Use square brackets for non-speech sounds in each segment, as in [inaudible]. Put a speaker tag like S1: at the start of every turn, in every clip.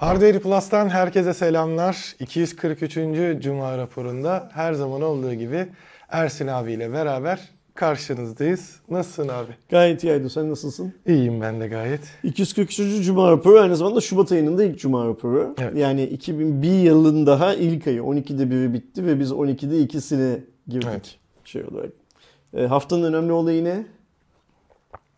S1: Hardware Plus'tan herkese selamlar. 243. Cuma raporunda her zaman olduğu gibi Ersin abiyle beraber karşınızdayız. Nasılsın abi?
S2: Gayet iyi Aydo. Sen nasılsın?
S1: İyiyim ben de gayet.
S2: 243. Cuma raporu aynı zamanda Şubat ayının da ilk Cuma raporu.
S1: Evet.
S2: Yani 2001 yılın daha ilk ayı. 12'de biri bitti ve biz 12'de ikisine girdik.
S1: Evet.
S2: Şey olarak. E, haftanın önemli olayı ne?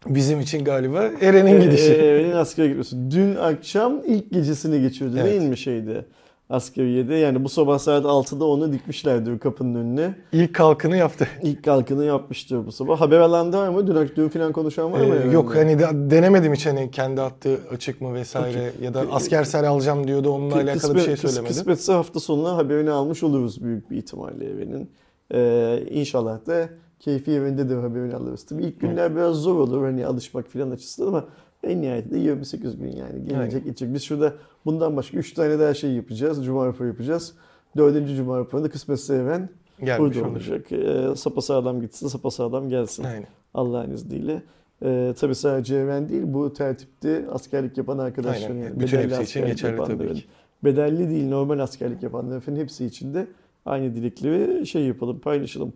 S1: Bizim için galiba Eren'in gidişi.
S2: E, Eren'in askere gitmesi. Dün akşam ilk gecesini geçirdi
S1: Evet.
S2: değil mi şeyde? Askeriyede. Yani bu sabah saat 6'da onu dikmişlerdi kapının önüne.
S1: İlk kalkını yaptı.
S2: İlk kalkını yapmıştır bu sabah. Haber alan var mı? Dün, dün falan konuşan var mı?
S1: Ee, yok hani de- denemedim hiç hani kendi attığı açık mı vesaire ya da askersel alacağım diyordu onunla alakalı
S2: Kısmet-
S1: bir şey söylemedim.
S2: Kısmetse hafta sonuna haberini almış oluruz büyük bir ihtimalle evinin. Ee, inşallah da keyfi evinde de haberini alırız. Tabii ilk günler biraz zor olur hani alışmak filan açısından ama en nihayetinde 28 gün yani gelecek geçecek. Biz şurada bundan başka 3 tane daha şey yapacağız. Cuma raporu yapacağız. Dördüncü Cuma raporunda kısmetse even
S1: Gelmiş
S2: burada olacak. Ee, sapasağlam gitsin, sapasağlam gelsin.
S1: Aynen.
S2: Allah'ın izniyle. Ee, tabii sadece Even değil bu tertipte askerlik yapan arkadaşların
S1: Aynen. Bütün
S2: bedelli
S1: hepsi için geçerli tabii ki.
S2: Bedelli değil normal askerlik yapanların hepsi için de aynı dilekleri şey yapalım paylaşalım.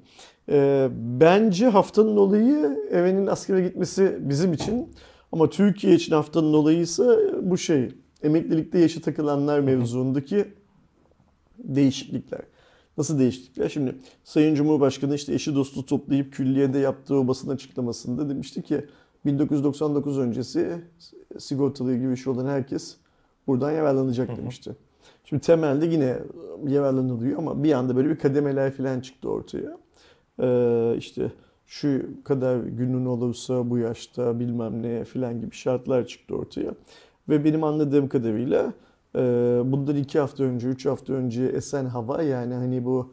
S2: Ee, bence haftanın olayı Even'in askere gitmesi bizim için ama Türkiye için haftanın olayı ise bu şey emeklilikte yaşa takılanlar mevzuundaki değişiklikler. Nasıl değişiklikler? Şimdi Sayın Cumhurbaşkanı işte eşi dostu toplayıp külliyede yaptığı o basın açıklamasında demişti ki 1999 öncesi sigortalı gibi iş olan herkes buradan yararlanacak demişti. Şimdi temelde yine yararlanılıyor ama bir anda böyle bir kademeler falan çıktı ortaya. Ee, işte şu kadar günün olursa bu yaşta bilmem ne falan gibi şartlar çıktı ortaya. Ve benim anladığım kadarıyla e, bundan iki hafta önce, üç hafta önce esen hava yani hani bu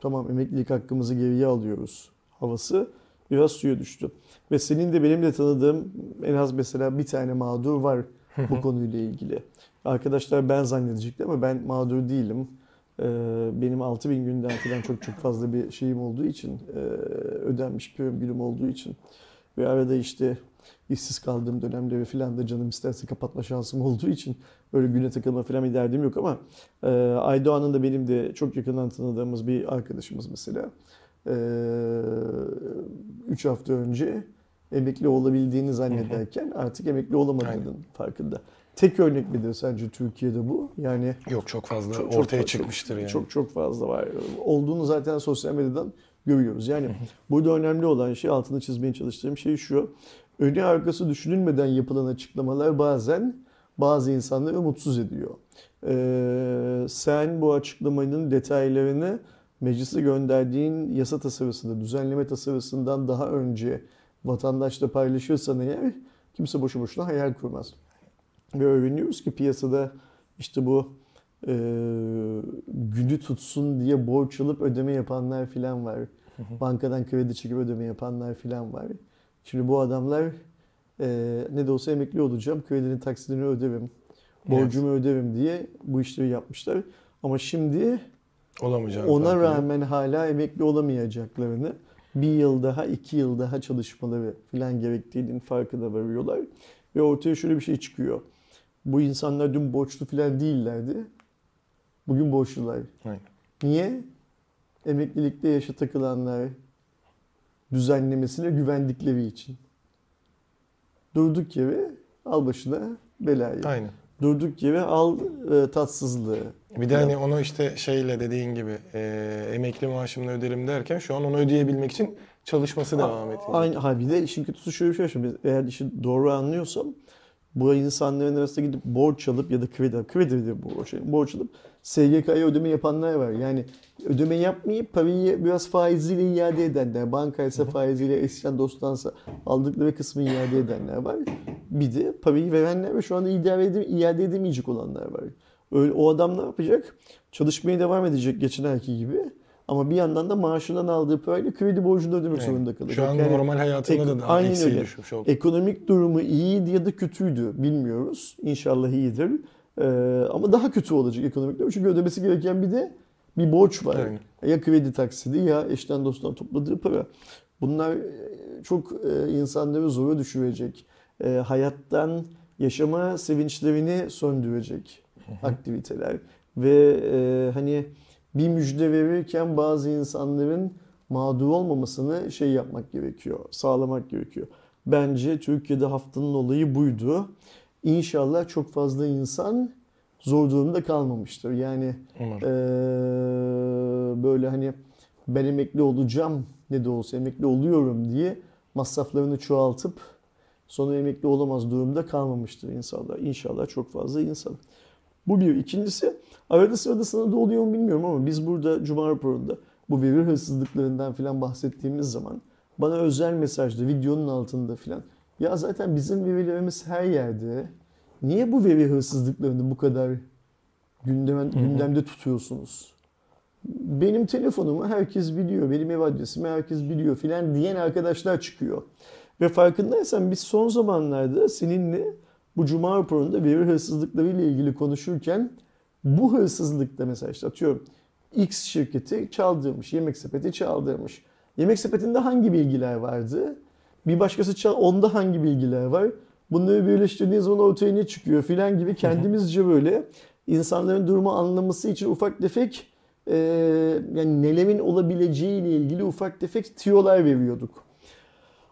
S2: tamam emeklilik hakkımızı geriye alıyoruz havası biraz suya düştü. Ve senin de benim de tanıdığım en az mesela bir tane mağdur var bu konuyla ilgili. Arkadaşlar ben zannedecekti ama ben mağdur değilim. Ee, benim 6000 günden falan çok çok fazla bir şeyim olduğu için, e, ödenmiş prim günüm olduğu için ve arada işte işsiz kaldığım dönemde ve filan da canım isterse kapatma şansım olduğu için öyle güne takılma falan bir derdim yok ama e, Aydoğan'ın da benim de çok yakından tanıdığımız bir arkadaşımız mesela 3 hafta önce emekli olabildiğini zannederken artık emekli olamadığının
S1: Aynen.
S2: farkında. Tek örnek midir sence Türkiye'de bu? Yani
S1: Yok çok fazla
S2: çok- çok
S1: ortaya
S2: fazla-
S1: çıkmıştır yani.
S2: çok çok fazla var. Olduğunu zaten sosyal medyadan görüyoruz. Yani burada önemli olan şey altını çizmeye çalıştığım şey şu. Önü arkası düşünülmeden yapılan açıklamalar bazen bazı insanları mutsuz ediyor. Ee, sen bu açıklamanın detaylarını meclise gönderdiğin yasa tasarısında, düzenleme tasarısından daha önce vatandaşla paylaşırsan eğer kimse boşu boşuna hayal kurmaz. Ve öğreniyoruz ki piyasada işte bu e, günü tutsun diye borç alıp ödeme yapanlar filan var. Bankadan kredi çekip ödeme yapanlar filan var. Şimdi bu adamlar e, ne de olsa emekli olacağım, kredinin taksidini öderim, borcumu öderim diye bu işleri yapmışlar. Ama şimdi
S1: Olamayacağını
S2: ona
S1: farkında.
S2: rağmen hala emekli olamayacaklarını, bir yıl daha, iki yıl daha çalışmaları filan gerektiğinin farkına varıyorlar. Ve ortaya şöyle bir şey çıkıyor. Bu insanlar dün borçlu filan değillerdi. Bugün borçlular.
S1: Aynen.
S2: Niye? Emeklilikte yaşa takılanlar düzenlemesine güvendikleri için. Durduk yere al başına belayı.
S1: Aynen.
S2: Durduk yere al e, tatsızlığı.
S1: Bir de hani onu işte şeyle dediğin gibi e, emekli maaşımla öderim derken şu an onu ödeyebilmek için çalışması devam edecek.
S2: Aynı, ha bir de işin kötüsü şöyle bir şey. Eğer işi doğru anlıyorsam bu insanların arasında gidip borç alıp ya da kredi, kredi de bu şey, borç alıp SGK'ya ödeme yapanlar var. Yani ödeme yapmayıp parayı biraz faiziyle iade edenler, bankaysa faiziyle eşyan dostansa aldıkları kısmı iade edenler var. Bir de parayı verenler ve şu anda iade, edem iade edemeyecek olanlar var. Öyle, o adam ne yapacak? Çalışmaya devam edecek geçen ayki gibi. Ama bir yandan da maaşından aldığı parayla kredi borcunu ödemek
S1: Yani
S2: zorunda kalacak.
S1: Şu an
S2: Yani
S1: normal hayatında da daha
S2: aynen öyle.
S1: düşmüş oldu.
S2: Ekonomik durumu iyiydi ya da kötüydü bilmiyoruz. İnşallah iyidir. Ee, ama daha kötü olacak ekonomik durum. Çünkü ödemesi gereken bir de bir borç var.
S1: Aynen.
S2: Ya kredi taksidi ya eşten dosttan topladığı para. Bunlar e, çok e, insanları zora düşürecek. E, hayattan yaşama sevinçlerini söndürecek. aktiviteler ve e, hani bir müjde verirken bazı insanların mağdur olmamasını şey yapmak gerekiyor, sağlamak gerekiyor. Bence Türkiye'de haftanın olayı buydu. İnşallah çok fazla insan zor durumda kalmamıştır. Yani
S1: Umarım.
S2: ee, böyle hani ben emekli olacağım ne de olsa emekli oluyorum diye masraflarını çoğaltıp sonra emekli olamaz durumda kalmamıştır inşallah. İnşallah çok fazla insan. Bu bir. İkincisi arada sırada sana da oluyor mu bilmiyorum ama biz burada Cuma raporunda bu veri hırsızlıklarından falan bahsettiğimiz zaman bana özel mesajda videonun altında falan ya zaten bizim verilerimiz her yerde niye bu veri hırsızlıklarını bu kadar gündem, gündemde tutuyorsunuz? Benim telefonumu herkes biliyor, benim ev adresimi herkes biliyor filan diyen arkadaşlar çıkıyor. Ve farkındaysan biz son zamanlarda seninle bu Cuma raporunda veri hırsızlıkları ile ilgili konuşurken bu hırsızlıkta mesela işte atıyorum X şirketi çaldırmış, yemek sepeti çaldırmış. Yemek sepetinde hangi bilgiler vardı? Bir başkası çal, onda hangi bilgiler var? Bunları birleştirdiğin zaman ortaya ne çıkıyor filan gibi kendimizce böyle insanların durumu anlaması için ufak tefek e, yani nelemin olabileceği ile ilgili ufak tefek tiyolar veriyorduk.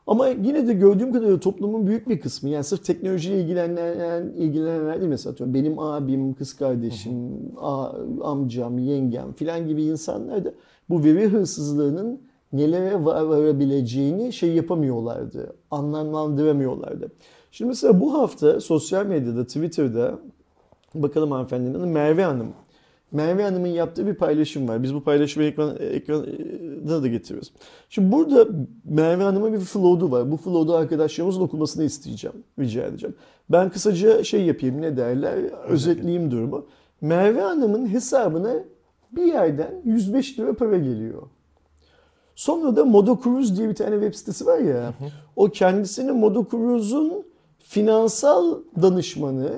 S2: Ama yine de gördüğüm kadarıyla toplumun büyük bir kısmı yani sırf teknolojiyle ilgilenen, ilgilenenler değil mesela atıyorum benim abim, kız kardeşim, a, amcam, yengem filan gibi insanlar da bu veri hırsızlığının nelere var- varabileceğini şey yapamıyorlardı, anlamlandıramıyorlardı. Şimdi mesela bu hafta sosyal medyada, Twitter'da bakalım hanımefendinin adı Merve Hanım. Merve Hanım'ın yaptığı bir paylaşım var. Biz bu paylaşımı ekran, ekrana da getiriyoruz. Şimdi burada Merve Hanım'ın bir flow'u var. Bu flow'u arkadaşlarımızın okumasını isteyeceğim, rica edeceğim. Ben kısaca şey yapayım ne derler, özetleyeyim durumu. Merve Hanım'ın hesabına bir yerden 105 lira para geliyor. Sonra da Modo Cruise diye bir tane web sitesi var ya. O kendisini Modo Cruise'un finansal danışmanı,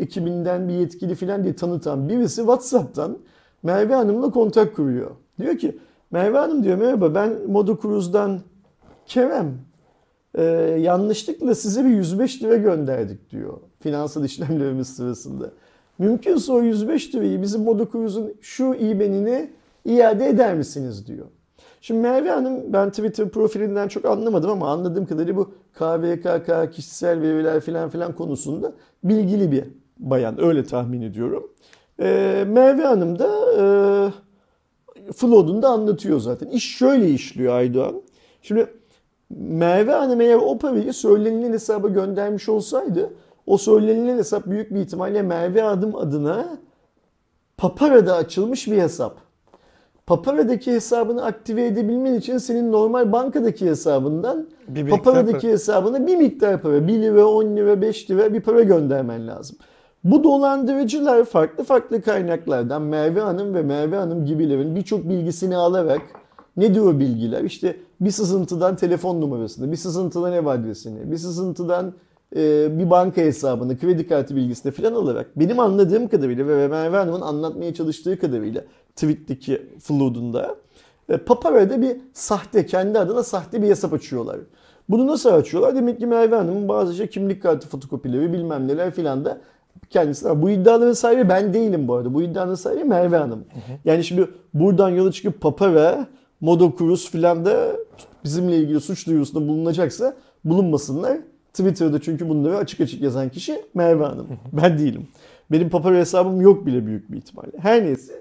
S2: ekibinden bir yetkili falan diye tanıtan birisi WhatsApp'tan Merve Hanım'la kontak kuruyor. Diyor ki Merve Hanım diyor merhaba ben Modo Cruise'dan Kerem e, yanlışlıkla size bir 105 lira gönderdik diyor finansal işlemlerimiz sırasında. Mümkünse o 105 lirayı bizim Modo Cruise'un şu IBAN'ine iade eder misiniz diyor. Şimdi Merve Hanım ben Twitter profilinden çok anlamadım ama anladığım kadarıyla bu KVKK, kişisel veriler filan filan konusunda bilgili bir bayan. Öyle tahmin ediyorum. Ee, Merve Hanım da e, Flood'un da anlatıyor zaten. İş şöyle işliyor Aydoğan. Şimdi Merve Hanım eğer o parayı söylenilen hesaba göndermiş olsaydı o söylenilen hesap büyük bir ihtimalle Merve Hanım adına Papara'da açılmış bir hesap. Papara'daki hesabını aktive edebilmen için senin normal bankadaki hesabından
S1: Bir
S2: Papara'daki
S1: para.
S2: hesabına bir miktar para, 1 lira, 10 lira, 5 lira bir para göndermen lazım. Bu dolandırıcılar farklı farklı kaynaklardan Merve Hanım ve Merve Hanım gibilerin birçok bilgisini alarak ne diyor bilgiler? İşte bir sızıntıdan telefon numarasını, bir sızıntıdan ev adresini, bir sızıntıdan e, bir banka hesabını, kredi kartı bilgisini falan alarak benim anladığım kadarıyla ve Merve Hanım'ın anlatmaya çalıştığı kadarıyla tweet'teki flood'unda e, Papara'da bir sahte, kendi adına sahte bir hesap açıyorlar. Bunu nasıl açıyorlar? Demek ki Merve Hanım'ın bazı şey kimlik kartı fotokopileri bilmem neler filan da kendisi. Bu iddiaların sahibi ben değilim bu arada. Bu iddianın sahibi Merve Hanım. Yani şimdi buradan yola çıkıp Papara, Modo Cruise filan da bizimle ilgili suç duyurusunda bulunacaksa bulunmasınlar. Twitter'da çünkü bunları açık açık yazan kişi Merve Hanım. Ben değilim. Benim Papara hesabım yok bile büyük bir ihtimalle. Her neyse.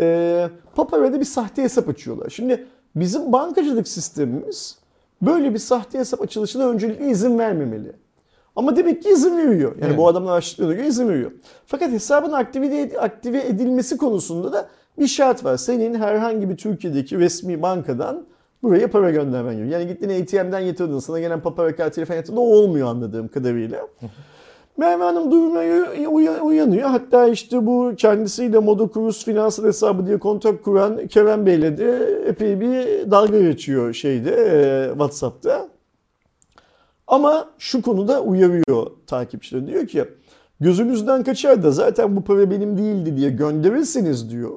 S2: E, Papara'da bir sahte hesap açıyorlar. Şimdi bizim bankacılık sistemimiz böyle bir sahte hesap açılışına öncelikle izin vermemeli. Ama demek ki izin veriyor. Yani
S1: Evet.
S2: bu adamlar açtıklarına göre izin veriyor. Fakat hesabın aktive, aktive edilmesi konusunda da bir şart var. Senin herhangi bir Türkiye'deki resmi bankadan buraya para göndermen gibi. Yani gittin ATM'den yatırdın sana gelen papara kartıyla falan yatırdın. O olmuyor anladığım kadarıyla. Merve Hanım duruma uya- uyanıyor. Hatta işte bu kendisiyle Modo Cruise finansal hesabı diye kontak kuran Kerem Bey'le de epey bir dalga geçiyor şeyde e, WhatsApp'ta. Ama şu konuda uyarıyor takipçiler. Diyor ki gözünüzden kaçar da zaten bu para benim değildi diye gönderirseniz diyor.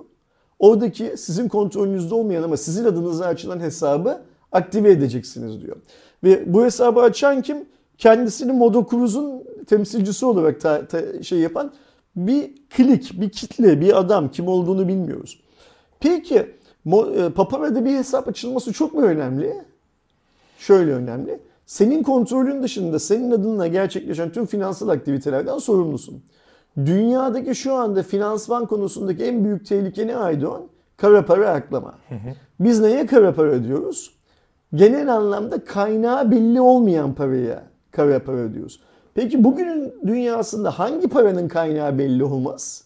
S2: Oradaki sizin kontrolünüzde olmayan ama sizin adınıza açılan hesabı aktive edeceksiniz diyor. Ve bu hesabı açan kim? Kendisini Modo Cruise'un temsilcisi olarak ta- ta- şey yapan bir klik, bir kitle, bir adam kim olduğunu bilmiyoruz. Peki e, Papara'da bir hesap açılması çok mu önemli? Şöyle önemli. Senin kontrolün dışında senin adınla gerçekleşen tüm finansal aktivitelerden sorumlusun. Dünyadaki şu anda finansman konusundaki en büyük tehlike ne Aydoğan? Kara para aklama. Biz neye kara para diyoruz? Genel anlamda kaynağı belli olmayan paraya kara para diyoruz. Peki bugünün dünyasında hangi paranın kaynağı belli olmaz?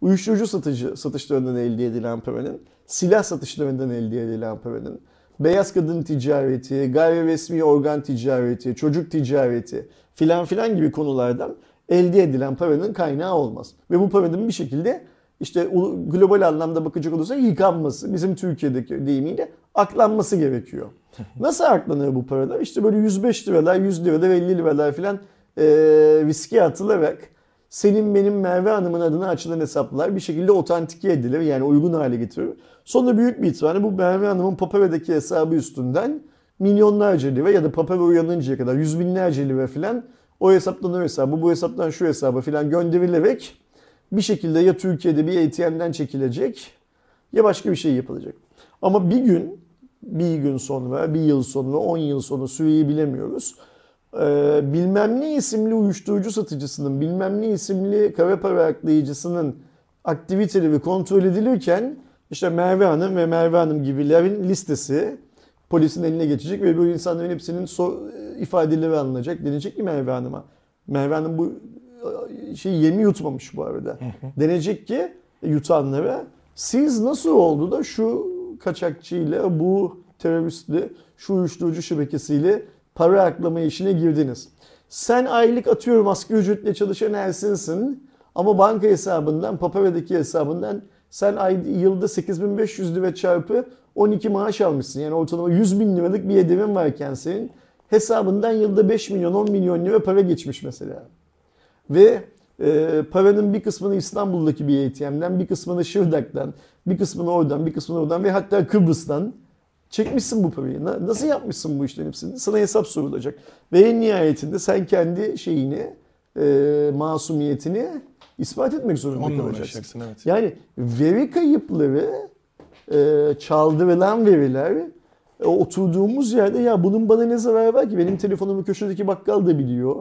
S2: Uyuşturucu satıcı satışlarından elde edilen paranın, silah satışlarından elde edilen paranın, beyaz kadın ticareti, gayri resmi organ ticareti, çocuk ticareti filan filan gibi konulardan elde edilen paranın kaynağı olmaz. Ve bu paranın bir şekilde işte global anlamda bakacak olursa yıkanması, bizim Türkiye'deki deyimiyle aklanması gerekiyor. Nasıl aklanıyor bu paralar? İşte böyle 105 liralar, 100 liralar, 50 liralar filan e, riske atılarak senin benim Merve Hanım'ın adına açılan hesaplar bir şekilde otantike edilir yani uygun hale getirilir. Sonra büyük bir ihtimalle bu Merve Hanım'ın Papara'daki hesabı üstünden milyonlarca lira ya da Papara uyanıncaya kadar yüz binlerce lira filan o hesaptan o hesabı bu hesaptan şu hesaba filan gönderilerek bir şekilde ya Türkiye'de bir ATM'den çekilecek ya başka bir şey yapılacak. Ama bir gün, bir gün sonra, bir yıl sonra, on yıl sonra süreyi bilemiyoruz. Ee, bilmem ne isimli uyuşturucu satıcısının, bilmem ne isimli kara para aklayıcısının aktiviteleri kontrol edilirken işte Merve Hanım ve Merve Hanım gibilerin listesi polisin eline geçecek ve bu insanların hepsinin so ifadeleri alınacak. Denecek ki Merve Hanım'a. Merve Hanım bu şey yemi yutmamış bu arada. Denecek ki yutanlara siz nasıl oldu da şu kaçakçıyla bu teröristle şu uyuşturucu şebekesiyle para aklama işine girdiniz. Sen aylık atıyorum asgari ücretle çalışan Ersin'sin ama banka hesabından, Papara'daki hesabından sen ay, yılda 8500 lira çarpı 12 maaş almışsın. Yani ortalama 100 bin liralık bir ödevin varken senin hesabından yılda 5 milyon 10 milyon lira para geçmiş mesela. Ve e, paranın bir kısmını İstanbul'daki bir ATM'den, bir kısmını Şırdak'tan, bir kısmını oradan, bir kısmını oradan ve hatta Kıbrıs'tan çekmişsin bu parayı. Nasıl yapmışsın bu işlerin hepsini? Sana hesap sorulacak. Ve en nihayetinde sen kendi şeyini, e, masumiyetini ispat etmek zorunda
S1: Onunla
S2: kalacaksın.
S1: evet.
S2: Yani veri kayıpları, e, çaldırılan veriler, e, oturduğumuz yerde ya bunun bana ne zararı var ki? Benim telefonumu köşedeki bakkal da biliyor.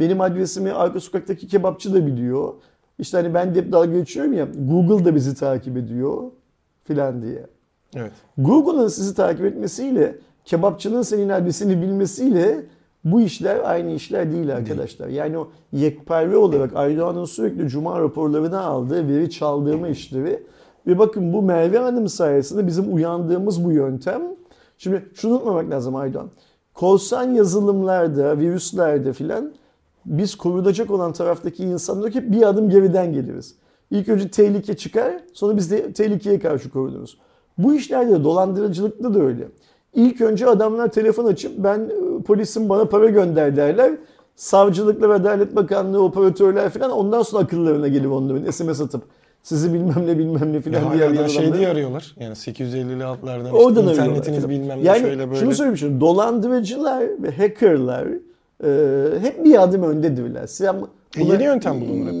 S2: Benim adresimi arka sokaktaki kebapçı da biliyor. İşte hani ben de hep dalga geçiyorum ya Google da bizi takip ediyor filan diye.
S1: Evet.
S2: Google'ın sizi takip etmesiyle kebapçının senin adresini bilmesiyle bu işler aynı işler değil arkadaşlar. Yani o yekpare olarak Aydoğan'ın sürekli cuma raporlarını aldığı veri çaldırma işleri ve bakın bu Merve Hanım sayesinde bizim uyandığımız bu yöntem. Şimdi şunu unutmamak lazım Aydoğan. Korsan yazılımlarda, virüslerde filan biz korunacak olan taraftaki insanlar hep bir adım geriden geliriz. İlk önce tehlike çıkar, sonra biz de tehlikeye karşı korunuruz. Bu işlerde de dolandırıcılıkta da öyle. İlk önce adamlar telefon açıp ben e, polisin bana para gönder derler. Savcılıkla ve Adalet Bakanlığı operatörler falan ondan sonra akıllarına gelir onların SMS atıp sizi bilmem ne bilmem ne
S1: Ya
S2: falan diye arayan
S1: şey diye arıyorlar. Yani 850'li altlardan
S2: Oradan
S1: işte
S2: arıyorlar
S1: internetiniz bilmem ne
S2: yani
S1: şöyle böyle.
S2: şunu söyleyeyim şimdi dolandırıcılar ve hackerlar e, hep bir adım öndedirler. Sen
S1: E, yeni yöntem bulunur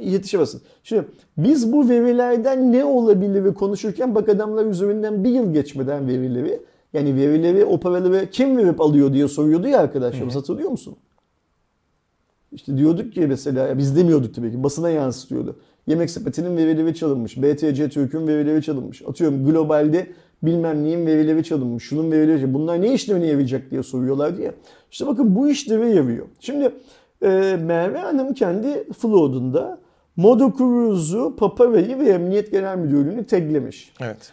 S2: Yetişemezsin. Şimdi biz bu verilerden ne olabilir konuşurken bak adamlar üzerinden bir yıl geçmeden verileri yani verileri o paraları kim verip alıyor diye soruyordu ya arkadaşlarımız hatırlıyor musun? İşte diyorduk ki mesela biz demiyorduk tabii ki basına yansıtıyordu. Yemek sepetinin verileri çalınmış. BTC Türk'ün verileri çalınmış. Atıyorum globalde bilmem neyin verileri çalınmış. Şunun verileri çalınmış. Bunlar ne işlemine yarayacak diye soruyorlar diye. İşte bakın bu işleve yarıyor. Şimdi e, Merve Hanım kendi flood'unda Modo Cruz'u, Papara'yı ve Emniyet Genel Müdürlüğü'nü taglemiş.
S1: Evet.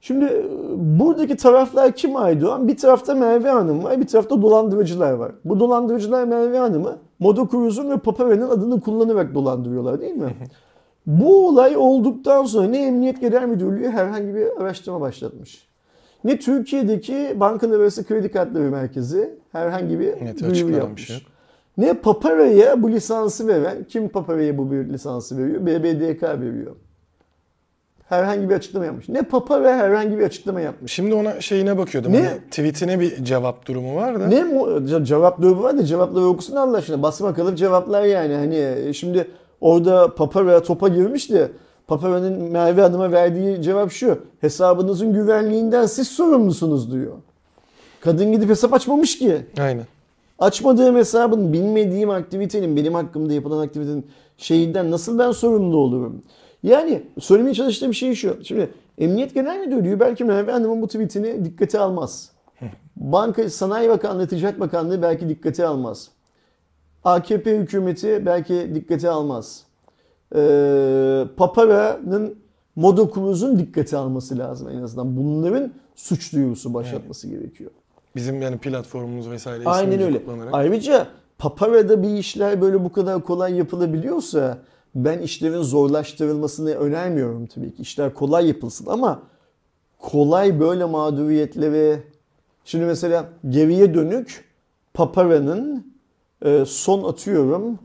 S2: Şimdi e, buradaki taraflar kim Aydoğan? Bir tarafta Merve Hanım var, bir tarafta dolandırıcılar var. Bu dolandırıcılar Merve Hanım'ı Modo Cruz'un ve Papara'nın adını kullanarak dolandırıyorlar değil mi? Bu olay olduktan sonra ne Emniyet Genel Müdürlüğü herhangi bir araştırma başlatmış. Ne Türkiye'deki bankalar arası kredi kartları merkezi herhangi bir
S1: Evet,
S2: duyuru yapmış.
S1: yok.
S2: Ne Papara'ya bu lisansı veren, kim Papara'ya bu bir lisansı veriyor? BBDK veriyor. Herhangi bir açıklama yapmış. Ne Papara herhangi bir açıklama yapmış.
S1: Şimdi ona şeyine bakıyordum.
S2: Ne?
S1: Hani tweetine bir cevap durumu var da.
S2: Ne cevap durumu var da cevapları okusun Allah aşkına. Basma kalıp cevaplar yani. Hani şimdi orada Papara topa girmiş de Papara'nın Merve Hanım'a verdiği cevap şu. Hesabınızın güvenliğinden siz sorumlusunuz diyor. Kadın gidip hesap açmamış ki.
S1: Aynen.
S2: Açmadığım hesabın bilmediğim aktivitenin benim hakkımda yapılan aktivitenin şeyinden nasıl ben sorumlu olurum? Yani söylemeye çalıştığım şey şu. Şimdi Emniyet Genel Müdürlüğü diyor belki Merve Hanım'ın bu tweetini dikkate almaz. Banka Sanayi Bakanlığı, Ticaret Bakanlığı belki dikkate almaz. AKP hükümeti belki dikkate almaz. Ee, Papara'nın Modo Cruz'un dikkate alması lazım en azından. Bunların suç duyurusu başlatması gerekiyor.
S1: Bizim yani platformumuz vesaire
S2: Aynen öyle.
S1: kullanarak.
S2: Ayrıca Papara'da bir işler böyle bu kadar kolay yapılabiliyorsa ben işlerin zorlaştırılmasını önermiyorum tabii ki. İşler kolay yapılsın ama kolay böyle mağduriyetlere şimdi mesela geriye dönük Papara'nın son atıyorum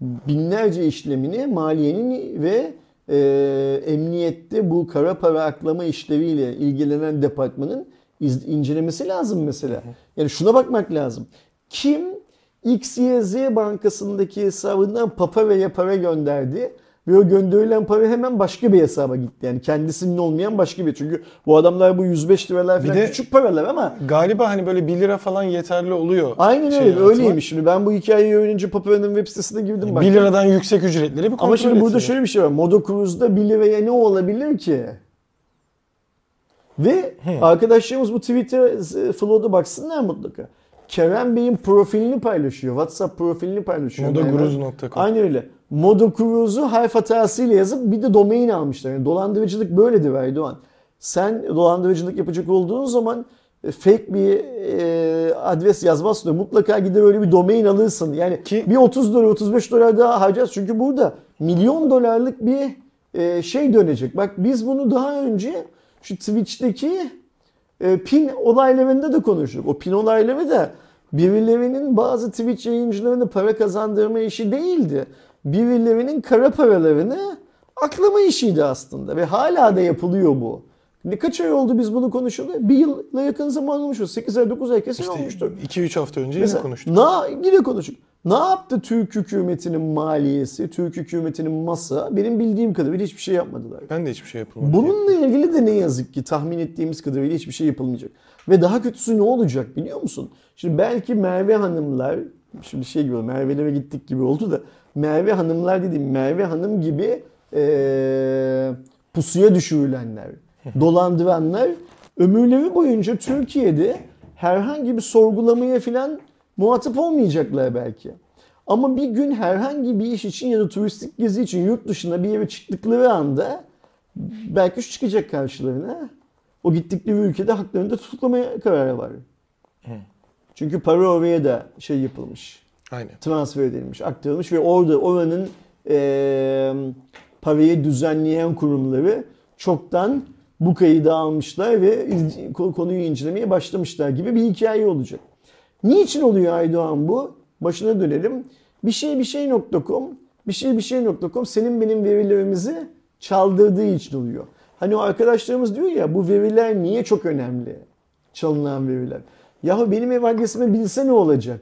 S2: binlerce işlemini maliyenin ve e, emniyette bu kara para aklama işleriyle ilgilenen departmanın iz- incelemesi lazım mesela. Yani şuna bakmak lazım. Kim XYZ bankasındaki hesabından Papara'ya para gönderdi ve o gönderilen para hemen başka bir hesaba gitti. Yani kendisinin olmayan başka bir. Çünkü bu adamlar bu 105 liralar
S1: Bir
S2: falan
S1: de-
S2: küçük paralar ama
S1: Galiba hani böyle 1 lira falan yeterli oluyor.
S2: aynen
S1: şey
S2: öyle öyleymiş. Şimdi ben bu hikayeyi öğrenince Papara'nın web sitesine girdim.
S1: 1
S2: baktım.
S1: liradan yüksek ücretleri bir kontrol
S2: Ama şimdi burada şöyle bir şey var. Modo Cruz'da 1 liraya ne olabilir ki? Ve arkadaşlarımız bu Twitter e, flow'da baksınlar mutlaka. Kerem Bey'in profilini paylaşıyor. WhatsApp profilini paylaşıyor.
S1: Modoguruz.com.
S2: Aynen öyle. Modo Cruz'u harf hatasıyla yazıp bir de domain almışlar. Yani dolandırıcılık böyledir Aydoğan. Sen dolandırıcılık yapacak olduğun zaman e, fake bir e, adres yazmazsın. da Mutlaka gider öyle bir domain alırsın. Yani
S1: Ki-
S2: bir 30 dolar 35 dolar daha harcarız. Çünkü burada milyon dolarlık bir e, şey dönecek. Bak biz bunu daha önce şu Twitch'teki e, pin olaylarında da konuştuk. O pin olayları da birilerinin bazı Twitch yayıncılarına para kazandırma işi değildi. Birilerinin kara paralarını aklama işiydi aslında ve hala da yapılıyor bu. Ne kaç ay oldu biz bunu konuşuyoruz? Bir yıla yakın zaman olmuştur. 8 ay 9 ay kesin olmuştur.
S1: 2-3 hafta önce yine konuştuk.
S2: Na, yine konuştuk. Ne yaptı Türk hükümetinin maliyesi, Türk hükümetinin masa? Benim bildiğim kadarıyla hiçbir şey yapmadılar.
S1: Ben de hiçbir şey yapılmadı.
S2: Bununla ilgili de ne yazık ki tahmin ettiğimiz kadarıyla hiçbir şey yapılmayacak. Ve daha kötüsü ne olacak biliyor musun? Şimdi belki Merve Hanımlar, şimdi şey gibi Merve'lere gittik gibi oldu da Merve Hanımlar dediğim Merve Hanım gibi eee, pusuya düşürülenler, [laughs] dolandıranlar ömürleri boyunca Türkiye'de herhangi bir sorgulamaya falan muhatap olmayacaklar belki. Ama bir gün herhangi bir iş için ya da turistik gezi için yurt dışına bir yere çıktıkları anda belki şu çıkacak karşılarına. O gittikleri ülkede haklarını da tutuklamaya kararı var. Çünkü para oraya da şey yapılmış,
S1: Aynen.
S2: transfer edilmiş, aktarılmış ve orada oranın eee parayı düzenleyen kurumları çoktan bu kaydı almışlar ve iz- konuyu incelemeye başlamışlar gibi bir hikaye olacak. Niçin oluyor Aydoğan bu? Başına dönelim. Bir şey bir şey.com bir şey bir şey.com senin benim verilerimizi çaldırdığı için oluyor. Hani o arkadaşlarımız diyor ya bu veriler niye çok önemli? Çalınan veriler. Yahu benim ev adresimi bilse ne olacak?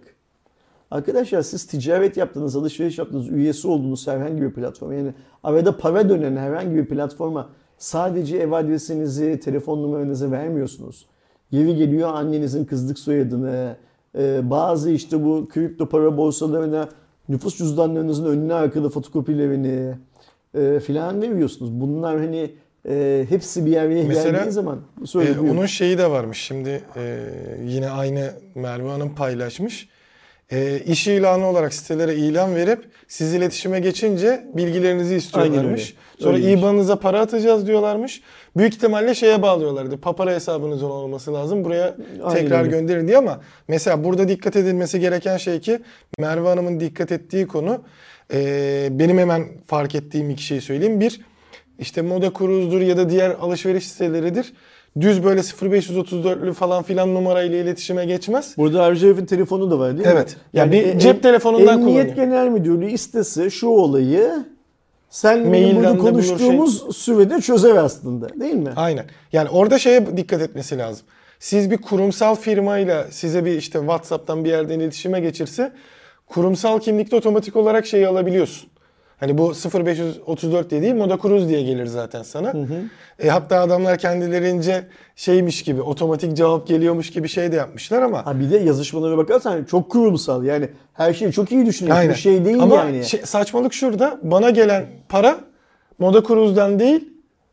S2: Arkadaşlar siz ticaret yaptınız, alışveriş yaptınız, üyesi olduğunuz herhangi bir platform yani arada para dönen herhangi bir platforma sadece ev adresinizi, telefon numaranızı vermiyorsunuz. Yeri geliyor annenizin kızlık soyadını, e, bazı işte bu kripto para borsalarına nüfus cüzdanlarınızın önüne arkalı fotokopilerini e, filan veriyorsunuz. Bunlar hani e, hepsi bir araya
S1: Mesela,
S2: geldiği zaman söyle buyur.
S1: onun şeyi de varmış. Şimdi e, yine aynı Merve Hanım paylaşmış. E, iş ilanı olarak sitelere ilan verip siz iletişime geçince bilgilerinizi istiyorlarmış.
S2: öyle.
S1: Sonra
S2: Öyleymiş.
S1: IBAN'ınıza para atacağız diyorlarmış. Büyük ihtimalle şeye bağlıyorlardı. Papara hesabınızın olması lazım. Buraya
S2: Aynen
S1: tekrar
S2: öyle.
S1: gönderin diye ama mesela burada dikkat edilmesi gereken şey ki Merve Hanım'ın dikkat ettiği konu e, benim hemen fark ettiğim iki şeyi söyleyeyim. Bir işte Moda Cruise'dur ya da diğer alışveriş siteleridir. Düz böyle 0534'lü falan filan numarayla iletişime geçmez.
S2: Burada Arjev'in telefonu da var değil mi?
S1: Evet. Yani bir cep telefonundan
S2: Emniyet
S1: kullanıyor.
S2: Genel Müdürlüğü istese şu olayı sen
S1: Mailden
S2: burada
S1: bulur,
S2: konuştuğumuz sürede çözer aslında değil mi?
S1: Aynen. Yani orada şeye dikkat etmesi lazım. Siz bir kurumsal firmayla size bir işte WhatsApp'tan bir yerden iletişime geçirse kurumsal kimlikte otomatik olarak şeyi alabiliyorsun. Hani bu 0534 dediği Moda Cruz diye gelir zaten sana. E, hatta adamlar kendilerince şeymiş gibi otomatik cevap geliyormuş gibi şey de yapmışlar ama
S2: Ha bir de yazışmalara bakarsan çok kurumsal. Yani her şeyi çok iyi düşünüyor.
S1: Aynen.
S2: Bir şey değil
S1: Ama
S2: yani.
S1: şey- saçmalık şurada. Bana gelen para Moda Cruz'dan değil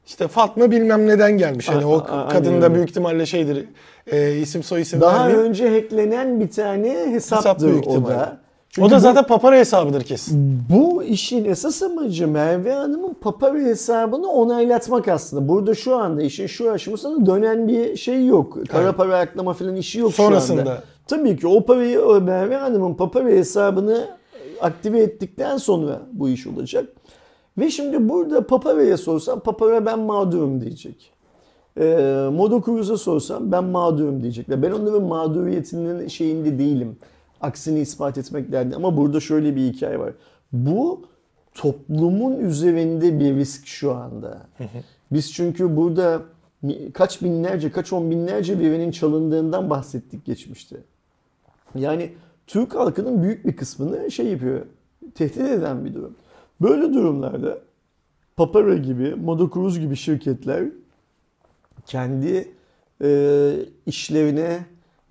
S1: işte Fatma bilmem neden gelmiş. Hani o kadın da büyük ihtimalle şeydir. e, isim soy isim
S2: Daha
S1: vermeyeyim.
S2: önce hacklenen bir tane
S1: Hesap
S2: hesaptır
S1: büyük
S2: o
S1: ihtimalle.
S2: da.
S1: O
S2: Çünkü
S1: da
S2: bu-
S1: zaten papara hesabıdır kesin.
S2: Bu işin esas amacı Merve Hanım'ın Papara hesabını onaylatmak aslında. Burada şu anda işin şu aşamasında dönen bir şey yok. Kara
S1: Evet.
S2: para aklama falan işi yok şu
S1: Sonrasında.
S2: anda. Tabii ki o parayı o Merve Hanım'ın Papara hesabını aktive ettikten sonra bu iş olacak. Ve şimdi burada Papara'ya sorsam Papara ben mağdurum diyecek. Ee, Modo Cruz'a sorsam ben mağdurum diyecekler. Ben onların mağduriyetinin şeyinde değilim. Aksini ispat etmek derdi. Ama burada şöyle bir hikaye var. Bu toplumun üzerinde bir risk şu anda. [laughs] Biz çünkü burada kaç binlerce, kaç on binlerce birinin çalındığından bahsettik geçmişte. Yani Türk halkının büyük bir kısmını şey yapıyor, tehdit eden bir durum. Böyle durumlarda Papara gibi, Modo Cruz gibi şirketler kendi e, işlerine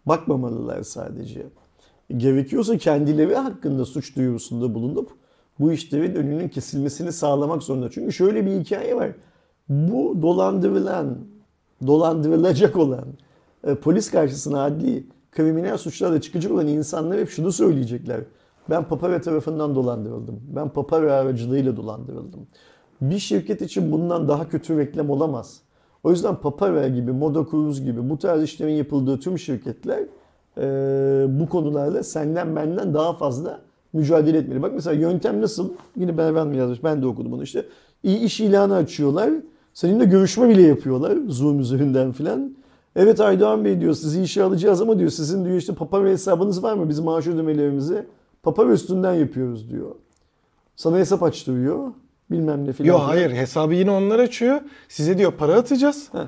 S2: bakmamalılar sadece. Gerekiyorsa kendileri hakkında suç duyurusunda bulunup bu işlerin önünün kesilmesini sağlamak zorunda. Çünkü şöyle bir hikaye var. Bu dolandırılan, dolandırılacak olan, e, polis karşısına adli, kriminal suçlarla çıkacak olan insanlar hep şunu söyleyecekler. Ben Papara tarafından dolandırıldım. Ben Papara aracılığıyla dolandırıldım. Bir şirket için bundan daha kötü reklam olamaz. O yüzden Papara gibi, Moda Cruz gibi bu tarz işlerin yapıldığı tüm şirketler e, bu konularla senden benden daha fazla mücadele etmeli. Bak mesela yöntem nasıl? Yine Bervan mı yazmış? Ben de okudum bunu işte. İyi iş ilanı açıyorlar. Seninle görüşme bile yapıyorlar. Zoom üzerinden filan. Evet Aydoğan Bey diyor sizi işe alacağız ama diyor sizin diyor işte Papara hesabınız var mı? Biz maaş ödemelerimizi Papara üstünden yapıyoruz diyor. Sana hesap açtırıyor. Bilmem ne filan.
S1: Yok hayır hesabı yine onlar açıyor. Size diyor para atacağız.
S2: Heh.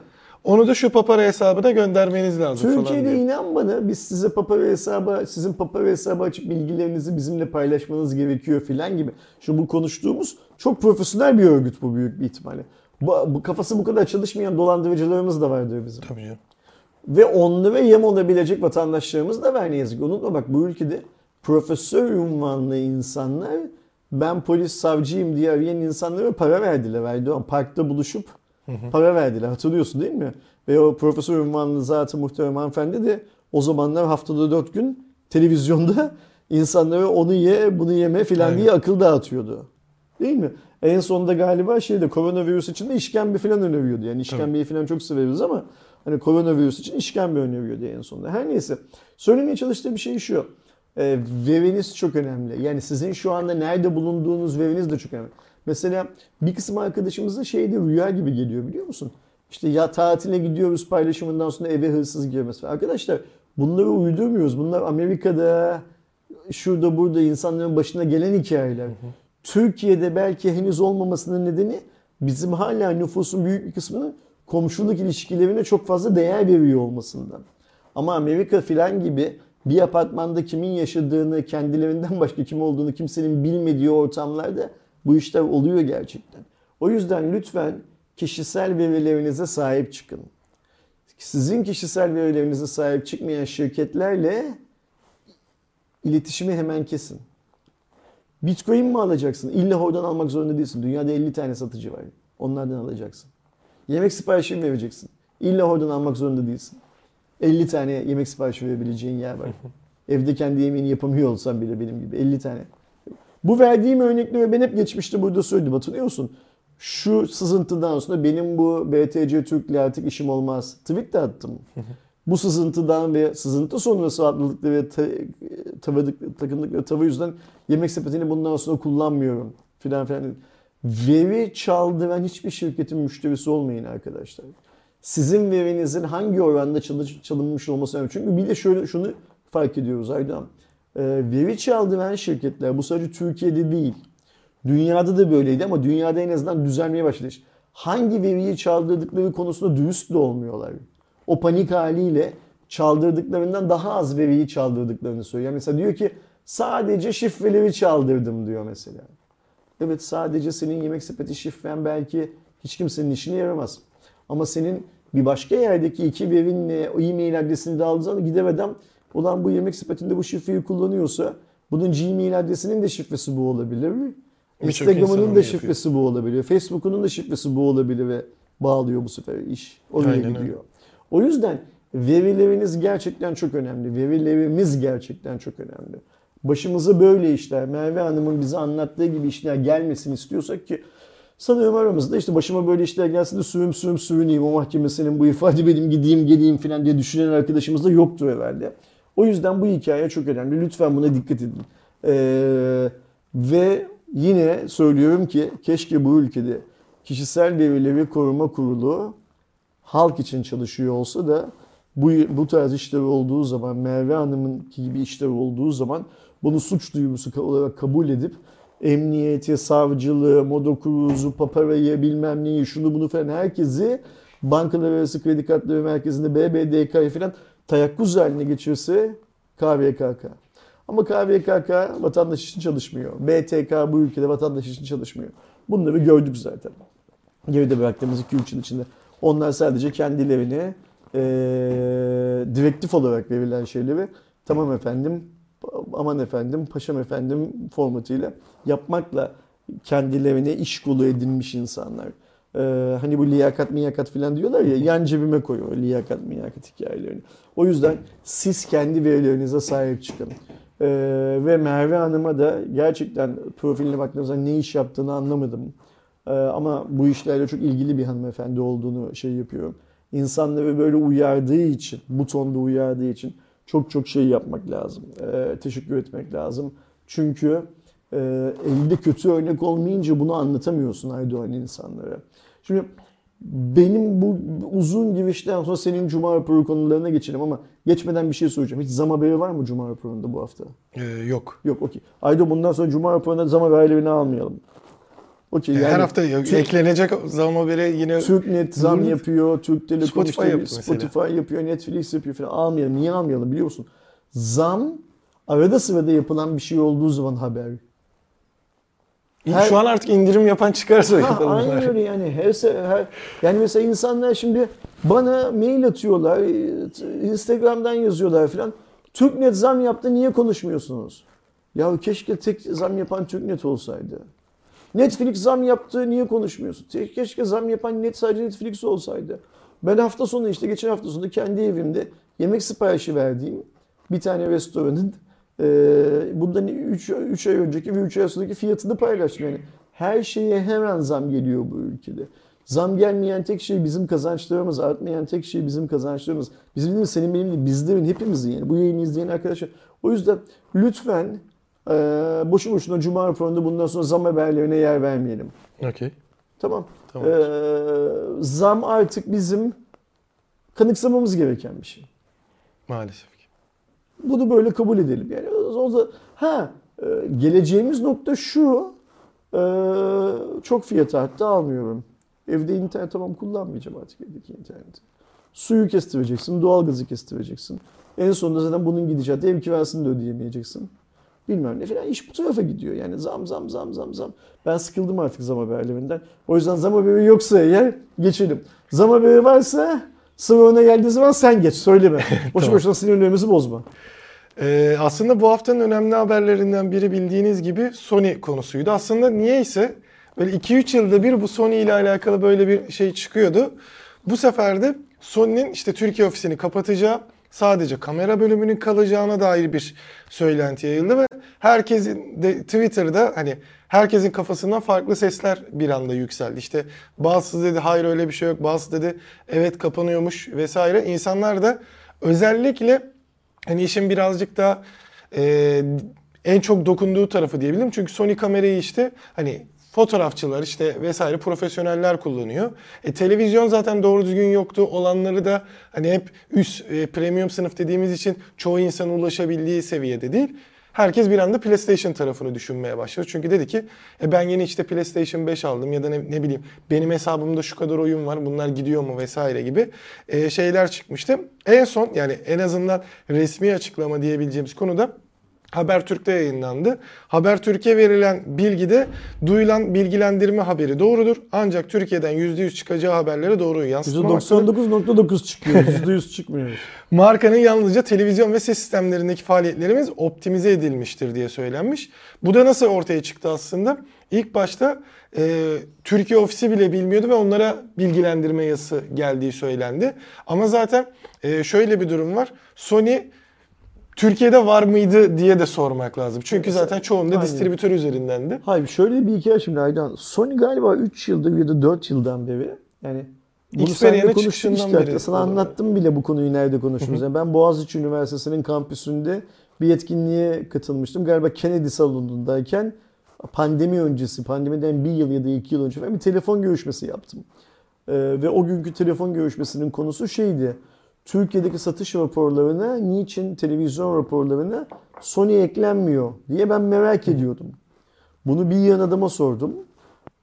S1: Onu da şu papara hesabına göndermeniz lazım falan
S2: Türkiye'de
S1: diyor.
S2: inan bana biz size Papara hesabı, sizin Papara hesabı açıp bilgilerinizi bizimle paylaşmanız gerekiyor filan gibi. Şu bu konuştuğumuz çok profesyonel bir örgüt bu büyük bir ihtimalle. Bu, bu kafası bu kadar çalışmayan dolandırıcılarımız da vardır bizim.
S1: Tabii canım.
S2: Ve onlara yem olabilecek vatandaşlarımız da var ne yazık. Unutma bak bu ülkede profesör unvanlı insanlar ben polis savcıyım diye arayan insanlara para verdiler Erdoğan. Parkta buluşup para verdiler. Hatırlıyorsun değil mi? Ve o profesör unvanlı zatı muhterem hanımefendi de o zamanlar haftada dört gün televizyonda [laughs] insanlara onu ye bunu yeme filan diye akıl dağıtıyordu. Değil mi? En sonunda galiba şeyde koronavirüs için de işkembe falan öneriyordu. Yani işkembeyi falan çok severiz ama hani koronavirüs için işkembe öneriyordu en sonunda. Her neyse. Söylemeye çalıştığım bir şey şu. E, veriniz çok önemli. Yani sizin şu anda nerede bulunduğunuz veriniz de çok önemli. Mesela bir kısım arkadaşımıza şeyde rüya gibi geliyor biliyor musun? İşte ya tatile gidiyoruz paylaşımından sonra eve hırsız girmesi. Arkadaşlar bunları uydurmuyoruz. Bunlar Amerika'da şurada burada insanların başına gelen hikayeler. Türkiye'de belki henüz olmamasının nedeni bizim hala nüfusun büyük bir kısmının komşuluk ilişkilerine çok fazla değer veriyor olmasından. Ama Amerika filan gibi bir apartmanda kimin yaşadığını, kendilerinden başka kim olduğunu kimsenin bilmediği ortamlarda bu işler oluyor gerçekten. O yüzden lütfen kişisel verilerinize sahip çıkın. Sizin kişisel verilerinize sahip çıkmayan şirketlerle iletişimi hemen kesin. Bitcoin mi alacaksın? İlla oradan almak zorunda değilsin. Dünyada 50 tane satıcı var. Onlardan alacaksın. Yemek siparişi mi vereceksin? İlla oradan almak zorunda değilsin. 50 tane yemek siparişi verebileceğin yer var. [laughs] Evde kendi yemeğini yapamıyor olsan bile benim gibi 50 tane. Bu verdiğim örnekleri ben hep geçmişte burada söyledim hatırlıyor musun? Şu sızıntıdan sonra benim bu BTC Türk'le artık işim olmaz. Tweet de attım. bu sızıntıdan ve sızıntı sonrası atladıkları ve ta, tavadık, takındıkları tava yüzünden yemek sepetini bundan sonra kullanmıyorum. Filan filan. Veri çaldıran hiçbir şirketin müşterisi olmayın arkadaşlar. Sizin verinizin hangi oranda çalınmış olması önemli. Çünkü bir de şöyle şunu fark ediyoruz Aydan. Ee, veri çaldıran şirketler bu sadece Türkiye'de değil. Dünyada da böyleydi ama dünyada en azından düzelmeye başladı. Hangi veriyi çaldırdıkları konusunda dürüst de olmuyorlar. O panik haliyle çaldırdıklarından daha az veriyi çaldırdıklarını söylüyor. Mesela diyor ki sadece şifreleri çaldırdım diyor mesela. Evet sadece senin yemek sepeti şifren belki hiç kimsenin işine yaramaz. Ama senin bir başka yerdeki iki verinle o e-mail adresini de aldığın zaman gider adam ulan bu yemek sepetinde bu şifreyi kullanıyorsa bunun Gmail adresinin de şifresi bu olabilir.
S1: Birçok insan
S2: Instagram'ının da şifresi bu olabilir. Facebook'unun da şifresi bu olabilir ve bağlıyor bu sefer iş. Oraya
S1: Aynen öyle.
S2: gidiyor. O yüzden verileriniz gerçekten çok önemli. Verilerimiz gerçekten çok önemli. Başımıza böyle işler, Merve Hanım'ın bize anlattığı gibi işler gelmesin istiyorsak ki sanıyorum aramızda işte başıma böyle işler gelsin de sürüm sürüm sürüneyim o mahkemesinin bu ifade benim gideyim geleyim falan diye düşünen arkadaşımız da yoktur herhalde. O yüzden bu hikaye çok önemli. Lütfen buna dikkat edin. Ee, ve yine söylüyorum ki keşke bu ülkede kişisel verileri koruma kurulu halk için çalışıyor olsa da bu, bu tarz işler olduğu zaman Merve Hanım'ın gibi işler olduğu zaman bunu suç duygusu olarak kabul edip emniyeti, savcılığı, modokuruzu, paparayı, bilmem neyi, şunu bunu falan herkesi bankalar arası kredi kartları merkezinde BBDK'yı falan tayakkuz haline geçirse KVKK. Ama KVKK vatandaş için çalışmıyor. BTK bu ülkede vatandaş için çalışmıyor. Bunları gördük zaten. Geride bıraktığımız 2-3 yıl içinde. Onlar sadece kendilerini eee direktif olarak verilen şeyleri tamam efendim, aman efendim, paşam efendim formatıyla yapmakla kendilerine iş kolu edinmiş insanlar. Eee, hani bu liyakat miyakat falan diyorlar ya yan cebime koyuyor liyakat miyakat hikayelerini. O yüzden siz kendi verilerinize sahip çıkın. Eee, ve Merve Hanım'a da gerçekten profiline baktığımızda ne iş yaptığını anlamadım. Ee, ama bu işlerle çok ilgili bir hanımefendi olduğunu şey yapıyorum. İnsanları böyle uyardığı için, bu tonda uyardığı için çok çok şey yapmak lazım. Ee, teşekkür etmek lazım. Çünkü e, elde kötü örnek olmayınca bunu anlatamıyorsun Aydoğan insanlara. Şimdi benim bu uzun girişten sonra senin Cuma raporu konularına geçelim ama geçmeden bir şey soracağım. Hiç zam haberi var mı Cuma raporunda bu hafta?
S1: Ee, yok.
S2: Yok okey. Aydo bundan sonra Cuma raporunda zam haberlerini almayalım. Okey yani
S1: Her hafta
S2: Türk-
S1: eklenecek zam haberi yine
S2: TürkNet zam
S1: Bunu-
S2: yapıyor, Türk Telekom
S1: Spotify
S2: işte
S1: yapıyor mesela.
S2: Spotify yapıyor, Netflix yapıyor falan. Almayalım. Niye almayalım biliyor musun? Zam arada sırada yapılan bir şey olduğu zaman haber. Her-
S1: şu an artık indirim yapan çıkarsa
S2: Ha,
S1: yapalım.
S2: aynen öyle yani. Her, her, yani mesela insanlar şimdi bana mail atıyorlar, Instagram'dan yazıyorlar falan. TürkNet zam yaptı niye konuşmuyorsunuz? Ya keşke tek zam yapan TürkNet olsaydı. Netflix zam yaptı niye konuşmuyorsun? Keşke zam yapan net sadece Netflix olsaydı. Ben hafta sonu işte geçen hafta sonu kendi evimde yemek siparişi verdiğim bir tane restoranın e, bundan 3, 3 ay önceki ve 3 ay sonraki fiyatını paylaştım. Yani her şeye hemen zam geliyor bu ülkede. Zam gelmeyen tek şey bizim kazançlarımız, artmayan tek şey bizim kazançlarımız. Bizim değil mi, senin benim değil, bizlerin, hepimizin yani bu yayını izleyen arkadaşlar. O yüzden lütfen e, boşu boşuna Cuma raporunda bundan sonra zam haberlerine yer vermeyelim.
S1: Okey.
S2: Tamam.
S1: Tamam.
S2: Ee, zam artık bizim kanıksamamız gereken bir şey.
S1: Maalesef.
S2: Bunu böyle kabul edelim. Yani o da ha e, geleceğimiz nokta şu. e, çok fiyatı arttı almıyorum. Evde internet tamam kullanmayacağım artık evdeki interneti. Suyu kestireceksin, doğalgazı kestireceksin. En sonunda zaten bunun gidişatı ev kirasını da ödeyemeyeceksin. Bilmem ne falan iş bu tarafa gidiyor. Yani zam zam zam zam zam. Ben sıkıldım artık zam haberlerinden. O yüzden zam haberi yoksa eğer geçelim. Zam haberi varsa sıra ona geldiği zaman sen geç söyleme. [laughs] Boşu
S1: Tamam.
S2: boşuna sinirlerimizi bozma.
S1: Ee, aslında bu haftanın önemli haberlerinden biri bildiğiniz gibi Sony konusuydu. Aslında niyeyse böyle 2-3 yılda bir bu Sony ile alakalı böyle bir şey çıkıyordu. Bu sefer de Sony'nin işte Türkiye ofisini kapatacağı, sadece kamera bölümünün kalacağına dair bir söylenti yayıldı ve herkesin de Twitter'da hani herkesin kafasından farklı sesler bir anda yükseldi. İşte bazısı dedi hayır öyle bir şey yok, bazısı dedi evet kapanıyormuş vesaire. İnsanlar da özellikle hani işin birazcık daha e, en çok dokunduğu tarafı diyebilirim. Çünkü Sony kamerayı işte hani fotoğrafçılar işte vesaire profesyoneller kullanıyor. E, televizyon zaten doğru düzgün yoktu. Olanları da hani hep üst e, premium sınıf dediğimiz için çoğu insana ulaşabildiği seviyede değil. Herkes bir anda PlayStation tarafını düşünmeye başladı. Çünkü dedi ki e ben yeni işte PlayStation 5 aldım ya da ne, ne bileyim benim hesabımda şu kadar oyun var bunlar gidiyor mu vesaire gibi e, şeyler çıkmıştı. En son yani en azından resmi açıklama diyebileceğimiz konuda Habertürk'te yayınlandı. Habertürk'e verilen bilgide duyulan bilgilendirme haberi doğrudur. Ancak Türkiye'den %100 çıkacağı haberlere doğru yansıtmamaktadır.
S2: %99.9 çıkıyor. [laughs] %100 çıkmıyoruz.
S1: Markanın yalnızca televizyon ve ses sistemlerindeki faaliyetlerimiz optimize edilmiştir diye söylenmiş. Bu da nasıl ortaya çıktı aslında? İlk başta e, Türkiye ofisi bile bilmiyordu ve onlara bilgilendirme yazısı geldiği söylendi. Ama zaten e, şöyle bir durum var. Sony Türkiye'de var mıydı diye de sormak lazım. Çünkü zaten çoğunda
S2: Aynen.
S1: distribütör üzerindendi.
S2: Hayır şöyle bir hikaye şimdi Aydan. Sony galiba 3 yıldır ya da 4 yıldan beri yani bunu seninle konuştuk işte.
S1: beri
S2: Sana anlattım bile bu konuyu nerede konuştuğumuzu. Yani ben Boğaziçi Üniversitesi'nin kampüsünde bir etkinliğe katılmıştım. Galiba Kennedy salonundayken pandemi öncesi, pandemiden bir yıl ya da iki yıl önce ben bir telefon görüşmesi yaptım. Ee, ve o günkü telefon görüşmesinin konusu şeydi. Türkiye'deki satış raporlarına niçin televizyon raporlarına Sony eklenmiyor diye ben merak ediyordum. Bunu bir yan adama sordum.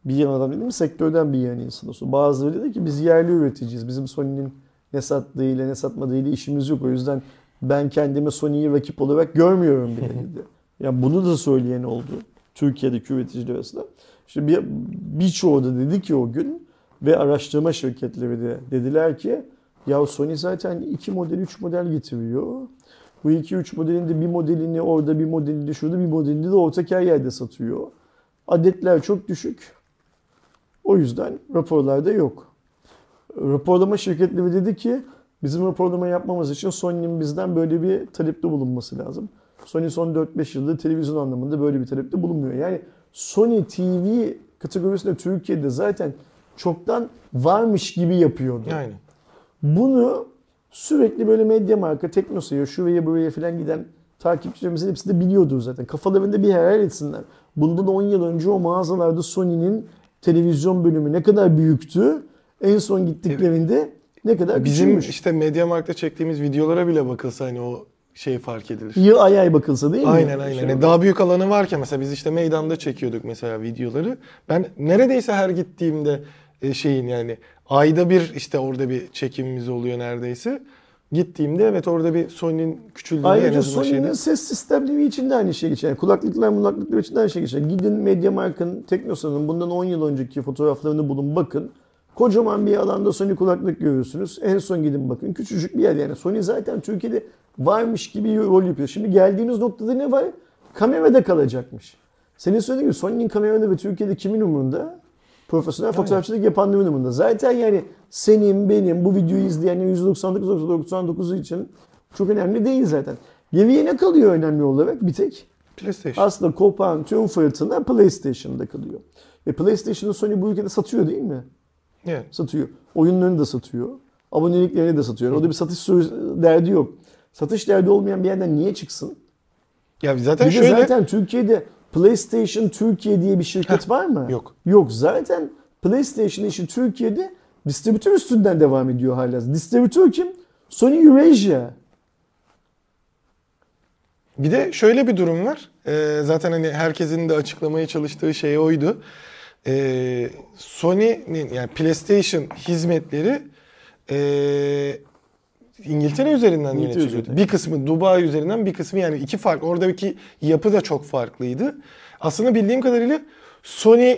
S2: Bir yan adam dedim sektörden bir yan insana sordum. Bazıları dedi ki biz yerli üreticiyiz. Bizim Sony'nin ne sattığıyla ne satmadığıyla işimiz yok. O yüzden ben kendimi Sony'yi rakip olarak görmüyorum bile [laughs] dedi. Yani bunu da söyleyen oldu. Türkiye'deki üreticiler arasında. İşte bir, birçoğu da dedi ki o gün ve araştırma şirketleri de dediler ki ya Sony zaten iki model, üç model getiriyor. Bu iki üç modelin de bir modelini orada, bir modelini de şurada, bir modelini de ortak her yerde satıyor. Adetler çok düşük. O yüzden raporlarda yok. Raporlama şirketleri dedi ki bizim raporlama yapmamız için Sony'nin bizden böyle bir talepte bulunması lazım. Sony son 4-5 yıldır televizyon anlamında böyle bir talepte bulunmuyor. Yani Sony TV kategorisinde Türkiye'de zaten çoktan varmış gibi yapıyordu.
S1: Aynen.
S2: Bunu sürekli böyle medya marka, Teknosa'ya, şuraya buraya falan giden takipçilerimizin hepsi de biliyordur zaten. Kafalarında bir hayal etsinler. Bundan 10 yıl önce o mağazalarda Sony'nin televizyon bölümü ne kadar büyüktü. En son gittiklerinde ne kadar
S1: Bizim
S2: küçülmüş.
S1: işte Mediamarkt'ta çektiğimiz videolara bile bakılsa hani o şey fark edilir.
S2: Yıl ay ay bakılsa değil mi?
S1: Aynen aynen.
S2: Şey
S1: Yani daha büyük alanı varken mesela biz işte meydanda çekiyorduk mesela videoları. Ben neredeyse her gittiğimde e, şeyin yani ayda bir işte orada bir çekimimiz oluyor neredeyse. Gittiğimde evet orada bir Sony'nin küçüldüğünü en
S2: Ayrıca
S1: azından
S2: Sony'nin
S1: şeyde.
S2: ses sistemleri için de aynı şey geçer. Yani kulaklıklar mulaklıklar için de aynı şey geçer. Gidin Mediamarkt'ın, Teknosa'nın bundan 10 yıl önceki fotoğraflarını bulun bakın. Kocaman bir alanda Sony kulaklık görüyorsunuz. En son gidin bakın. Küçücük bir yer yani. Sony zaten Türkiye'de varmış gibi rol yapıyor. Şimdi geldiğimiz noktada ne var? Kamerada kalacakmış. Senin söylediğin gibi Sony'nin kameraları Türkiye'de kimin umurunda? Profesyonel fotoğrafçılık yapanların umurunda. Zaten yani senin, benim, bu videoyu izleyenin %99-99 için çok önemli değil zaten. Geriye ne kalıyor önemli olarak? Bir tek
S1: PlayStation.
S2: aslında kopan tüm fırtına PlayStation'da kalıyor. Ve PlayStation'ı Sony bu ülkede satıyor değil mi?
S1: Yani.
S2: Satıyor. Oyunlarını da satıyor. Aboneliklerini de satıyor. Orada bir satış derdi yok. Satış derdi olmayan bir yerden niye çıksın?
S1: Ya zaten
S2: Bir de
S1: şöyle
S2: zaten Türkiye'de PlayStation Türkiye diye bir şirket var mı?
S1: yok.
S2: Yok. Zaten PlayStation işi Türkiye'de distribütör üstünden devam ediyor hala. Distribütör kim? Sony Eurasia.
S1: Bir de şöyle bir durum var. Ee, zaten hani herkesin de açıklamaya çalıştığı şey oydu. Ee, Sony'nin yani PlayStation hizmetleri ee, İngiltere üzerinden
S2: İngiltere
S1: yönetiliyordu.
S2: üzerinden.
S1: Bir kısmı Dubai üzerinden bir kısmı yani iki fark. Oradaki yapı da çok farklıydı. Aslında bildiğim kadarıyla Sony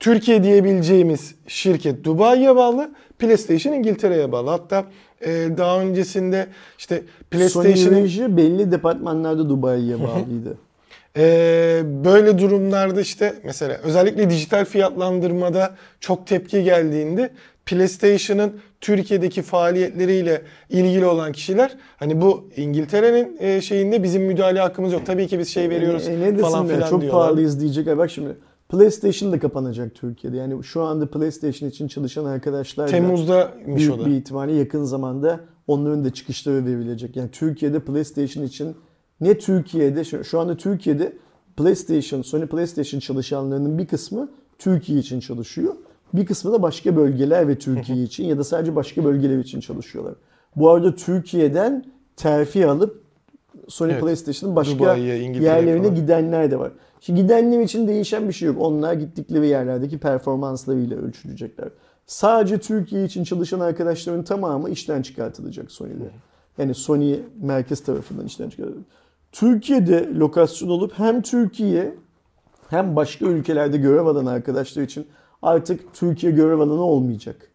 S1: Türkiye diyebileceğimiz şirket Dubai'ye bağlı, PlayStation İngiltere'ye bağlı. Hatta ee, daha öncesinde işte PlayStation'ın
S2: belli departmanlarda Dubai'ye bağlıydı.
S1: Ee, böyle durumlarda işte mesela özellikle dijital fiyatlandırmada çok tepki geldiğinde PlayStation'ın Türkiye'deki faaliyetleriyle ilgili olan kişiler hani bu İngiltere'nin e, şeyinde bizim müdahale hakkımız yok. Tabii ki biz şey veriyoruz
S2: E, ne
S1: falan filan
S2: çok
S1: diyorlar.
S2: pahalıyız diyecek. Ay Bak şimdi PlayStation da kapanacak Türkiye'de. Yani şu anda PlayStation için çalışan arkadaşlar da
S1: Temmuz'daymış
S2: büyük bir ihtimalle yakın zamanda onların da çıkışları verilecek. Yani Türkiye'de PlayStation için ne Türkiye'de şu anda Türkiye'de PlayStation, Sony PlayStation çalışanlarının bir kısmı Türkiye için çalışıyor. Bir kısmı da başka bölgeler ve Türkiye [laughs] için ya da sadece başka bölgeler için çalışıyorlar. Bu arada Türkiye'den terfi alıp Sony
S1: Evet.
S2: PlayStation'ın başka yerlerine
S1: falan.
S2: gidenler de var. Şimdi gidenler için değişen bir şey yok. Onlar gittikleri yerlerdeki performanslarıyla ölçülecekler. Sadece Türkiye için çalışan arkadaşların tamamı işten çıkartılacak Sony'de. Yani Sony merkez tarafından işten çıkartılacak. Türkiye'de lokasyon olup hem Türkiye hem başka ülkelerde görev alan arkadaşlar için artık Türkiye görev alanı olmayacak.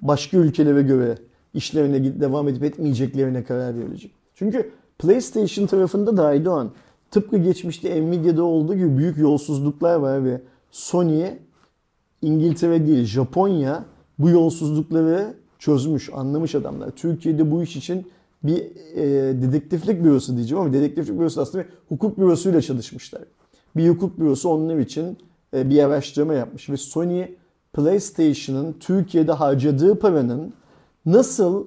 S2: Başka ülkelere göre işlerine devam edip etmeyeceklerine karar verilecek. Çünkü PlayStation tarafında da Aydoğan tıpkı geçmişte Nvidia'da olduğu gibi büyük yolsuzluklar var ve Sony'ye İngiltere değil Japonya bu yolsuzlukları çözmüş, anlamış adamlar. Türkiye'de bu iş için bir e, dedektiflik bürosu diyeceğim ama dedektiflik bürosu aslında bir hukuk bürosuyla çalışmışlar. Bir hukuk bürosu onun için bir araştırma yapmış ve Sony PlayStation'ın Türkiye'de harcadığı paranın nasıl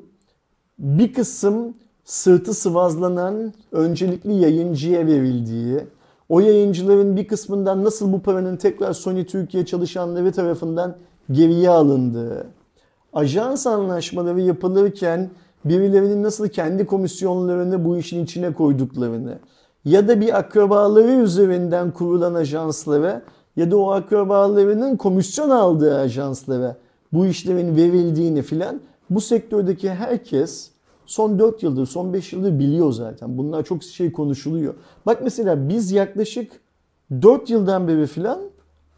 S2: bir kısım sırtı sıvazlanan öncelikli yayıncıya verildiği, o yayıncıların bir kısmından nasıl bu paranın tekrar Sony Türkiye çalışanları tarafından geriye alındığı, ajans anlaşmaları yapılırken birilerinin nasıl kendi komisyonlarını bu işin içine koyduklarını ya da bir akrabaları üzerinden kurulan ajanslara ya da o akrabalarının komisyon aldığı ajanslara bu işlerin verildiğini filan bu sektördeki herkes son 4 yıldır, son 5 yıldır biliyor zaten. Bunlar çok şey konuşuluyor. Bak mesela biz yaklaşık 4 yıldan beri filan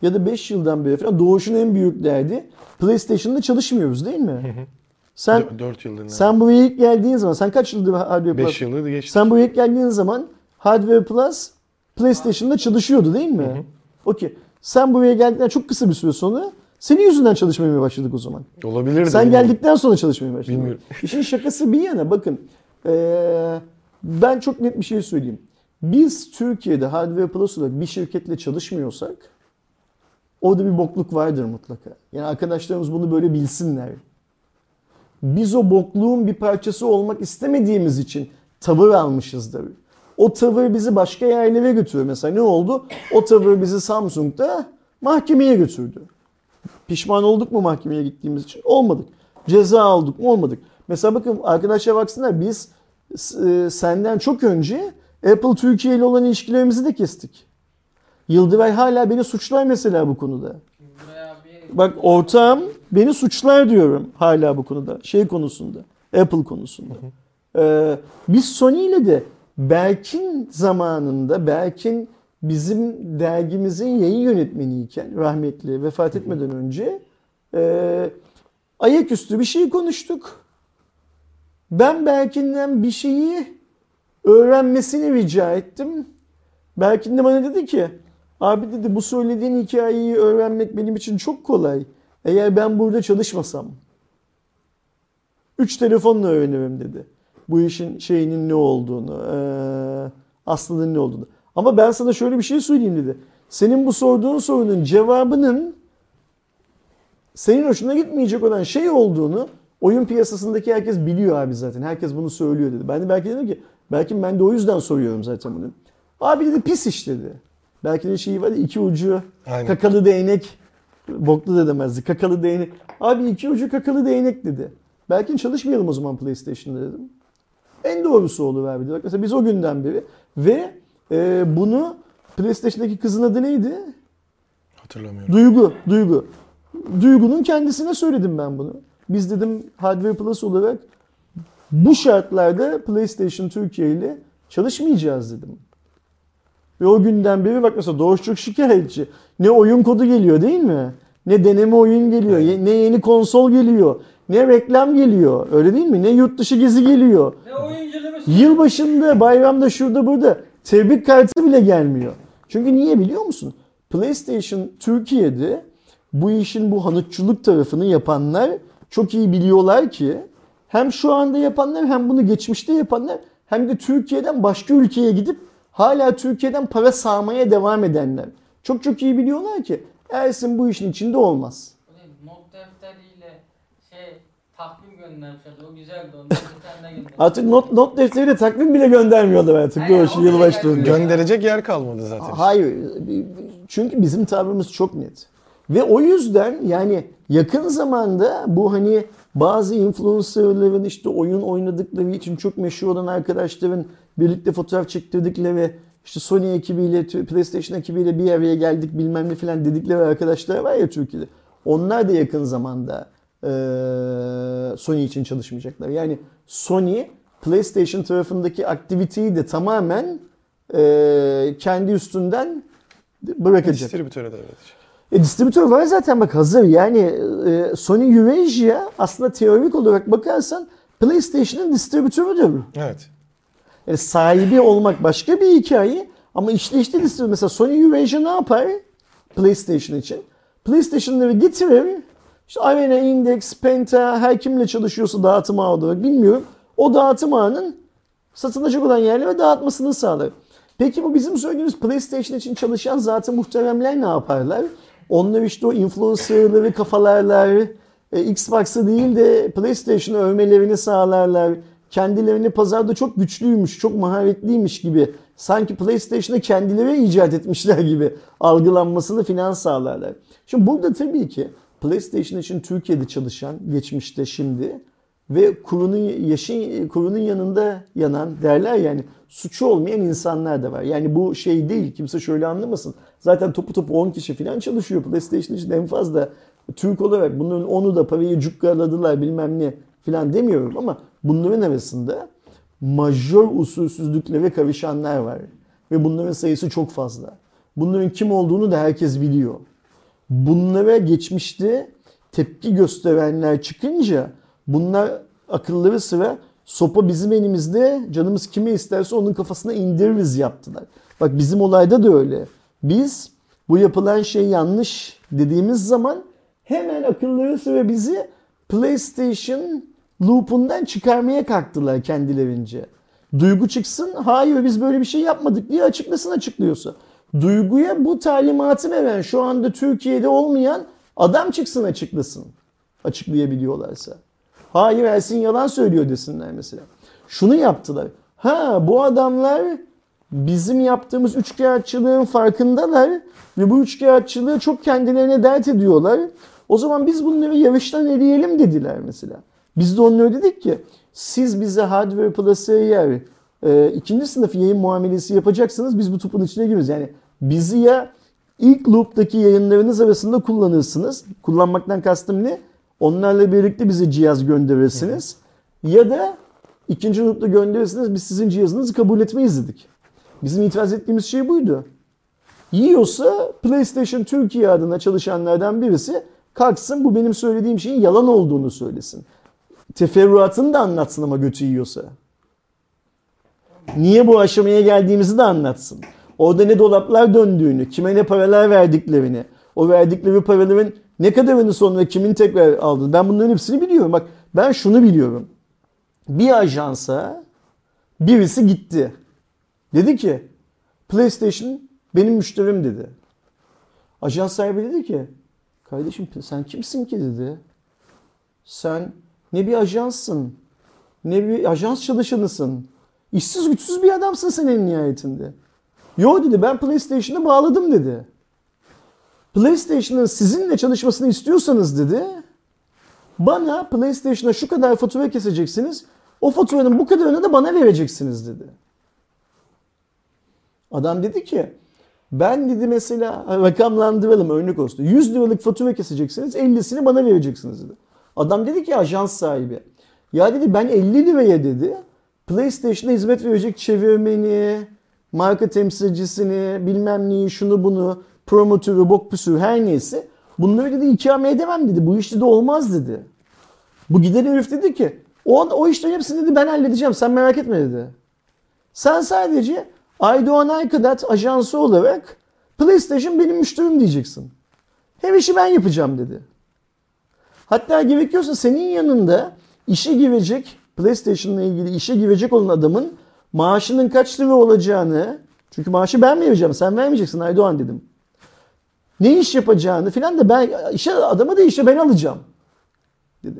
S2: ya da 5 yıldan beri filan Doğuş'un en büyük derdi PlayStation'da çalışmıyoruz değil mi? Sen
S1: 4 yıldır.
S2: sen buraya ilk geldiğin zaman sen kaç yıldır Hardware Plus?
S1: 5 yıldır geçti.
S2: Sen buraya ilk geldiğin zaman Hardware Plus PlayStation'da çalışıyordu değil mi? Okey. Sen buraya geldikten çok kısa bir süre sonra senin yüzünden çalışmaya başladık o zaman.
S1: Olabilir
S2: Sen
S1: bilmiyorum.
S2: geldikten sonra çalışmaya başladın.
S1: Bilmiyorum. [laughs]
S2: İşin şakası bir yana bakın. eee, ben çok net bir şey söyleyeyim. Biz Türkiye'de Hardware Plus olarak bir şirketle çalışmıyorsak orada bir bokluk vardır mutlaka. Yani arkadaşlarımız bunu böyle bilsinler. Biz o bokluğun bir parçası olmak istemediğimiz için tavır almışızdır. O tavır bizi başka yerlere götürüyor. Mesela ne oldu? O tavır bizi Samsung'da mahkemeye götürdü. Pişman olduk mu mahkemeye gittiğimiz için? Olmadık. Ceza aldık mı? Olmadık. Mesela bakın arkadaşlar baksınlar biz e, senden çok önce Apple Türkiye ile olan ilişkilerimizi de kestik. Yıldıray hala beni suçlar mesela bu konuda. Bak ortağım beni suçlar diyorum hala bu konuda. Şey konusunda. Apple konusunda. Ee, biz Sony ile de Berk'in zamanında Berk'in bizim dergimizin yayın yönetmeniyken rahmetli vefat etmeden önce e, ayaküstü bir şey konuştuk. Ben Berkin'den bir şeyi öğrenmesini rica ettim. Berkin de bana dedi ki abi dedi bu söylediğin hikayeyi öğrenmek benim için çok kolay. Eğer ben burada çalışmasam. Üç telefonla öğrenirim dedi. Bu işin şeyinin ne olduğunu, eee, aslının ne olduğunu. Ama ben sana şöyle bir şey söyleyeyim dedi. Senin bu sorduğun sorunun cevabının senin hoşuna gitmeyecek olan şey olduğunu oyun piyasasındaki herkes biliyor abi zaten. Herkes bunu söylüyor dedi. Ben de belki dedim ki belki ben de o yüzden soruyorum zaten bunu. Abi dedi pis iş dedi. Belki de şeyi var ya iki ucu
S1: Aynen.
S2: kakalı değnek boklu da demezdi. Kakalı değnek. Abi iki ucu kakalı değnek dedi. Belki çalışmayalım o zaman PlayStation'da dedim. En doğrusu oluverdi. Bak mesela biz o günden beri ve e, bunu PlayStation'daki kızın adı neydi?
S1: Hatırlamıyorum.
S2: Duygu, Duygu. Duygu'nun kendisine söyledim ben bunu. Biz dedim Hardware Plus olarak bu şartlarda PlayStation Türkiye ile çalışmayacağız dedim. Ve o günden beri bak mesela Doğuş çok şikayetçi. Ne oyun kodu geliyor değil mi? Ne deneme oyun geliyor, ye- ne yeni konsol geliyor, ne reklam geliyor. Öyle değil mi? Ne yurt dışı gezi geliyor.
S3: ne oyunculuğu
S2: Yılbaşında, bayramda, şurada burada tebrik kartı bile gelmiyor. Çünkü niye biliyor musun? PlayStation Türkiye'de bu işin bu hanutçuluk tarafını yapanlar çok iyi biliyorlar ki hem şu anda yapanlar hem bunu geçmişte yapanlar hem de Türkiye'den başka ülkeye gidip hala Türkiye'den para sağmaya devam edenler. Çok çok iyi biliyorlar ki Ersin bu işin içinde olmaz.
S3: not defteriyle şey takvim göndermişler. O güzeldi. Ondan bir tane daha göndermişler.
S2: Artık not, not defteriyle takvim bile göndermiyorlar artık. Doğuş
S3: o bile
S2: yılbaşlarında.
S3: gelmiyor.
S1: Gönderecek yer kalmadı zaten.
S2: Hayır. Çünkü bizim tavrımız çok net. Ve o yüzden yani yakın zamanda bu hani bazı influencerların işte oyun oynadıkları için çok meşhur olan arkadaşların birlikte fotoğraf çektirdikleri işte Sony ekibiyle, PlayStation ekibiyle bir araya geldik bilmem ne falan dedikleri arkadaşlar var ya Türkiye'de. Onlar da yakın zamanda Sony için çalışmayacaklar. Yani Sony PlayStation tarafındaki aktiviteyi de tamamen e, kendi üstünden bırakacak.
S1: Distribütöre devredecek.
S2: E, distribütör var zaten bak hazır. Yani e, Sony Eurasia aslında teorik olarak bakarsan PlayStation'ın distribütörüdür.
S1: Evet.
S2: Yani sahibi olmak başka bir hikaye ama işleyişte distribütör. Mesela Sony Eurasia ne yapar PlayStation için? PlayStation'ları getirir. İşte Arena, Index, Penta her kimle çalışıyorsa dağıtım ağı olarak bilmiyorum. O dağıtım ağının satılacak olan yerlere dağıtmasını sağlar. Peki bu bizim söylediğimiz PlayStation için çalışan zaten muhteremler ne yaparlar? Onlar işte o influencerları kafalarlar, e, Xbox'ı değil de PlayStation'ı övmelerini sağlarlar. Kendilerini pazarda çok güçlüymüş, çok maharetliymiş gibi, sanki PlayStation'ı kendileri icat etmişler gibi algılanmasını filan sağlarlar. Şimdi burada tabii ki PlayStation için Türkiye'de çalışan, geçmişte, şimdi ve kurunun yaşın kurunun yanında yanan derler yani suçu olmayan insanlar da var. Yani bu şey değil kimse şöyle anlamasın. Zaten topu topu 10 kişi falan çalışıyor PlayStation için en fazla Türk olarak bunların onu da parayı cukkaladılar bilmem ne falan demiyorum ama bunların arasında majör usulsüzlüklere karışanlar var. Ve bunların sayısı çok fazla. Bunların kim olduğunu da herkes biliyor. Bunlara geçmişte tepki gösterenler çıkınca bunlar akılları sıra sopa bizim elimizde canımız kime isterse onun kafasına indiririz yaptılar. Bak bizim olayda da öyle. Biz bu yapılan şey yanlış dediğimiz zaman hemen akılları sıra bizi PlayStation loop'undan çıkarmaya kalktılar kendilerince. Duygu çıksın, hayır biz böyle bir şey yapmadık diye açıklasın açıklıyorsa. Duyguya bu talimatı veren şu anda Türkiye'de olmayan adam çıksın açıklasın. Açıklayabiliyorlarsa. Hayır Ersin yalan söylüyor desinler mesela. Şunu yaptılar. Ha bu adamlar bizim yaptığımız üçkağıtçılığın farkındalar ve bu üçkağıtçılığı çok kendilerine dert ediyorlar. O zaman biz bunları yarıştan eleyelim dediler mesela. Biz de onlara dedik ki siz bize Hardware Plus'a yer e, ikinci sınıf yayın muamelesi yapacaksınız biz bu topun içine gireriz. Yani bizi ya ilk loop'taki yayınlarınız arasında kullanırsınız. Kullanmaktan kastım ne? Onlarla birlikte bize cihaz gönderirsiniz. Ya da ikinci loop'ta gönderirsiniz biz sizin cihazınızı kabul etmeyiz dedik. Bizim itiraz ettiğimiz şey buydu. Yiyorsa PlayStation Türkiye adına çalışanlardan birisi kalksın bu benim söylediğim şeyin yalan olduğunu söylesin. Teferruatını da anlatsın ama götü yiyorsa. Niye bu aşamaya geldiğimizi de anlatsın. Orada ne dolaplar döndüğünü, kime ne paralar verdiklerini, o verdikleri paraların ne kadarını sonra kimin tekrar aldı. Ben bunların hepsini biliyorum. Bak ben şunu biliyorum. Bir ajansa birisi gitti. Dedi ki PlayStation benim müşterim dedi. Ajans sahibi dedi ki kardeşim sen kimsin ki dedi. Sen ne bir ajanssın ne bir ajans çalışanısın. İşsiz güçsüz bir adamsın sen en nihayetinde. Yo dedi ben PlayStation'a bağladım dedi. PlayStation'ın sizinle çalışmasını istiyorsanız dedi bana PlayStation'a şu kadar fatura keseceksiniz. O faturanın bu kadarını da bana vereceksiniz dedi. Adam dedi ki ben dedi mesela rakamlandıralım örnek olsun. 100 liralık fatura keseceksiniz 50'sini bana vereceksiniz dedi. Adam dedi ki ajans sahibi. Ya dedi ben 50 liraya dedi PlayStation'a hizmet verecek çevirmeni, marka temsilcisini, bilmem neyi, şunu bunu, promotörü, bok püsü her neyse bunları dedi ikame edemem dedi. Bu iş dedi olmaz dedi. Bu giden herif dedi ki o, o işlerin hepsini dedi ben halledeceğim sen merak etme dedi. Sen sadece Aydoğan Aykadat ajansı olarak PlayStation benim müşterim diyeceksin. Her işi ben yapacağım dedi. Hatta gerekiyorsa senin yanında işe girecek PlayStation'la ilgili işe girecek olan adamın maaşının kaç lira olacağını çünkü maaşı ben vereceğim sen vermeyeceksin Aydoğan dedim. Ne iş yapacağını filan da ben işe adamı da işe ben alacağım dedi.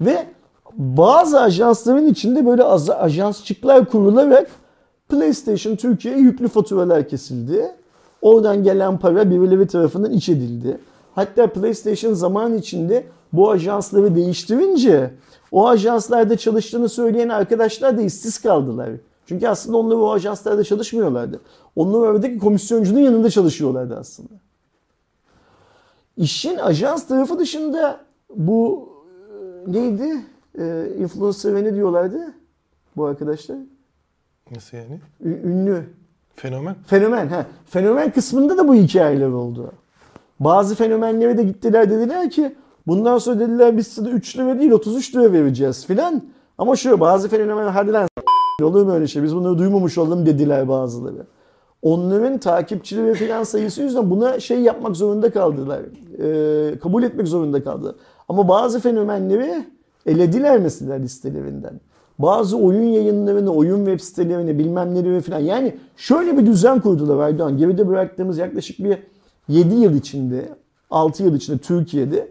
S2: Ve bazı ajansların içinde böyle ajansçıklar kurularak PlayStation Türkiye'ye yüklü faturalar kesildi. Oradan gelen para birileri tarafından iç edildi. Hatta PlayStation zaman içinde bu ajansları değiştirince o ajanslarda çalıştığını söyleyen arkadaşlar da işsiz kaldılar. Çünkü aslında onlar o ajanslarda çalışmıyorlardı. Onlar oradaki komisyoncunun yanında çalışıyorlardı aslında. İşin ajans tarafı dışında bu e, neydi? E, influencer ve ne diyorlardı bu arkadaşlar?
S1: Nasıl yani?
S2: Ü- ünlü.
S1: Fenomen.
S2: Fenomen. Ha. Fenomen kısmında da bu hikayeler oldu. Bazı fenomenlere de gittiler dediler ki bundan sonra dediler biz size 3 lira değil 33 lira vereceğiz filan. Ama şu bazı fenomenler hadi lan [laughs] olur mu öyle şey biz bunları duymamış olalım dediler bazıları. Onların takipçileri filan sayısı yüzünden buna şey yapmak zorunda kaldılar. Ee, kabul etmek zorunda kaldılar. Ama bazı fenomenleri elediler mesela listelerinden. Bazı oyun yayınlarını, oyun web sitelerini bilmem neleri falan. Yani şöyle bir düzen kurdular Erdoğan. Geride bıraktığımız yaklaşık bir 7 yıl içinde, 6 yıl içinde Türkiye'de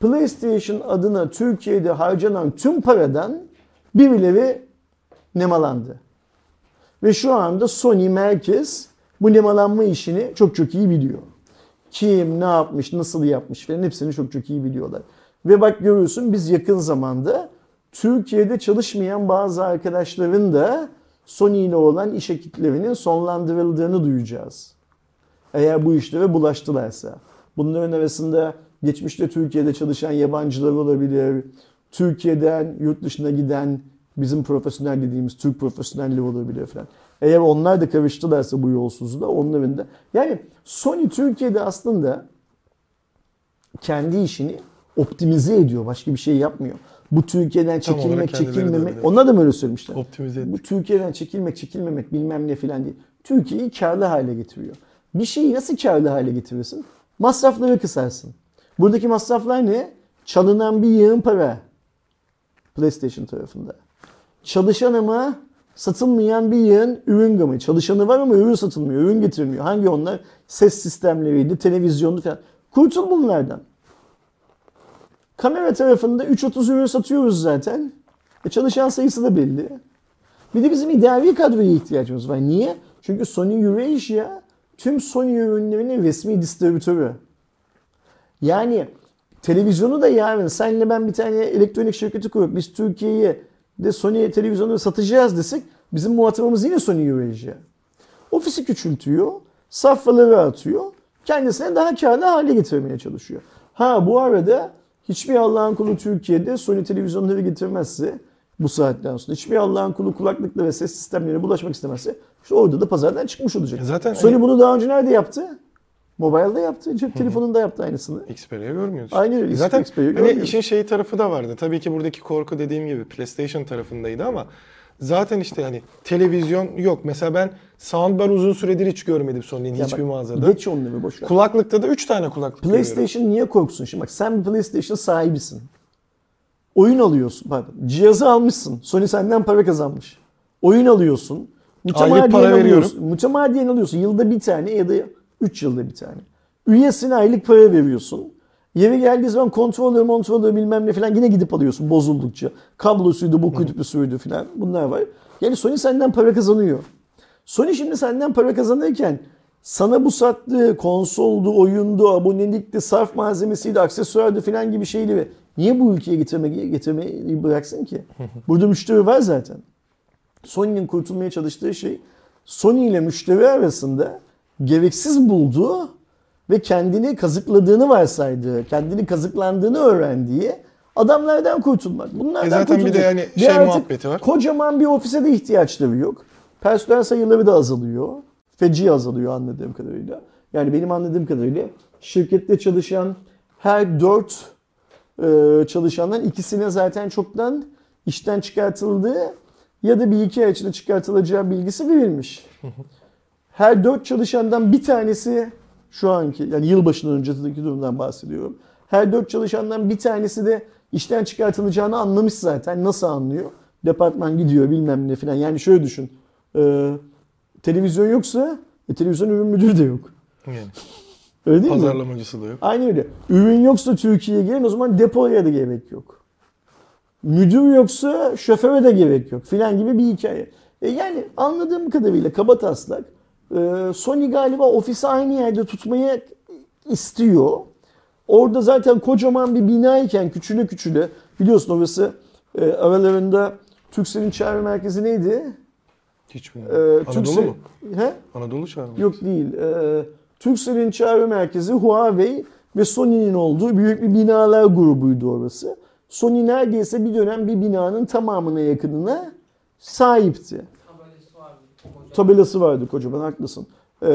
S2: PlayStation adına Türkiye'de harcanan tüm paradan birileri nemalandı. Ve şu anda Sony merkez bu nemalanma işini çok çok iyi biliyor. Kim ne yapmış, nasıl yapmış falan hepsini çok çok iyi biliyorlar. Ve bak görüyorsun biz yakın zamanda Türkiye'de çalışmayan bazı arkadaşların da Sony ile olan iş ekiplerinin sonlandırıldığını duyacağız. Eğer bu işlere bulaştılarsa. Bunların arasında geçmişte Türkiye'de çalışan yabancılar olabilir. Türkiye'den yurt dışına giden bizim profesyonel dediğimiz Türk profesyonelleri olabilir falan. Eğer onlar da karıştılarsa bu yolsuzluğa onların da. Yani Sony Türkiye'de aslında kendi işini optimize ediyor. Başka bir şey yapmıyor. Bu Türkiye'den çekilmek, çekilmemek. Onlar da mı öyle söylemişler?
S1: Optimize ettik.
S2: Bu Türkiye'den çekilmek, çekilmemek bilmem ne filan değil. Türkiye'yi karlı hale getiriyor. Bir şeyi nasıl karlı hale getirirsin? Masrafları kısarsın. Buradaki masraflar ne? Çalınan bir yığın para. PlayStation tarafında. Çalışan ama satılmayan bir yığın ürün gamı. Çalışanı var ama ürün satılmıyor, ürün getirilmiyor. Hangi onlar? Ses sistemleriydi, televizyondu falan. Kurtul bunlardan. Kamera tarafında 3.30 ürün satıyoruz zaten. E çalışan sayısı da belli. Bir de bizim idari kadroya ihtiyacımız var. Niye? Çünkü Sony Eurasia tüm Sony ürünlerinin resmi distribütörü. Yani televizyonu da yarın senle ben bir tane elektronik şirketi kurup biz Türkiye'ye de Sony televizyonu satacağız desek bizim muhatabımız yine Sony Eurasia. Ofisi küçültüyor, safhaları atıyor, kendisine daha karlı hale getirmeye çalışıyor. Ha bu arada hiçbir Allah'ın kulu Türkiye'de Sony televizyonları getirmezse bu saatten sonra hiçbir Allah'ın kulu kulaklıkla ve ses sistemlerine bulaşmak istemezse işte orada da pazardan çıkmış olacak.
S1: Zaten
S2: Sony
S1: hani-
S2: bunu daha önce nerede yaptı? Mobile'da yaptı, cep telefonunda yaptı aynısını.
S1: Xperia'ya görmüyoruz.
S2: Aynen öyle,
S1: Zaten
S2: Xperia'yı
S1: hani işin şeyi tarafı da vardı. Tabii ki buradaki korku dediğim gibi PlayStation tarafındaydı ama zaten işte hani televizyon yok. Mesela ben soundbar uzun süredir hiç görmedim Sony'nin
S2: Ya
S1: hiçbir
S2: bak,
S1: mağazada.
S2: Geç onları boş ver.
S1: Kulaklıkta da 3 tane kulaklık görüyorum.
S2: PlayStation niye korksun? Şimdi bak sen bir PlayStation sahibisin. Oyun alıyorsun. Pardon. Cihazı almışsın. Sony senden para kazanmış. Oyun alıyorsun. Mütemadiyen
S1: para
S2: alıyorsun.
S1: veriyorum.
S2: Mütemadiyen alıyorsun. Yılda bir tane ya da 3 yılda bir tane. Üyesine aylık para veriyorsun. Yeri geldiği zaman kontrolör, kontrolör bilmem ne falan yine gidip alıyorsun bozuldukça. Kablosuydu, bu kütüpüsüydü falan bunlar var. Yani Sony senden para kazanıyor. Sony şimdi senden para kazanırken sana bu sattığı konsoldu, oyundu, abonelikti, sarf malzemesiydi, aksesuardı falan gibi şeyleri niye bu ülkeye getirmeyi, getirmeyi bıraksın ki? [laughs] Burada müşteri var zaten. Sony'nin kurtulmaya çalıştığı şey Sony ile müşteri arasında gereksiz bulduğu ve kendini kazıkladığını varsaydığı, kendini kazıklandığını öğrendiği adamlardan kurtulmak. Bunlardan
S1: E zaten bir de
S2: kurtulacak.
S1: yani
S2: Ve
S1: şey
S2: artık
S1: muhabbeti var.
S2: Kocaman bir ofise de ihtiyaçları yok. Personel sayıları da azalıyor. Feci azalıyor anladığım kadarıyla. Yani benim anladığım kadarıyla şirkette çalışan her dört e, çalışandan ikisine zaten çoktan işten çıkartıldığı ya da bir iki ay içinde çıkartılacağı bilgisi verilmiş. Her dört çalışandan bir tanesi şu anki yani yılbaşından öncesindeki durumdan bahsediyorum. Her dört çalışandan bir tanesi de işten çıkartılacağını anlamış zaten. Nasıl anlıyor? Departman gidiyor bilmem ne falan. Yani şöyle düşün. Ee, televizyon yoksa e, televizyon ürün müdürü de yok.
S1: Yani, [laughs]
S2: Öyle değil mi?
S1: pazarlamacısı da yok.
S2: Aynen öyle. Ürün yoksa Türkiye'ye gelin o zaman depoya da gerek yok. Müdür yoksa şoföre de gerek yok filan gibi bir hikaye. E yani anladığım kadarıyla kaba taslak e, Sony galiba ofisi aynı yerde tutmayı istiyor. Orada zaten kocaman bir bina iken küçüle küçüle biliyorsun orası e, aralarında Türkcell'in çağrı merkezi neydi?
S1: Hiç
S2: E,
S1: bilmiyorum. Anadolu
S2: Turkcell-
S1: mu?
S2: He?
S1: Anadolu çağrı mı?
S2: Yok değil. Ee, Turkcell'in çağrı merkezi Huawei ve Sony'nin olduğu büyük bir binalar grubuydu orası. Sony neredeyse bir dönem bir binanın tamamına yakınına sahipti.
S3: Tabelası vardı. Kocaman.
S2: haklısın. Ee,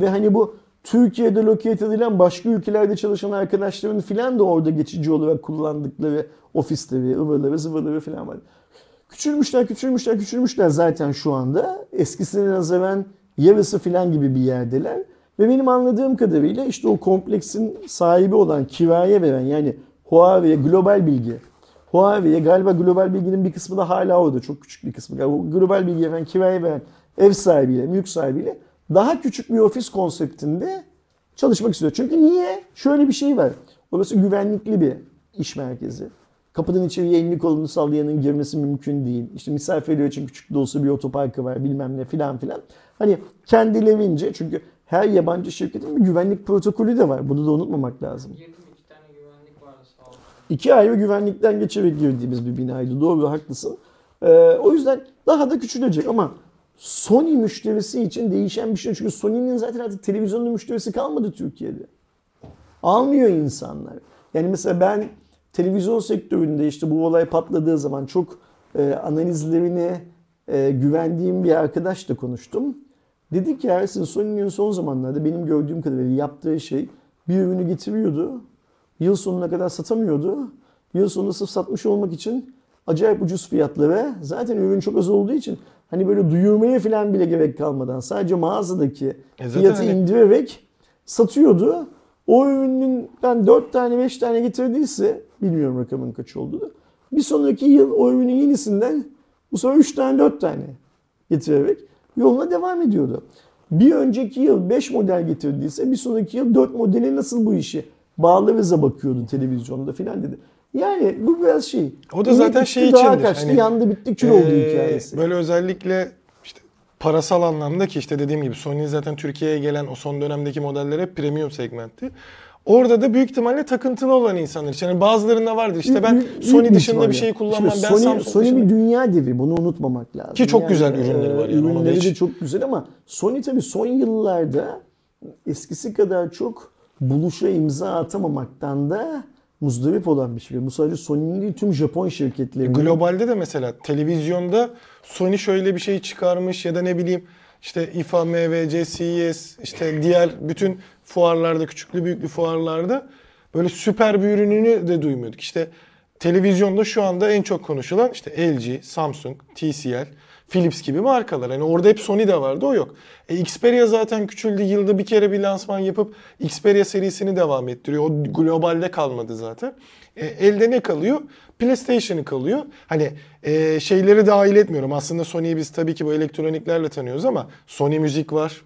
S2: ve hani bu Türkiye'de locate edilen başka ülkelerde çalışan arkadaşların filan da orada geçici olarak kullandıkları ofisleri, ıvırları, zıvırları filan var. Küçülmüşler, küçülmüşler, küçülmüşler zaten şu anda. Eskisine nazaran yarısı filan gibi bir yerdeler. Ve benim anladığım kadarıyla işte o kompleksin sahibi olan kiraya veren yani Huawei'ye global bilgi. Huawei'ye galiba global bilginin bir kısmı da hala orada. Çok küçük bir kısmı. O global bilgi veren kiraya veren ev sahibiyle, mülk sahibiyle daha küçük bir ofis konseptinde çalışmak istiyor. Çünkü niye? Şöyle bir şey var. Orası güvenlikli bir iş merkezi. Kapıdan içeriye elini kolunu sallayanın girmesi mümkün değil. İşte misafirler için küçük de olsa bir otoparkı var bilmem ne filan filan. Hani kendilerince çünkü her yabancı şirketin bir güvenlik protokolü de var. Bunu da unutmamak lazım.
S3: Girdim iki tane güvenlik vardı sağ olsun.
S2: İki ayrı güvenlikten geçerek girdiğimiz bir binaydı. Doğru haklısın. Ee, o yüzden daha da küçülecek ama Sony müşterisi için değişen bir şey. Çünkü Sony'nin zaten artık televizyonlu müşterisi kalmadı Türkiye'de. Almıyor insanlar. Yani mesela ben televizyon sektöründe işte bu olay patladığı zaman çok e, analizlerine e, güvendiğim bir arkadaşla konuştum. Dedi ki Ersin Sony'nin son zamanlarda benim gördüğüm kadarıyla yaptığı şey bir ürünü getiriyordu. Yıl sonuna kadar satamıyordu. Yıl sonunda sırf satmış olmak için acayip ucuz fiyatlara zaten ürün çok az olduğu için hani böyle duyurmaya falan bile gerek kalmadan sadece mağazadaki
S1: E
S2: fiyatı
S1: hani-
S2: indirerek satıyordu. O ürününden 4 tane 5 tane getirdiyse bilmiyorum rakamın kaç olduğunu. Bir sonraki yıl o ürünün yenisinden bu sefer 3 tane 4 tane getirerek yoluna devam ediyordu. Bir önceki yıl 5 model getirdiyse bir sonraki yıl 4 modeli nasıl bu işi bağlarıza bakıyordu televizyonda filan dedi. Yani bu biraz şey.
S1: O da
S2: inek
S1: zaten şey içindir,
S2: Kaçtı,
S1: hani,
S2: yandı bitti kül oldu
S1: Ee,
S2: hikayesi.
S1: Böyle özellikle işte parasal anlamda ki işte dediğim gibi Sony zaten Türkiye'ye gelen o son dönemdeki modeller hep premium segmentti. Orada da büyük ihtimalle takıntılı olan insanlar için. Yani bazılarında vardır. İşte ben
S2: Büyük-
S1: Sony
S2: bir
S1: dışında bir
S2: ihtimalle.
S1: şey kullanmam.
S2: Şimdi
S1: ben
S2: Sony,
S1: Samsung
S2: Sony
S1: dışında-
S2: bir dünya devi. Bunu unutmamak lazım.
S1: Ki çok güzel ürünleri var yani,
S2: Ürünleri
S1: hiç-
S2: de çok güzel ama Sony tabii son yıllarda eskisi kadar çok buluşa imza atamamaktan da muzdarip olan bir şey. Bu sadece Sony'nin değil tüm Japon şirketlerinin.
S1: Globalde de mesela televizyonda Sony şöyle bir şey çıkarmış ya da ne bileyim işte IFA, MVC, CES işte diğer bütün fuarlarda küçüklü büyüklü fuarlarda böyle süper bir ürününü de duymuyorduk. İşte televizyonda şu anda en çok konuşulan işte LG, Samsung, TCL, Philips gibi markalar. Hani orada hep Sony de vardı o yok. E, Xperia zaten küçüldü. Yılda bir kere bir lansman yapıp Xperia serisini devam ettiriyor. O globalde kalmadı zaten. E, elde ne kalıyor? PlayStation'ı kalıyor. Hani e, şeyleri dahil etmiyorum. Aslında Sony'yi biz tabii ki bu elektroniklerle tanıyoruz ama Sony müzik var.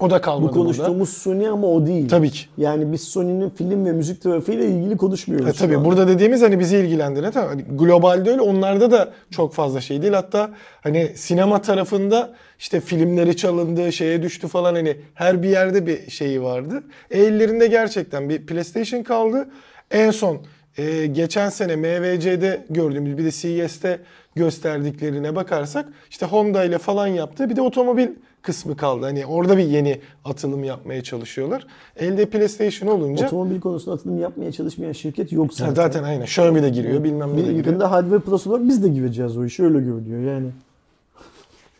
S1: O da
S2: Bu
S1: kalmadı burada.
S2: konuştuğumuz Sony ama o değil.
S1: Tabii ki.
S2: Yani biz Sony'nin film ve müzik tarafıyla ilgili konuşmuyoruz.
S1: E tabii burada dediğimiz hani bizi ilgilendiren tabii hani globalde öyle onlarda da çok fazla şey değil. Hatta hani sinema tarafında işte filmleri çalındı, şeye düştü falan hani her bir yerde bir şeyi vardı. E, ellerinde gerçekten bir PlayStation kaldı. En son e, geçen sene MVC'de gördüğümüz bir de CES'te gösterdiklerine bakarsak işte Honda ile falan yaptı. Bir de otomobil kısmı kaldı. Hani orada bir yeni atılım yapmaya çalışıyorlar. Elde PlayStation olunca
S2: Otomobil konusunda atılım yapmaya çalışmayan şirket yok zaten.
S1: Zaten, aynen. Xiaomi de giriyor bilmem ne de giriyor.
S2: yakında Hardware Plus olarak biz de gireceğiz o işe öyle görünüyor yani.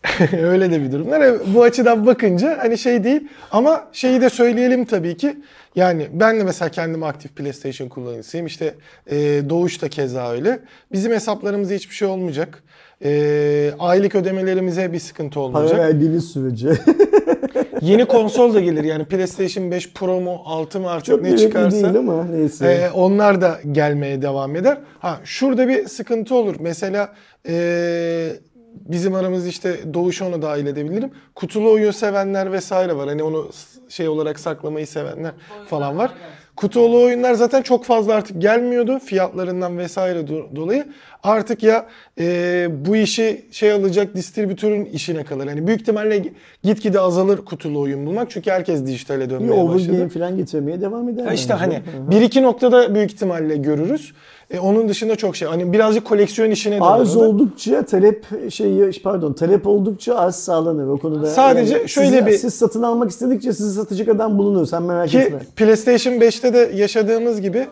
S2: [laughs]
S1: Öyle de bir durumlar. E, Bu açıdan bakınca hani şey değil ama şeyi de söyleyelim tabii ki. Yani ben de mesela kendim aktif PlayStation kullanıcısıyım. İşte e, Doğuş da keza öyle. Bizim hesaplarımıza hiçbir şey olmayacak. E, aylık ödemelerimize bir sıkıntı
S2: Para
S1: olmayacak.
S2: verdiğiniz sürece. [laughs]
S1: Yeni konsol da gelir yani PlayStation 5 Pro mu 6 mı artık
S2: Çok
S1: ne çıkarsa.
S2: değil ama neyse.
S1: Ee, onlar da gelmeye devam eder. Ha şurada bir sıkıntı olur. Mesela ee, bizim aramızda işte Doğuş onu dahil edebilirim. Kutulu oyun sevenler vesaire var. Hani onu şey olarak saklamayı sevenler falan var. Kutulu oyunlar zaten çok fazla artık gelmiyordu fiyatlarından vesaire do- dolayı. Artık ya ee, bu işi şey alacak distribütörün işine kalır. Hani büyük ihtimalle gitgide azalır kutulu oyun bulmak. Çünkü herkes dijitale
S2: bir
S1: dönmeye başladı.
S2: overgame falan getirmeye devam eder.
S1: Ya işte hani bir iki noktada büyük ihtimalle görürüz. E, onun dışında çok şey. Hani birazcık koleksiyon işine dönüyor.
S2: Arz oldukça talep şey pardon talep oldukça arz sağlanır o konuda.
S1: Sadece şöyle
S2: siz,
S1: bir-
S2: siz satın almak istedikçe sizi satacak adam bulunur sen merak
S1: Ki
S2: etme.
S1: PlayStation 5'te de yaşadığımız gibi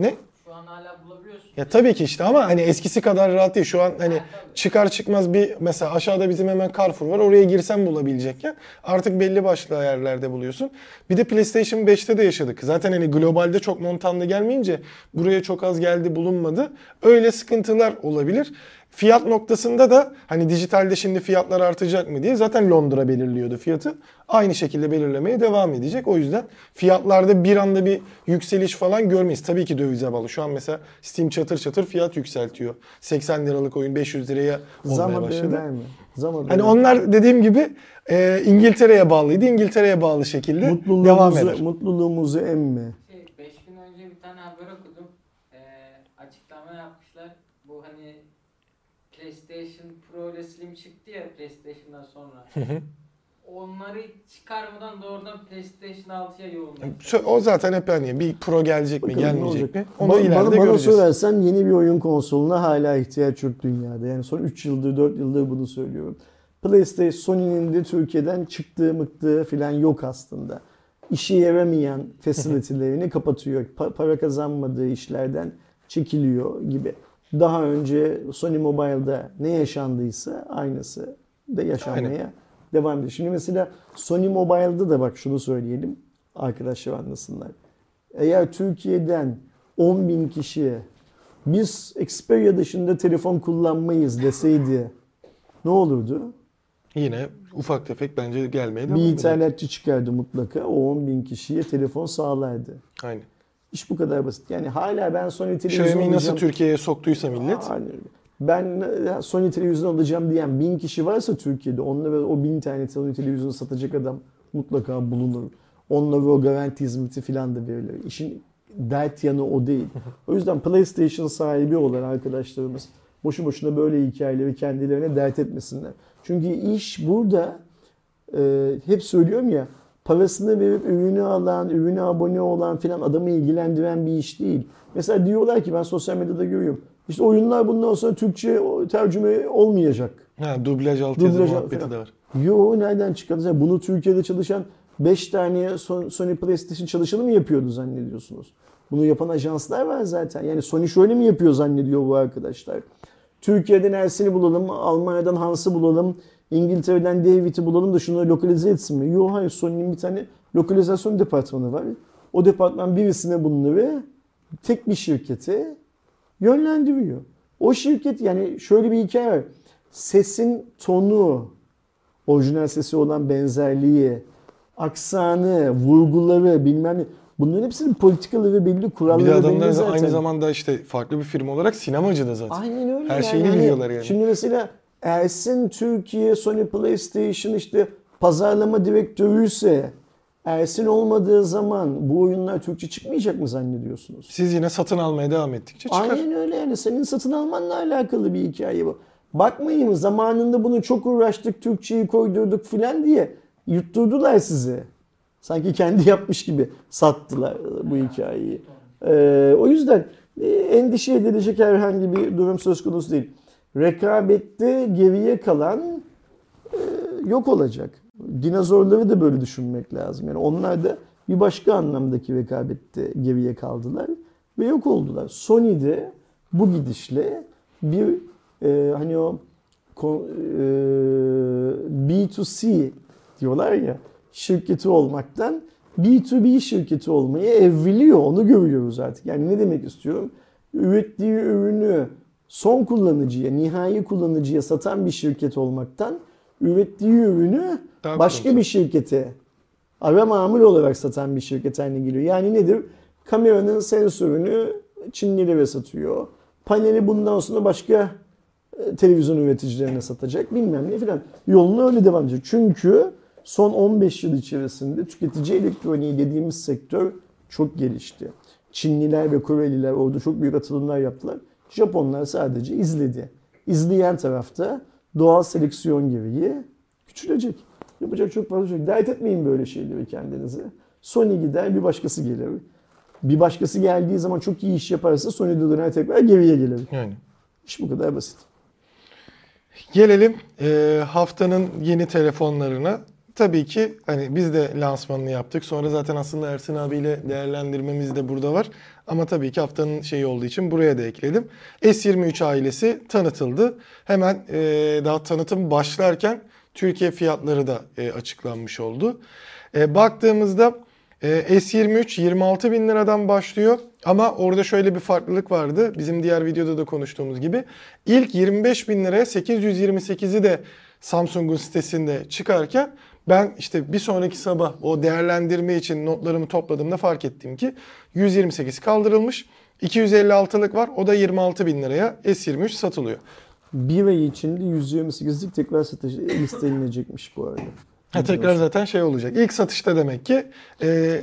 S1: ne?
S3: Şu an hala bulabiliyorsun.
S1: Ya tabii ki işte ama hani eskisi kadar rahat değil. Şu an hani çıkar çıkmaz bir mesela aşağıda bizim hemen Carrefour var. Oraya girsen bulabilecekken artık belli başlı yerlerde buluyorsun. Bir de PlayStation 5'te de yaşadık. Zaten hani globalde çok montanlı gelmeyince buraya çok az geldi bulunmadı. Öyle sıkıntılar olabilir. Fiyat noktasında da hani dijitalde şimdi fiyatlar artacak mı diye zaten Londra belirliyordu fiyatı. Aynı şekilde belirlemeye devam edecek. O yüzden fiyatlarda bir anda bir yükseliş falan görmeyiz. Tabii ki dövize bağlı. Şu an mesela Steam çatır çatır fiyat yükseltiyor. 80 liralık oyun 500 liraya olmaya başladı.
S2: verme. Zam haberi
S1: Hani onlar dediğim gibi e, İngiltere'ye bağlıydı. İngiltere'ye bağlı şekilde devam
S2: mutluluğumuzu,
S1: eder.
S2: mutluluğumuzu emme.
S3: Şey 5 gün önce bir tane haber okudum. Ee, açıklama yapmışlar. Bu hani PlayStation İle Slim çıktı ya PlayStation'dan sonra. Onları çıkarmadan doğrudan PlayStation 6'ya yoğunlaştı.
S1: O zaten hep hani bir pro gelecek mi
S2: Bakalım ne
S1: gelmeyecek mi? Onu
S2: Ba-
S1: ileride
S2: bana, bana
S1: göreceğiz.
S2: sorarsan yeni bir oyun konsoluna hala ihtiyaç yok dünyada. Yani son 3 yıldır 4 yıldır bunu söylüyorum. PlayStation Sony'nin de Türkiye'den çıktığı mıktığı falan yok aslında. İşe yaramayan [laughs] facility'lerini kapatıyor. Pa- para kazanmadığı işlerden çekiliyor gibi. Daha önce Sony Mobile'da ne yaşandıysa aynısı da yaşanmaya
S1: Aynen.
S2: devam ediyor. Şimdi mesela Sony Mobile'da da bak şunu söyleyelim. Arkadaşlar anlasınlar. Eğer Türkiye'den 10 bin kişiye biz Xperia dışında telefon kullanmayız deseydi ne olurdu?
S1: Yine ufak tefek bence gelmeye devam
S2: Bir ithalatçı çıkardı mutlaka. O 10 bin kişiye telefon sağlardı.
S1: Aynen.
S2: İş bu kadar basit. Yani hala ben Sony televizyon
S1: Xiaomi'yi nasıl. Türkiye'ye soktuysa millet.
S2: Aynen öyle. Ben e, Sony televizyon alacağım diyen bin kişi varsa Türkiye'de onunla o bin tane Sony televizyonu satacak adam mutlaka bulunur. Onlara o garanti hizmeti filan da verilir. İşin dert yanı o değil. O yüzden PlayStation sahibi olan arkadaşlarımız boşu boşuna böyle hikayeleri kendilerine dert etmesinler. Çünkü iş burada e, hep söylüyorum ya parasını verip ürünü alan, ürüne abone olan filan adamı ilgilendiren bir iş değil. Mesela diyorlar ki ben sosyal medyada görüyorum. İşte oyunlar bundan sonra Türkçe tercüme olmayacak.
S1: Ha, dublaj altyazı
S2: Dublaj
S1: muhabbeti
S2: falan.
S1: de var.
S2: Yo nereden çıkardı? Sen Bunu Türkiye'de çalışan 5 tane Son- Sony PlayStation çalışanı mı yapıyordu zannediyorsunuz? Bunu yapan ajanslar var zaten. Yani Sony şöyle mi yapıyor zannediyor bu arkadaşlar? Türkiye'den Ersin'i bulalım, Almanya'dan Hans'ı bulalım, İngiltere'den David'i bulalım da şunları lokalize etsin mi? Yok hayır Sony'nin bir tane lokalizasyon departmanı var. O departman birisine bunları tek bir şirkete yönlendiriyor. O şirket yani şöyle bir hikaye var. Sesin tonu, orijinal sesi olan benzerliği, aksanı, vurguları bilmem ne. Bunların hepsinin politikaları belli,
S1: Bir
S2: kuralları
S1: de
S2: belli
S1: adamlar
S2: zaten.
S1: aynı zamanda işte farklı bir firma olarak sinemacı da zaten.
S2: Aynen öyle.
S1: Her
S2: yani.
S1: şeyini
S2: Hani
S1: biliyorlar yani.
S2: Şimdi mesela Ersin Türkiye, Sony PlayStation işte pazarlama direktörüyse Ersin olmadığı zaman bu oyunlar Türkçe çıkmayacak mı zannediyorsunuz?
S1: Siz yine satın almaya devam ettikçe çıkar.
S2: Aynen öyle yani senin satın almanla alakalı bir hikaye bu. Bakmayın zamanında bunu çok uğraştık Türkçeyi koydurduk filan diye yutturdular sizi. Sanki kendi yapmış gibi sattılar bu hikayeyi. Ee, o yüzden e, endişe edilecek herhangi bir durum söz konusu değil. Rekabette geriye kalan e, yok olacak. Dinozorları da böyle düşünmek lazım. Yani onlar da bir başka anlamdaki rekabette geriye kaldılar ve yok oldular. Sony de bu gidişle bir e, hani o e, B2C diyorlar ya şirketi olmaktan B2B şirketi olmaya evriliyor. Onu görüyoruz artık. Yani ne demek istiyorum? Ürettiği ürünü son kullanıcıya, nihai kullanıcıya satan bir şirket olmaktan ürettiği ürünü
S1: Daha
S2: başka
S1: kurumsal.
S2: bir şirkete ara mamul olarak satan bir şirket haline geliyor. Yani nedir? Kameranın sensörünü Çinlilere satıyor. Paneli bundan sonra başka e, televizyon üreticilerine satacak bilmem ne filan. Yoluna öyle devam edecek. Çünkü son 15 yıl içerisinde tüketici elektroniği dediğimiz sektör çok gelişti. Çinliler ve Koreliler orada çok büyük atılımlar yaptılar. Japonlar sadece izledi. İzleyen tarafta doğal seleksiyon gereği küçülecek. Yapacak çok fazla şey. Dert etmeyin böyle şeyleri kendinize. Sony gider bir başkası gelir. Bir başkası geldiği zaman çok iyi iş yaparsa Sony de döner tekrar geriye gelir.
S1: Yani.
S2: İş bu kadar basit.
S1: Gelelim e, haftanın yeni telefonlarına. Tabii ki hani biz de lansmanını yaptık. Sonra zaten aslında Ersin abiyle değerlendirmemiz de burada var. Ama tabii ki haftanın şeyi olduğu için buraya da ekledim. S23 ailesi tanıtıldı. Hemen e, daha tanıtım başlarken Türkiye fiyatları da e, açıklanmış oldu. E, baktığımızda e, S23 26 bin liradan başlıyor. Ama orada şöyle bir farklılık vardı. Bizim diğer videoda da konuştuğumuz gibi. İlk 25 bin liraya 828'i de Samsung'un sitesinde çıkarken ben işte bir sonraki sabah o değerlendirme için notlarımı topladığımda fark ettim ki 128 kaldırılmış. 256'lık var. O da 26 bin liraya S23 satılıyor.
S2: Bir ay içinde 128'lik tekrar satış listeleninecekmiş bu arada.
S1: Ha, tekrar zaten şey olacak. İlk satışta demek ki e,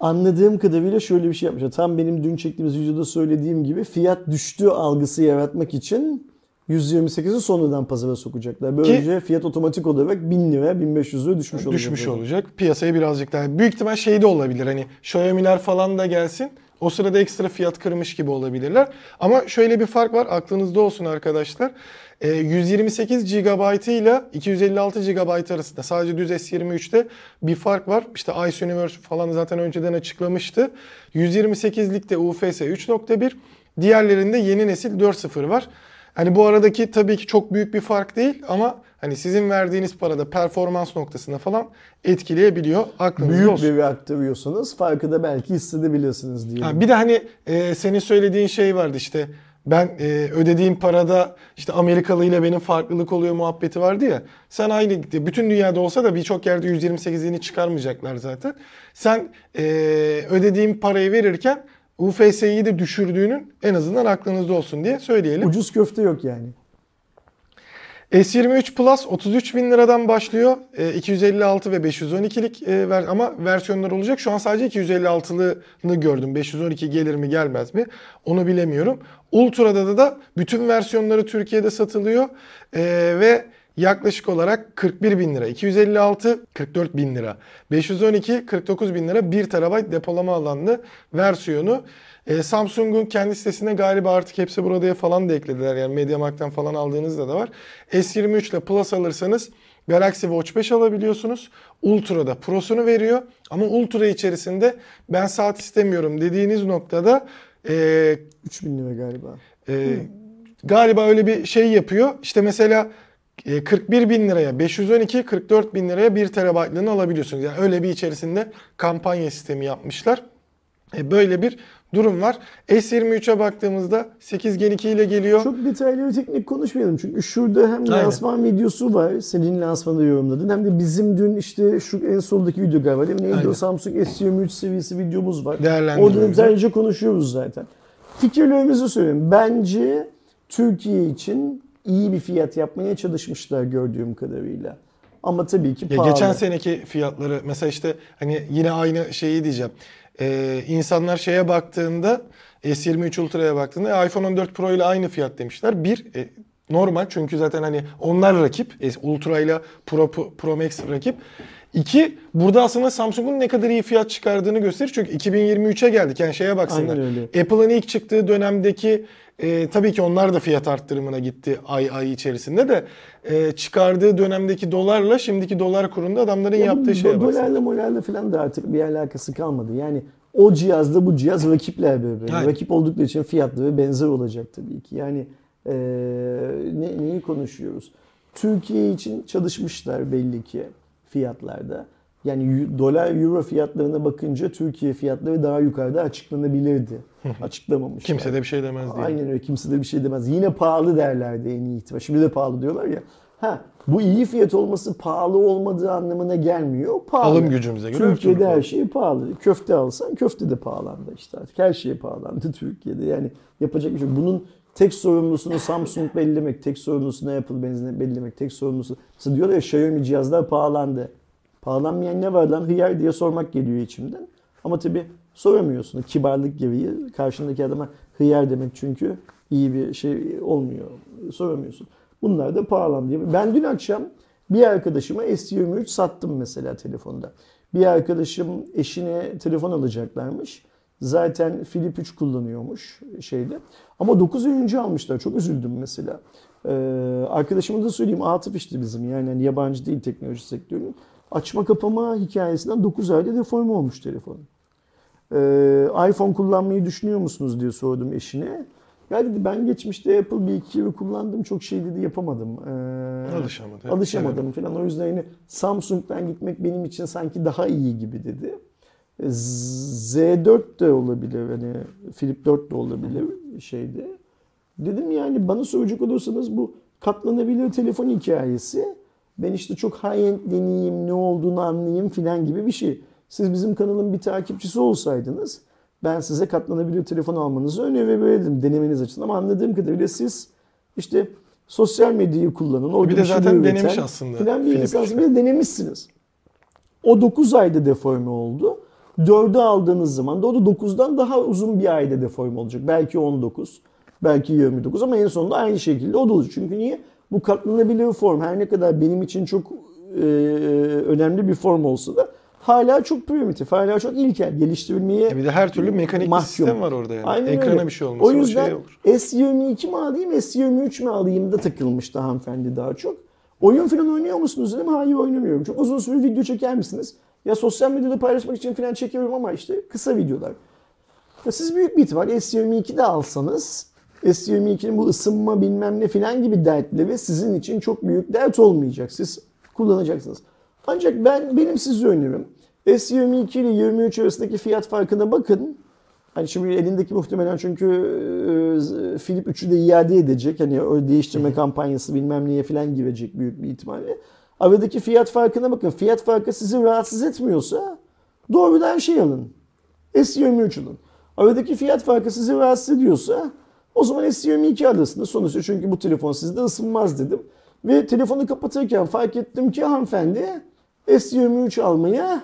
S2: Anladığım kadarıyla şöyle bir şey yapmışlar. Tam benim dün çektiğimiz videoda söylediğim gibi fiyat düştü algısı yaratmak için 128'i sonradan pazara sokacaklar. Böylece fiyat otomatik olarak 1000 lira 1500 lira düşmüş olacak.
S1: düşmüş olacak. Piyasayı birazcık daha. Büyük ihtimal şey de olabilir. Hani Xiaomi'ler falan da gelsin. O sırada ekstra fiyat kırmış gibi olabilirler. Ama şöyle bir fark var. Aklınızda olsun arkadaşlar. Ee, 128 GB ile 256 GB arasında sadece düz S23'te bir fark var. İşte Ice Universe falan zaten önceden açıklamıştı. 128'likte UFS 3.1, diğerlerinde yeni nesil 4.0 var. Hani bu aradaki tabii ki çok büyük bir fark değil ama hani sizin verdiğiniz parada performans noktasında falan etkileyebiliyor. Aklınızda
S2: Büyük
S1: olsun.
S2: bir aktarıyorsanız farkı da belki hissedebilirsiniz diye.
S1: Ha, bir de hani e, senin söylediğin şey vardı işte ben e, ödediğim parada işte Amerikalı ile benim farklılık oluyor muhabbeti vardı ya. Sen aynı bütün dünyada olsa da birçok yerde 128'ini çıkarmayacaklar zaten. Sen e, ödediğin parayı verirken UFS'yi de düşürdüğünün en azından aklınızda olsun diye söyleyelim.
S2: Ucuz köfte yok yani.
S1: S23 Plus 33 bin liradan başlıyor. E, 256 ve 512'lik e, ver, ama versiyonlar olacak. Şu an sadece 256'lığını gördüm. 512 gelir mi gelmez mi onu bilemiyorum. Ultra'da da, da bütün versiyonları Türkiye'de satılıyor. E, ve yaklaşık olarak 41 bin lira. 256 44 bin lira. 512 49 bin lira 1 TB depolama alanlı versiyonu. E, Samsung'un kendi sitesine galiba artık hepsi buradaya falan da eklediler. Yani MediaMarkt'tan falan aldığınızda da var. S23 ile Plus alırsanız Galaxy Watch 5 alabiliyorsunuz. Ultra'da Pro'sunu veriyor. Ama Ultra içerisinde ben saat istemiyorum dediğiniz noktada e,
S2: 3000 lira galiba.
S1: e, galiba öyle bir şey yapıyor. İşte mesela 41 bin liraya 512, 44 bin liraya 1 terabaytlığını alabiliyorsunuz. Yani öyle bir içerisinde kampanya sistemi yapmışlar. E, böyle bir durum var. S23'e baktığımızda 8 Gen 2 ile geliyor.
S2: Çok detaylı ve teknik konuşmayalım çünkü şurada hem
S1: Aynen.
S2: lansman videosu var. Senin lansmanı yorumladın. Hem de bizim dün işte şu en soldaki video galiba değil mi? Neydi
S1: Aynen.
S2: o Samsung S23 seviyesi videomuz var. Orada detaylıca konuşuyoruz zaten. Fikirlerimizi söyleyeyim. Bence Türkiye için iyi bir fiyat yapmaya çalışmışlar gördüğüm kadarıyla. Ama tabii ki
S1: Ya
S2: pahalı.
S1: geçen seneki fiyatları mesela işte hani yine aynı şeyi diyeceğim. Ee, insanlar şeye baktığında S23 Ultra'ya baktığında iPhone 14 Pro ile aynı fiyat demişler. Bir e, normal çünkü zaten hani onlar rakip. E, Ultra ile Pro, Pro Max rakip. İki, burada aslında Samsung'un ne kadar iyi fiyat çıkardığını gösterir. Çünkü 2023'e geldik. Yani şeye baksınlar. Apple'ın ilk çıktığı dönemdeki e, tabii ki onlar da fiyat arttırımına gitti ay ay içerisinde de e, çıkardığı dönemdeki dolarla şimdiki dolar kurunda adamların
S2: Ya
S1: yaptığı şeye baksın.
S2: Dolarla molarla falan da artık bir alakası kalmadı. Yani o cihazla bu cihaz rakipler birbirine.
S1: Aynen.
S2: Rakip oldukları için fiyatları benzer olacak tabii ki. Yani eee, ne, neyi konuşuyoruz? Türkiye için çalışmışlar belli ki fiyatlarda. Yani dolar euro fiyatlarına bakınca Türkiye fiyatları daha yukarıda açıklanabilirdi. Açıklamamışlar.
S1: Kimse de bir şey demez diye.
S2: Aynen öyle. Kimse de bir şey demez. Yine pahalı derlerdi en iyi ihtimal. Şimdi de pahalı diyorlar ya. Ha, bu iyi fiyat olması pahalı olmadığı anlamına gelmiyor. Pahalı.
S1: Alım gücümüze göre
S2: Türkiye'de her şey pahalı. Köfte alsan köfte de pahalandı işte artık. Her şey pahalandı [laughs] Türkiye'de. Yani yapacak bir şey. Bunun tek sorumlusunu Samsung belirlemek, tek sorumlusunu Apple belirlemek, tek sorumlusu. Mesela diyorlar ya Xiaomi cihazlar pahalandı. Pahalanmayan ne var lan hıyar diye sormak geliyor içimden. Ama tabii soramıyorsun. Kibarlık gereği karşındaki adama hıyar demek çünkü iyi bir şey olmuyor. Soramıyorsun. Bunlar da pahalandı. diye. Ben dün akşam bir arkadaşıma S23 sattım mesela telefonda. Bir arkadaşım eşine telefon alacaklarmış. Zaten Flip 3 kullanıyormuş şeyde. Ama 9 ay önce almışlar. Çok üzüldüm mesela. Ee, arkadaşıma da söyleyeyim Atıf işte bizim yani hani yabancı değil teknoloji sektörünün. açma kapama hikayesinden 9 ayda deforme olmuş telefon. Ee, iPhone kullanmayı düşünüyor musunuz diye sordum eşine. Ya dedi ben geçmişte Apple bir iki yıl kullandım çok şey dedi yapamadım. Ee,
S1: Alışamadı.
S2: Alışamadım falan. O yüzden yine Samsung'dan gitmek benim için sanki daha iyi gibi dedi. E, Z4 de olabilir hani Flip 4 de olabilir şeydi. Dedim yani bana soracak olursanız bu katlanabilir telefon hikayesi ben işte çok high-end deneyeyim, ne olduğunu anlayayım filan gibi bir şey. Siz bizim kanalın bir takipçisi olsaydınız ben size katlanabilir telefon almanızı önerebilirdim denemeniz açısından. Ama anladığım kadarıyla siz işte sosyal medyayı kullanın. Orada
S1: Bir de zaten
S2: üreten
S1: denemiş aslında
S2: Filan bir
S1: Philip
S2: insansınız.
S1: işte.
S2: Bir de denemişsiniz. O 9 ayda deforme oldu. 4'ü aldığınız zaman da o da 9'dan daha uzun bir ayda deforme olacak. Belki 19, belki 29 ama en sonunda aynı şekilde o da olacak. Çünkü niye? Bu katlanabilir form her ne kadar benim için çok e, önemli bir form olsa da hala çok primitif, hala çok ilkel. Geliştirilmeye
S1: E bir de her türlü mekanik
S2: mahkum.
S1: sistem var orada yani.
S2: Aynen
S1: Ekrana
S2: öyle.
S1: bir şey olması
S2: O yüzden
S1: şey olur.
S2: S22 mi alayım, S23 mi alayım da takılmıştı hanımefendi daha çok. Oyun falan oynuyor musunuz dedim. Hayır oynamıyorum. Çok uzun süre video çeker misiniz? Ya sosyal medyada paylaşmak için falan çekiyorum ama işte kısa videolar. Ya siz büyük bir ihtimal S22 de alsanız S22'nin bu ısınma bilmem ne falan gibi dertleri sizin için çok büyük dert olmayacak. Siz kullanacaksınız. Ancak ben benim size önerim S22 ile 23 arasındaki fiyat farkına bakın. Hani şimdi elindeki muhtemelen çünkü e, Philip 3'ü de iade edecek. Hani o değiştirme kampanyası bilmem neye falan girecek büyük bir ihtimalle. Aradaki fiyat farkına bakın. Fiyat farkı sizi rahatsız etmiyorsa doğrudan şey alın. S23 alın. Aradaki fiyat farkı sizi rahatsız ediyorsa o zaman S22 alırsınız. Sonuçta çünkü bu telefon sizde ısınmaz dedim. Ve telefonu kapatırken fark ettim ki hanımefendi S23 almaya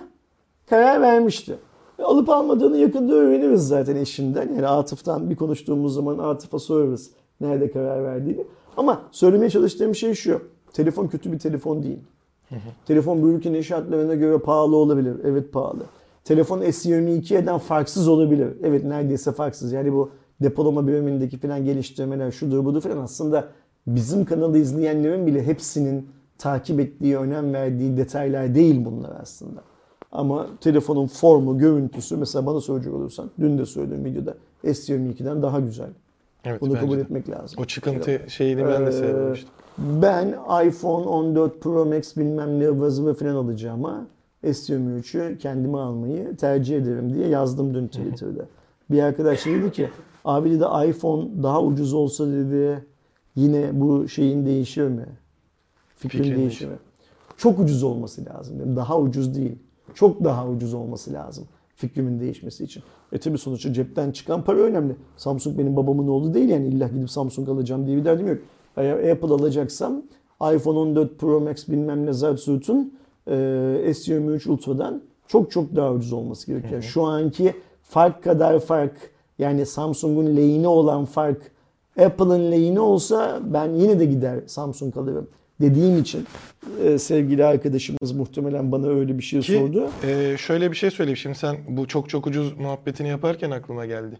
S2: karar vermişti. E, Alıp almadığını yakında öğreniriz zaten eşinden. Yani Atıf'tan bir konuştuğumuz zaman Atıf'a sorarız nerede karar verdiğini. Ama söylemeye çalıştığım şey şu. Telefon kötü bir telefon değil. Telefon bu ülkenin şartlarına göre pahalı olabilir. Evet pahalı. Telefon S22'den farksız olabilir. Evet neredeyse farksız. Yani bu depolama birimindeki falan geliştirmeler şudur budur falan aslında bizim kanalı izleyenlerin bile hepsinin takip ettiği, önem verdiği detaylar değil bunlar aslında. Ama telefonun formu, görüntüsü mesela bana soracak olursan dün de söyledim videoda S22'den daha güzel.
S1: Evet,
S2: Bunu kabul
S1: de.
S2: etmek lazım.
S1: O çıkıntı şeyini ben de
S2: Ee. Ben iPhone 14 Pro Max bilmem ne ıvı zıvı falan alacağıma S23'ü kendime almayı tercih ederim diye yazdım dün Twitter'da. Bir arkadaş dedi ki abi dedi iPhone daha ucuz olsa dedi yine bu şeyin değişir mi? Fikrin
S1: Fikrin
S2: değişir mi? Çok ucuz olması lazım. dedim. Daha ucuz değil. Çok daha ucuz olması lazım fikrimin değişmesi için. E tabi sonuçta cepten çıkan para önemli. Samsung benim babamın oğlu değil yani illa gidip Samsung alacağım diye bir derdim yok. Eğer Apple alacaksam iPhone 14 Pro Max bilmem ne Zartsurt'un e, S23 Ultra'dan çok çok daha ucuz olması gerekiyor. Şu anki fark kadar fark yani Samsung'un lehine olan fark Apple'ın lehine olsa ben yine de gider Samsung alırım dediğim için e, sevgili arkadaşımız muhtemelen bana öyle bir şey
S1: Ki
S2: sordu.
S1: e, şöyle bir şey söyleyeyim. Şimdi sen bu çok çok ucuz muhabbetini yaparken aklıma geldi.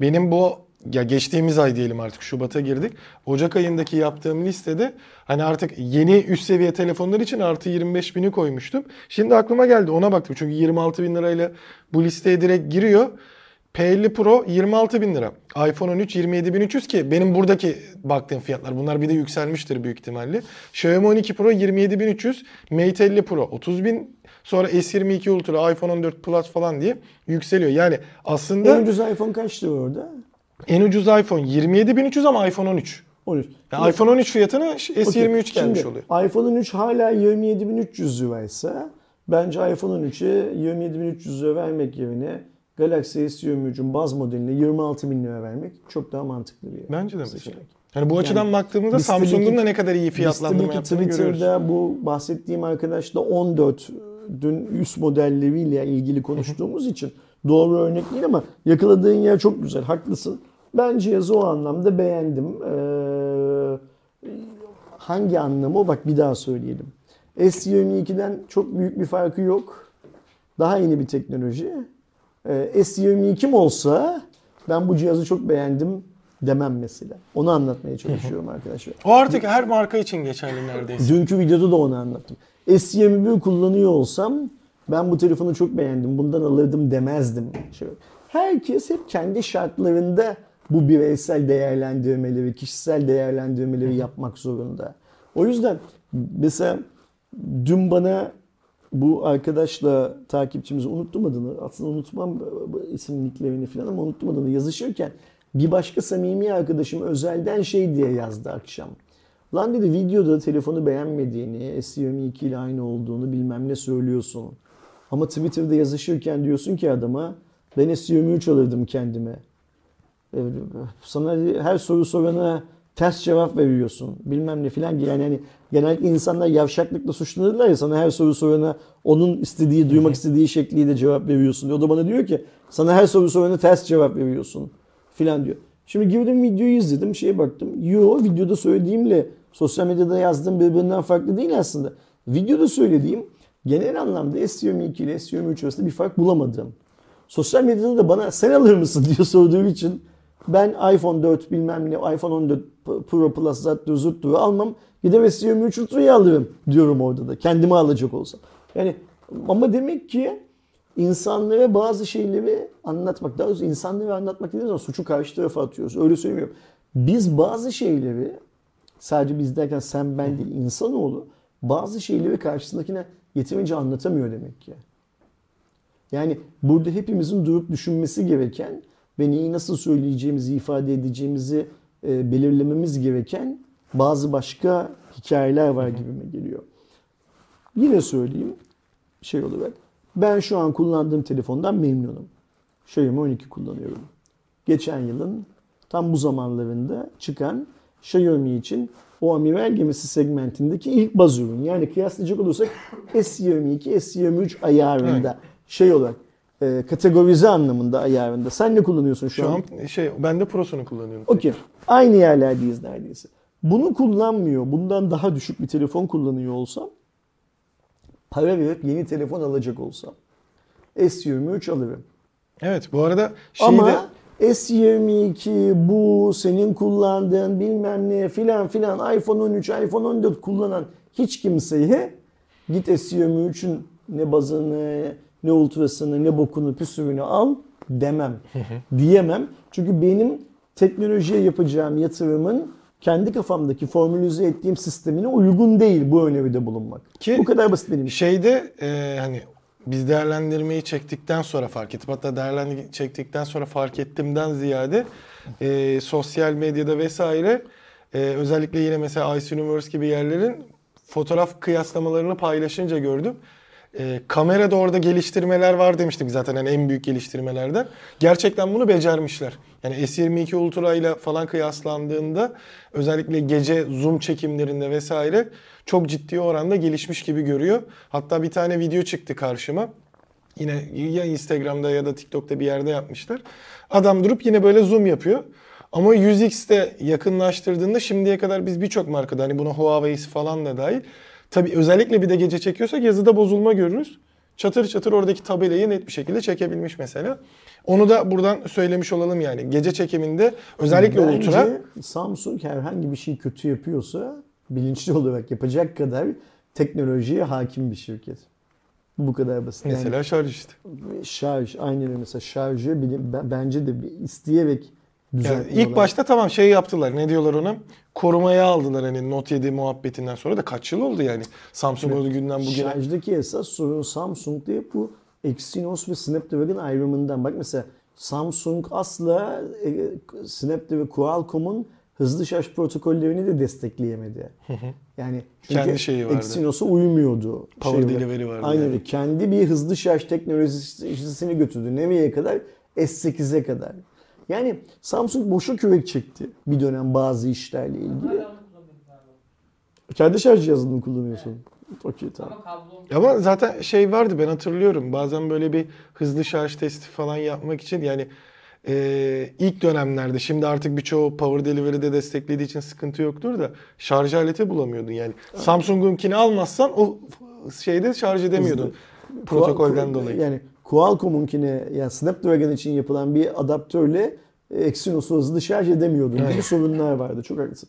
S1: Benim bu ya geçtiğimiz ay diyelim artık Şubat'a girdik. Ocak ayındaki yaptığım listede hani artık yeni üst seviye telefonlar için artı 25 bini koymuştum. Şimdi aklıma geldi ona baktım. Çünkü 26 bin lirayla bu listeye direkt giriyor. P50 Pro 26 bin lira. iPhone 13 27.300 ki benim buradaki baktığım fiyatlar. Bunlar bir de yükselmiştir büyük ihtimalle. Xiaomi 12 Pro 27.300. Mate 50 Pro 30 bin. Sonra S22 Ultra, iPhone 14 Plus falan diye yükseliyor. Yani aslında
S2: En ucuz iPhone kaçtı orada?
S1: En ucuz iPhone 27.300 ama iPhone 13.
S2: 13.
S1: Yani iPhone 13 fiyatına S23
S2: Okey.
S1: gelmiş
S2: Şimdi,
S1: oluyor.
S2: iPhone 13 hala 27.300 liraysa bence iPhone 13'e 27.300 lira vermek yerine Galaxy S23'ün baz modeline 26 bin lira vermek çok daha mantıklı bir
S1: Bence de
S2: seçenek.
S1: Yani bu açıdan baktığımızda
S2: listedeki-
S1: Samsung'un da ne kadar iyi fiyatlandırma yaptığını görüyoruz.
S2: Twitter'da bu bahsettiğim arkadaşla 14 dün üst modelleriyle ilgili konuştuğumuz için doğru örnek değil ama yakaladığın yer çok güzel. Haklısın. Ben cihazı o anlamda beğendim. Ee, hangi anlamı? Bak bir daha söyleyelim. S22'den çok büyük bir farkı yok. Daha yeni bir teknoloji. Ee, S22'm olsa ben bu cihazı çok beğendim demem mesela. Onu anlatmaya çalışıyorum arkadaşlar.
S1: O artık her marka için geçerli neredeyse.
S2: Dünkü videoda da onu anlattım. S21 kullanıyor olsam ben bu telefonu çok beğendim. Bundan alırdım demezdim. Şöyle. Herkes hep kendi şartlarında bu bireysel değerlendirmeleri, kişisel değerlendirmeleri yapmak zorunda. O yüzden mesela dün bana bu arkadaşla takipçimizi unuttum adını. Aslında unutmam bu isim nicklerini falan ama unuttum adını. Yazışırken bir başka samimi arkadaşım özelden şey diye yazdı akşam. Lan dedi videoda telefonu beğenmediğini, S22 ile aynı olduğunu bilmem ne söylüyorsun. Ama Twitter'da yazışırken diyorsun ki adama ben S23 alırdım kendime. Ee, Sana her soru sorana ters cevap veriyorsun. Bilmem ne filan yani hani genellikle insanlar yavşaklıkla suçlanırlar ya sana her soru sorana onun istediği, duymak istediği şekliyle cevap veriyorsun. O da bana diyor ki sana her soru sorana ters cevap veriyorsun filan diyor. Şimdi girdim videoyu izledim şeye baktım. Yo videoda söylediğimle sosyal medyada yazdığım birbirinden farklı değil aslında. Videoda söylediğim genel anlamda S22 ile S23 arasında bir fark bulamadım. Sosyal medyada da bana sen alır mısın [laughs] diye sorduğum için ben iPhone 4 bilmem ne iPhone 14 Pro Plus zaten zurttuğu almam. Gider S23 Ultra'yı alırım diyorum orada da. Kendime alacak olsam. Yani ama demek ki insanlara bazı şeyleri anlatmak, daha doğrusu insanlara anlatmak dediğimiz zaman suçu karşı tarafa atıyoruz. Öyle söylemiyorum. Biz bazı şeyleri sadece biz derken sen ben değil insanoğlu bazı şeyleri karşısındakine yeterince anlatamıyor demek ki. Yani burada hepimizin durup düşünmesi gereken ve neyi nasıl söyleyeceğimizi, ifade edeceğimizi e, belirlememiz gereken bazı başka hikayeler var gibime geliyor. Yine söyleyeyim şey olarak. Ben şu an kullandığım telefondan memnunum. Xiaomi 12 kullanıyorum. Geçen yılın tam bu zamanlarında çıkan Xiaomi için o amiral gemisi segmentindeki ilk baz ürün. Yani kıyaslayacak olursak S22, S23 ayarında şey olarak e, kategorize anlamında ayarında. Sen ne kullanıyorsun şu,
S1: Şu
S2: an?
S1: an şey ben de Pro'sunu kullanıyorum.
S2: Okey. Aynı yerlerdeyiz neredeyse. Bunu kullanmıyor, bundan daha düşük bir telefon kullanıyor olsam, para verip yeni telefon alacak olsam, S23 alırım.
S1: Evet bu arada şeyi
S2: Ama
S1: de
S2: S22 bu senin kullandığın bilmem ne filan filan iPhone 13, iPhone 14 kullanan hiç kimseye git S23'ün ne bazını, ne ultrasını, ne bokunu, püsürünü al demem. Diyemem. Çünkü benim teknolojiye yapacağım yatırımın kendi kafamdaki formülize ettiğim sistemine uygun değil bu öneride bulunmak.
S1: Ki-
S2: bu kadar basit benim
S1: şeyde e, hani biz değerlendirmeyi çektikten sonra fark ettim. Hatta değerlendirmeyi çektikten sonra fark ettimden ziyade e, sosyal medyada vesaire e, özellikle yine mesela Ice Universe gibi yerlerin fotoğraf kıyaslamalarını paylaşınca gördüm. E, kamerada orada geliştirmeler var demiştik zaten hani en büyük geliştirmelerden. Gerçekten bunu becermişler. Yani S22 Ultra ile falan kıyaslandığında özellikle gece zoom çekimlerinde vesaire çok ciddi oranda gelişmiş gibi görüyor. Hatta bir tane video çıktı karşıma. Yine ya Instagram'da ya da TikTok'ta bir yerde yapmışlar. Adam durup yine böyle zoom yapıyor. Ama 100x'te yakınlaştırdığında şimdiye kadar biz birçok markada hani buna Huawei'si falan da dahil. Tabii özellikle bir de gece çekiyorsak yazıda bozulma görürüz. Çatır çatır oradaki tabelayı net bir şekilde çekebilmiş mesela. Onu da buradan söylemiş olalım yani. Gece çekiminde özellikle
S2: Bence
S1: Ultra
S2: Samsung herhangi bir şey kötü yapıyorsa bilinçli olarak yapacak kadar teknolojiye hakim bir şirket. Bu kadar basit. Yani
S1: mesela şarj işte.
S2: şarj, aynı öyle mesela şarjı bence de isteyerek
S1: Yani ilk başta tamam şey yaptılar. Ne diyorlar ona? Korumaya aldılar hani Note 7 muhabbetinden sonra da kaç yıl oldu yani. Samsung o günden bugüne.
S2: Şarjdaki esas sorun Samsung'da hep bu Exynos ve Snapdragon ayrımından. Bak mesela Samsung asla e, Snapdragon ve Qualcomm'un hızlı şarj protokollerini de destekleyemedi. Yani çünkü
S1: Kendi şeyi vardı.
S2: Exynos'a uymuyordu.
S1: Power
S2: Şey,
S1: delivery vardı
S2: Aynen
S1: yani.
S2: Kendi bir hızlı şarj teknolojisini götürdü. Nereye kadar? S8'e kadar. Yani Samsung boşa kürek çekti bir dönem bazı işlerle ilgili. Kendi şarj cihazını mı kullanıyorsun? Okey tamam.
S3: Ama
S1: zaten şey vardı ben hatırlıyorum. Bazen böyle bir hızlı şarj testi falan yapmak için yani e, ilk dönemlerde şimdi artık birçoğu Power Delivery'de desteklediği için sıkıntı yoktur da şarj aleti bulamıyordun yani. Samsung'unkini almazsan o şeyde şarj edemiyordun. Protokolden
S2: Qual-
S1: dolayı.
S2: Yani Qualcomm'unkine yani Snapdragon için yapılan bir adaptörle Exynos'u hızlı şarj edemiyordun gibi
S1: Aynen.
S2: sorunlar vardı. Çok haklısın.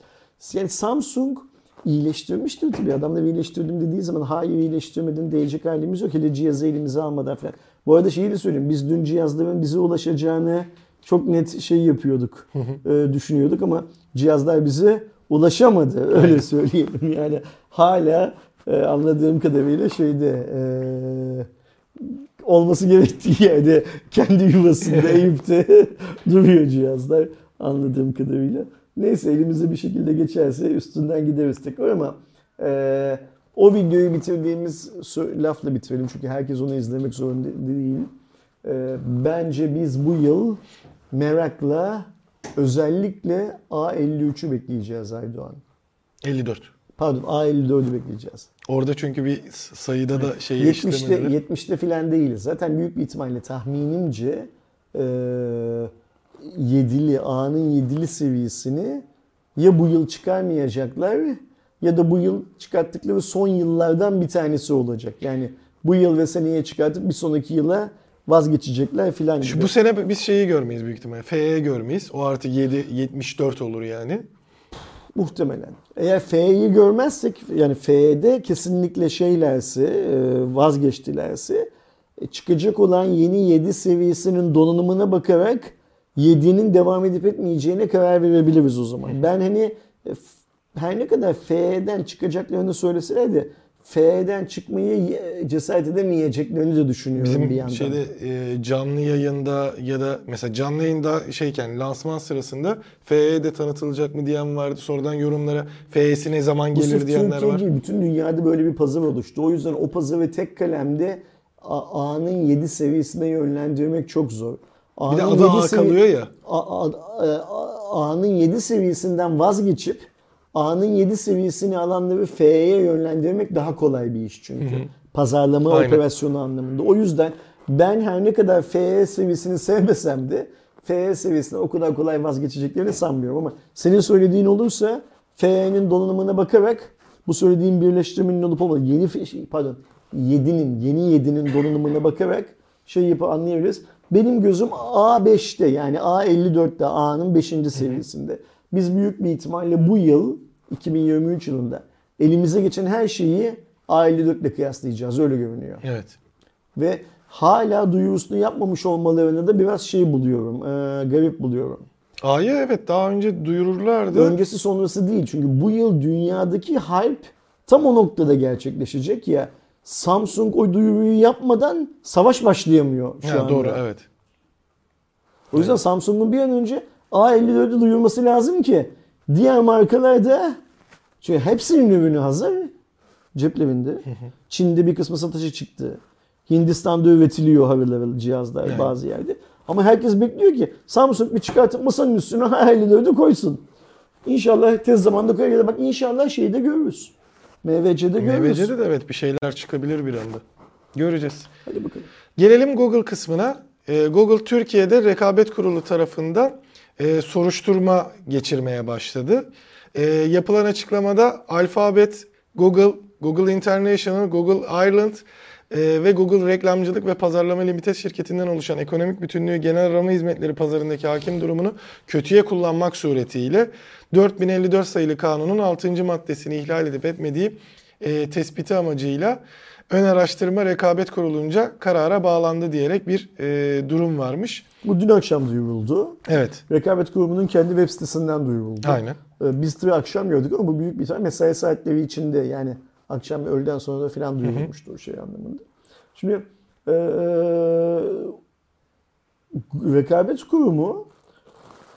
S2: Yani Samsung iyileştirmiştir tabii. Adamlar iyileştirdim dediği zaman hayır iyileştirmedin diyecek halimiz yok. Hele cihazı elimize almadan falan. Bu arada şeyi de söyleyeyim. Biz dün cihazların bize ulaşacağını çok net şey yapıyorduk. e, düşünüyorduk ama cihazlar bize ulaşamadı. Öyle söyleyelim. Yani hala e, anladığım kadarıyla şeyde e, olması gerektiği yerde kendi yuvasında [laughs] Eyüp'te [laughs] duruyor cihazlar anladığım kadarıyla. Neyse elimize bir şekilde geçerse üstünden gideriz tekrar ama e, o videoyu bitirdiğimiz lafla bitirelim çünkü herkes onu izlemek zorunda değil. E, bence biz bu yıl merakla özellikle A53'ü bekleyeceğiz Aydoğan.
S1: 54.
S2: Pardon A54'ü bekleyeceğiz.
S1: Orada çünkü bir sayıda da şeyi
S2: 70'te
S1: eşitlemeleri.
S2: 70'te filan değiliz. Zaten büyük bir ihtimalle tahminimce e, yedili A'nın yedili seviyesini ya bu yıl çıkarmayacaklar ya da bu yıl çıkarttıkları son yıllardan bir tanesi olacak. Yani bu yıl ve seneye çıkartıp bir sonraki yıla vazgeçecekler filan
S1: Şu,
S2: gibi.
S1: bu sene biz şeyi görmeyiz büyük ihtimalle. FE görmeyiz. O artık 7 74 olur yani.
S2: Muhtemelen. Eğer F'yi görmezsek yani F'de kesinlikle şeylerse e, vazgeçtilerse e, çıkacak olan yeni 7 seviyesinin donanımına bakarak 7'nin devam edip etmeyeceğine karar verebiliriz o zaman. Ben hani e, her ne kadar F'den çıkacaklarını söyleseler de F'den çıkmayı cesaret edemeyeceklerini de düşünüyorum bir
S1: Bizim
S2: yandan.
S1: şeyde e, canlı yayında ya da mesela canlı yayında şeyken lansman sırasında FE'de tanıtılacak mı diyen vardı. Sonradan yorumlara FE'si ne zaman gelir
S2: sırf
S1: diyenler
S2: Türkiye
S1: var.
S2: değil, bütün dünyada böyle bir pazar oluştu. O yüzden o pazarı tek kalemde A'nın 7 seviyesine yönlendirmek çok zor.
S1: Bir de
S2: A'nın
S1: adı A kalıyor ya.
S2: A'nın 7 seviyesinden vazgeçip A'nın 7 seviyesini alanları F'ye yönlendirmek daha kolay bir iş çünkü. Pazarlama
S1: Aynen.
S2: operasyonu anlamında. O yüzden ben her ne kadar F'ye seviyesini sevmesem de F'ye seviyesine o kadar kolay vazgeçeceklerini sanmıyorum ama senin söylediğin olursa F'nin donanımına bakarak bu söylediğim birleştirmenin olup olmadığı yeni F- şey, pardon 7'nin yeni 7'nin donanımına bakarak şey yapı anlayabiliriz. Benim gözüm A5'te yani A54'te A'nın 5. seviyesinde. Biz büyük bir ihtimalle bu yıl 2023 yılında elimize geçen her şeyi A54 ile kıyaslayacağız öyle görünüyor.
S1: Evet.
S2: Ve hala duyurusunu yapmamış olmalarını da biraz şey buluyorum, e, garip buluyorum.
S1: A'yı evet daha önce duyururlardı.
S2: Öncesi sonrası değil çünkü bu yıl dünyadaki hype tam o noktada gerçekleşecek ya. Samsung o duyuruyu yapmadan savaş başlayamıyor şu
S1: Ha,
S2: anda.
S1: doğru evet.
S2: O yüzden Samsung'un bir an önce A54'ü duyurması lazım ki diğer markalar da çünkü hepsinin ürünü hazır ceplerinde. Çin'de bir kısmı satışa çıktı. Hindistan'da üretiliyor harıl harıl cihazlar
S1: Evet.
S2: bazı yerde. Ama herkes bekliyor ki Samsung bir çıkartıp masanın üstüne A54'ü koysun. İnşallah tez zamanda koyar ya da bak inşallah şeyi de görürüz. MVC'de görürüz.
S1: MVC'de de evet bir şeyler çıkabilir bir anda. Göreceğiz.
S2: Hadi bakalım.
S1: Gelelim Google kısmına. Ee, Google Türkiye'de rekabet kurulu tarafından e, soruşturma geçirmeye başladı. E, yapılan açıklamada Alphabet, Google, Google International, Google Ireland e, ve Google Reklamcılık ve Pazarlama Limited şirketinden oluşan ekonomik bütünlüğü genel arama hizmetleri pazarındaki hakim durumunu kötüye kullanmak suretiyle 4054 sayılı kanunun 6. maddesini ihlal edip etmediği e, tespiti amacıyla ön araştırma rekabet kurulunca karara bağlandı diyerek bir e, durum varmış.
S2: Bu dün akşam duyuruldu.
S1: Evet.
S2: Rekabet Kurumu'nun kendi web sitesinden duyuruldu.
S1: Aynen.
S2: Ee, Biz tabii akşam gördük ama bu büyük bir ihtimal mesai saatleri içinde yani akşam öğleden sonra da falan duyurulmuştu o şey anlamında. Şimdi eee, rekabet kurumu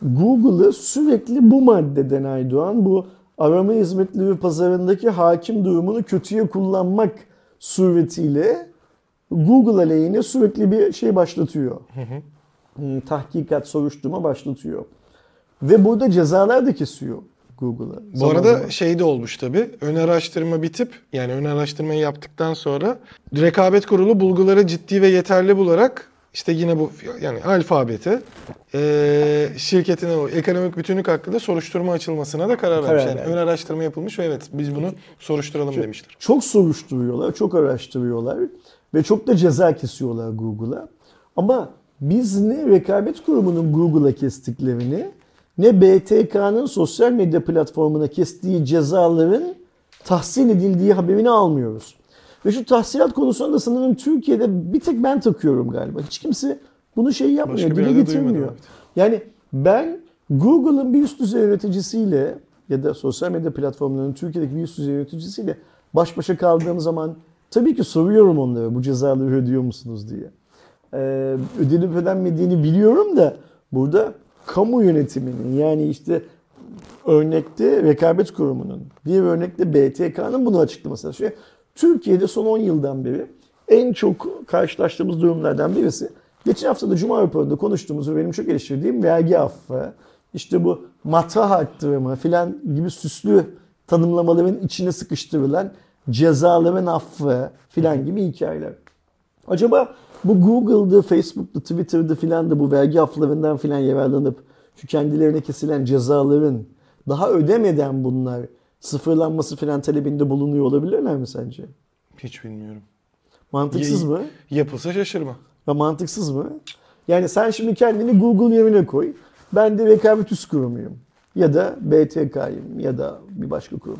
S2: Google'ı sürekli bu maddeden Aydoğan bu arama hizmetleri pazarındaki hakim durumunu kötüye kullanmak suretiyle Google aleyhine sürekli bir şey başlatıyor. Hmm, Tahkikat, soruşturma başlatıyor. Ve burada cezalar da kesiyor Google'a.
S1: Bu
S2: Zaman
S1: arada
S2: zaman.
S1: şey de olmuş tabii. Ön araştırma bitip yani ön araştırmayı yaptıktan sonra rekabet kurulu bulguları ciddi ve yeterli bularak işte yine bu yani alfabete eee şirketine o ekonomik bütünlük hakkında soruşturma açılmasına da karar vermiş. Yani ön araştırma yapılmış ve evet biz bunu soruşturalım demiştir.
S2: Çok soruşturuyorlar, çok araştırıyorlar ve çok da ceza kesiyorlar Google'a. Ama biz ne rekabet kurumunun Google'a kestiklerini ne BTK'nın sosyal medya platformuna kestiği cezaların tahsil edildiği haberini almıyoruz. Ve şu tahsilat konusunda sanırım Türkiye'de bir tek ben takıyorum galiba. Hiç kimse bunu şey yapmıyor,
S1: Başka
S2: dile getirmiyor. Yani ben Google'ın bir üst düzey yöneticisiyle ya da sosyal medya platformlarının Türkiye'deki bir üst düzey yöneticisiyle baş başa kaldığım zaman tabii ki soruyorum onlara bu cezaları ödüyor musunuz diye. Ee, ödenip ödenmediğini biliyorum da burada kamu yönetiminin yani işte örnekte rekabet kurumunun, diğer örnekte BTK'nın bunu açıklaması. Şey, Türkiye'de son 10 yıldan beri en çok karşılaştığımız durumlardan birisi. Geçen hafta da Cuma raporunda konuştuğumuz ve benim çok eleştirdiğim vergi affı, işte bu matrah arttırımı filan gibi süslü tanımlamaların içine sıkıştırılan cezaların affı filan gibi hikayeler. Acaba bu Google'da, Facebook'ta, Twitter'da filan da bu vergi afflarından filan yararlanıp şu kendilerine kesilen cezaların daha ödemeden bunlar sıfırlanması filan talebinde bulunuyor olabilirler mi sence?
S1: Hiç bilmiyorum.
S2: Mantıksız
S1: Ye-
S2: mı?
S1: Yapılsa şaşırma.
S2: Ya mantıksız mı? Yani sen şimdi kendini Google yerine koy. Ben de rekabet üst kurumuyum. Ya da BTK'yım ya da bir başka kurum.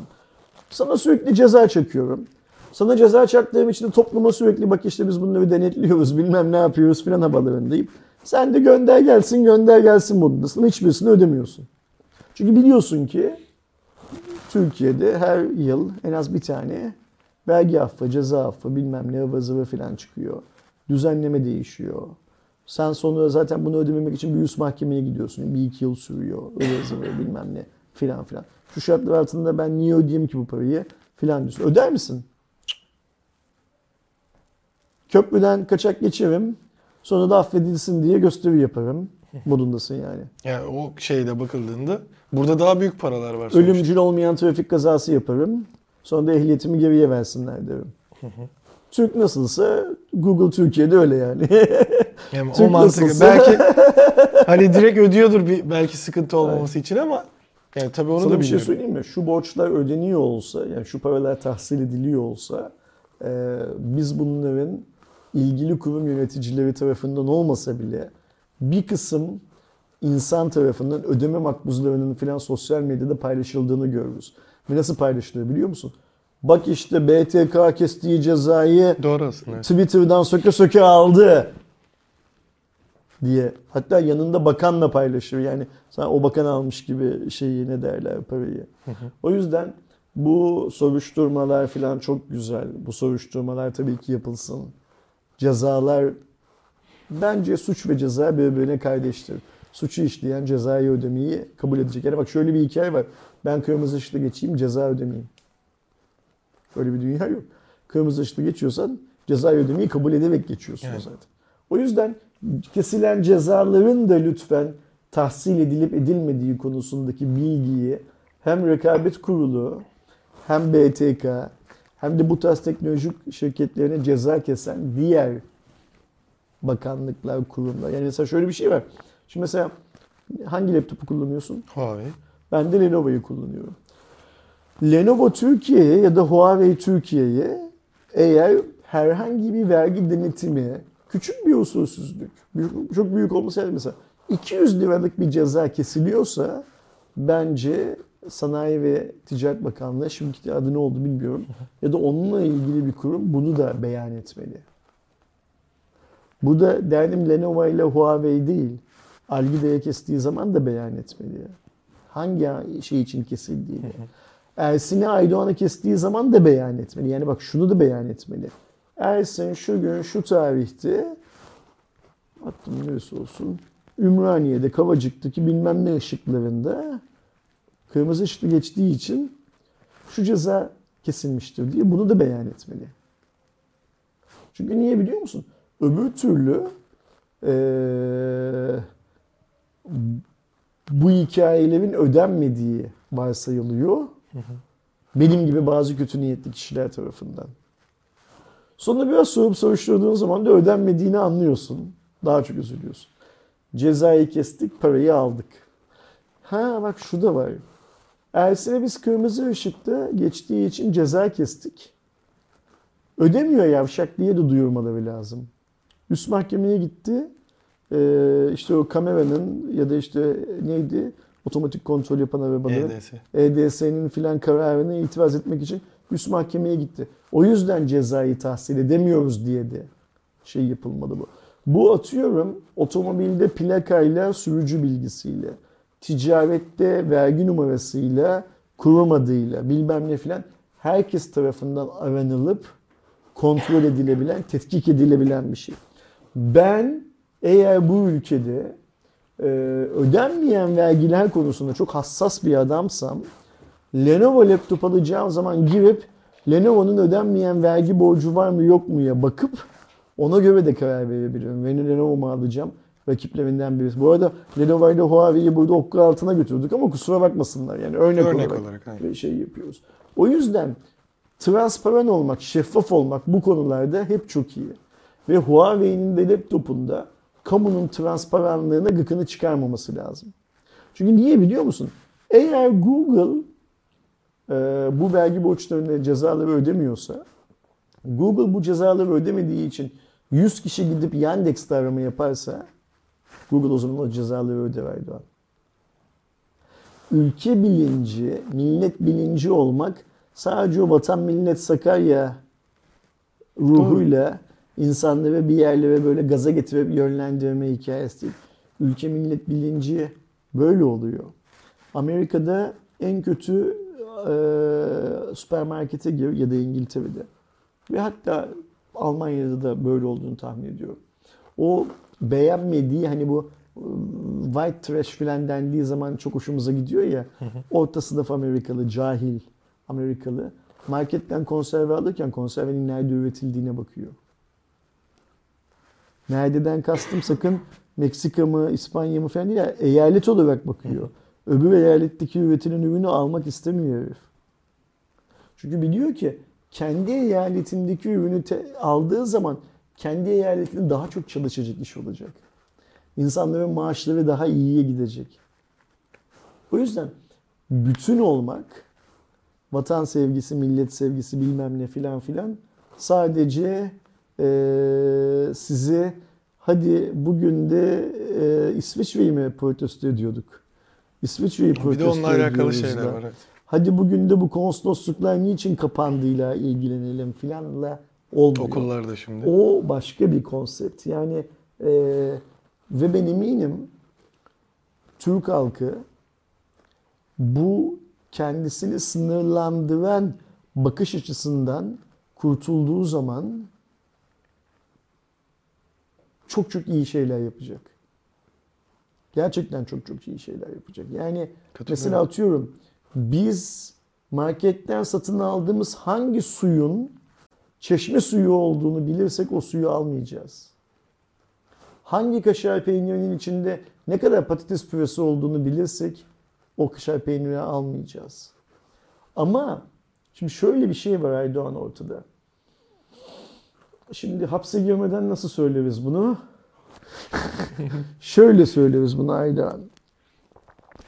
S2: Sana sürekli ceza çekiyorum. Sana ceza çaktığım için de topluma sürekli bak işte biz bunları denetliyoruz bilmem ne yapıyoruz filan havalarındayım. Sen de gönder gelsin gönder gelsin modundasın. Hiçbirisini ödemiyorsun. Çünkü biliyorsun ki Türkiye'de her yıl en az bir tane vergi affı, ceza affı bilmem ne ıvır zıvır filan çıkıyor. Düzenleme değişiyor. Sen sonra zaten bunu ödememek için bir üst mahkemeye gidiyorsun. Bir iki yıl sürüyor. zıvır bilmem ne filan filan. Şu şartlar altında ben niye ödeyeyim ki bu parayı filan diyorsun. Öder misin? Köprüden kaçak geçerim. Sonra da affedilsin diye gösteri yaparım. Modundasın yani.
S1: Yani o şeyde bakıldığında burada daha büyük paralar var. sonuçta.
S2: Ölümcül olmayan trafik kazası yaparım. Sonra da ehliyetimi geriye versinler derim. Türk nasılsa Google Türkiye'de öyle yani. [laughs]
S1: Yani o
S2: Türk
S1: mantıklı.
S2: nasılsa-
S1: Belki [laughs] hani direkt ödüyordur bir belki sıkıntı olmaması için ama yani tabii onu
S2: Sana
S1: da
S2: bir şey
S1: biliyorum.
S2: söyleyeyim mi? Şu borçlar ödeniyor olsa, yani şu paralar tahsil ediliyor olsa, e, biz bunların ilgili kurum yöneticileri tarafından olmasa bile bir kısım insan tarafından ödeme makbuzlarının filan sosyal medyada paylaşıldığını görürüz. Ve nasıl paylaşılıyor biliyor musun? Bak işte BTK kestiği cezayı
S1: Doğru aslında.
S2: Twitter'dan söke söke aldı diye. Hatta yanında bakanla paylaşır. Yani sen o bakan almış gibi şeyi ne derler parayı. O yüzden bu soruşturmalar falan çok güzel. Bu soruşturmalar tabii ki yapılsın. Cezalar bence suç ve ceza birbirine kardeştir. Suçu işleyen cezayı ödemeyi kabul edecek. Yani bak şöyle bir hikaye var. Ben kırmızı ışıkta geçeyim ceza ödemeyeyim. Öyle bir dünya yok. Kırmızı ışıkta geçiyorsan ceza ödemeyi kabul ederek geçiyorsun
S1: Yani.
S2: zaten. O yüzden kesilen cezaların da lütfen tahsil edilip edilmediği konusundaki bilgiyi hem rekabet kurulu hem BTK hem de bu tarz teknolojik şirketlerine ceza kesen diğer bakanlıklar, kurumlar. Yani mesela şöyle bir şey var. Şimdi mesela hangi laptopu kullanıyorsun?
S1: Huawei.
S2: Ben de Lenovo'yu kullanıyorum. Lenovo Türkiye'ye ya da Huawei Türkiye'ye eğer herhangi bir vergi denetimi, küçük bir usulsüzlük, büyük- çok büyük olmasa yani mesela 200 liralık bir ceza kesiliyorsa bence Sanayi ve Ticaret Bakanlığı, şimdiki adı ne oldu bilmiyorum, ya da onunla ilgili bir kurum bunu da beyan etmeli. Bu da derdim Lenovo ile Huawei değil. Algida'ya kestiği zaman da beyan etmeli. Hangi şey için kesildiğini. Ersin'i Aydoğan'a kestiği zaman da beyan etmeli. Yani bak şunu da beyan etmeli. Ersin şu gün şu tarihte attım neresi olsun Ümraniye'de Kavacık'taki bilmem ne ışıklarında kırmızı ışıklı geçtiği için şu ceza kesilmiştir diye bunu da beyan etmeli. Çünkü niye biliyor musun? Öbür türlü eee, bu hikayelerin ödenmediği varsayılıyor. Benim gibi bazı kötü niyetli kişiler tarafından. Sonra biraz sorup soruşturduğun zaman da ödenmediğini anlıyorsun. Daha çok üzülüyorsun. Cezayı kestik, parayı aldık. Ha bak şu da var. Ersin'e biz kırmızı ışıkta geçtiği için ceza kestik. Ödemiyor yavşak diye de duyurmaları lazım. Üst mahkemeye gitti. E, işte o kameranın ya da işte neydi otomatik kontrol yapan arabaların
S1: EDS.
S2: EDS'nin filan kararına itiraz etmek için üst mahkemeye gitti. O yüzden cezayı tahsil edemiyoruz diye de şey yapılmadı bu. Bu atıyorum otomobilde plakayla sürücü bilgisiyle, ticarette vergi numarasıyla, kurum adıyla bilmem ne filan herkes tarafından aranılıp kontrol edilebilen, tetkik edilebilen bir şey. Ben eğer bu ülkede e, ödenmeyen vergiler konusunda çok hassas bir adamsam Lenovo laptop alacağım zaman girip Lenovo'nun ödenmeyen vergi borcu var mı yok muya bakıp ona göre de karar verebilirim. Ben Lenovo mu alacağım? Rakiplerinden birisi. Bu arada Lenovo ile Huawei'yi burada okku altına götürdük ama kusura bakmasınlar. Yani örnek,
S1: Örnek
S2: olarak,
S1: olarak, aynen.
S2: şey yapıyoruz. O yüzden transparan olmak, şeffaf olmak bu konularda hep çok iyi. Ve Huawei'nin de laptopunda kamunun transparanlığına gıkını çıkarmaması lazım. Çünkü niye biliyor musun? Eğer Google e, bu vergi borçlarını cezaları ödemiyorsa Google bu cezaları ödemediği için 100 kişi gidip Yandex'te arama yaparsa Google o zaman o cezaları öder Erdoğan. Ülke bilinci, millet bilinci olmak sadece o vatan millet Sakarya ruhuyla insanları bir yerlere böyle gaza getirip yönlendirme hikayesi değil. Ülke millet bilinci böyle oluyor. Amerika'da en kötü e, süpermarkete gir ya da İngiltere'de. Ve hatta Almanya'da da böyle olduğunu tahmin ediyorum. O beğenmediği hani bu e, white trash filan dendiği zaman çok hoşumuza gidiyor ya. Orta sınıf Amerikalı, cahil Amerikalı. Marketten konserve alırken konservenin nerede üretildiğine bakıyor. Nerededen kastım sakın Meksika mı, İspanya mı falan değil. ya, Eyalet olarak bakıyor. Öbür eyaletteki üretilen ürünü almak istemiyor herif. Çünkü biliyor ki kendi eyaletindeki ürünü aldığı zaman kendi eyaletinde daha çok çalışacak iş olacak. İnsanların maaşları daha iyiye gidecek. O yüzden bütün olmak, vatan sevgisi, millet sevgisi bilmem ne filan filan sadece eee sizi hadi bugün de eee İsviçre'yi mi protesto ediyorduk? İsviçre'yi protesto
S1: Bir de onunla alakalı
S2: ediyoruz
S1: şeyler
S2: da.
S1: var. evet.
S2: Hadi bugün de bu konsolosluklar niçin kapandığıyla ilgilenelim filanla olmuyor.
S1: Okullarda şimdi.
S2: O başka bir konsept. Yani e, ve ben eminim Türk halkı bu kendisini sınırlandıran bakış açısından kurtulduğu zaman çok çok iyi şeyler yapacak. Gerçekten çok çok iyi şeyler yapacak. Yani mesela atıyorum biz marketten satın aldığımız hangi suyun çeşme suyu olduğunu bilirsek o suyu almayacağız. Hangi kaşar peynirinin içinde ne kadar patates püresi olduğunu bilirsek o kaşar peynirini almayacağız. Ama şimdi şöyle bir şey var Erdoğan ortada. Şimdi hapse girmeden nasıl söyleriz bunu? [laughs] şöyle söyleriz bunu Erdoğan.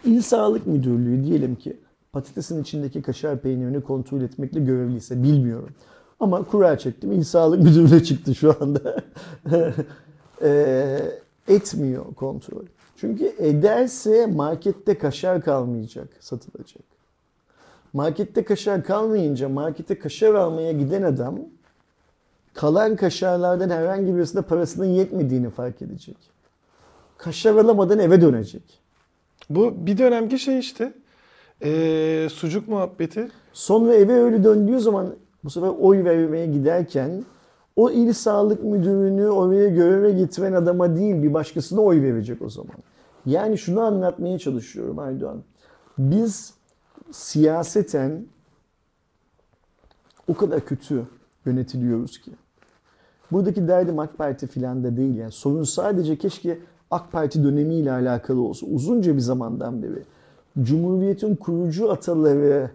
S2: İl Sağlık Müdürlüğü diyelim ki patatesin içindeki kaşar peynirini kontrol etmekle görevliyse bilmiyorum. Ama kura çektim. İl Sağlık Müdürlüğü çıktı şu anda. Eee, [laughs] etmiyor kontrol. Çünkü ederse markette kaşar kalmayacak, satılacak. Markette kaşar kalmayınca markete kaşar almaya giden adam kalan kaşarlardan herhangi birisine parasının yetmediğini fark edecek. Kaşar alamadan eve dönecek.
S1: Bu bir dönemki şey işte. Ee, sucuk muhabbeti.
S2: Sonra eve öyle döndüğü zaman bu sefer oy vermeye giderken o il sağlık müdürünü oraya göreve getiren adama değil bir başkasına oy verecek o zaman. Yani şunu anlatmaya çalışıyorum Aydoğan. Biz siyaseten o kadar kötü yönetiliyoruz ki. Buradaki derdim AK Parti filan da değil. Yani sorun sadece keşke AK Parti dönemiyle alakalı olsa. Uzunca bir zamandan beri. Cumhuriyet'in kurucu ataları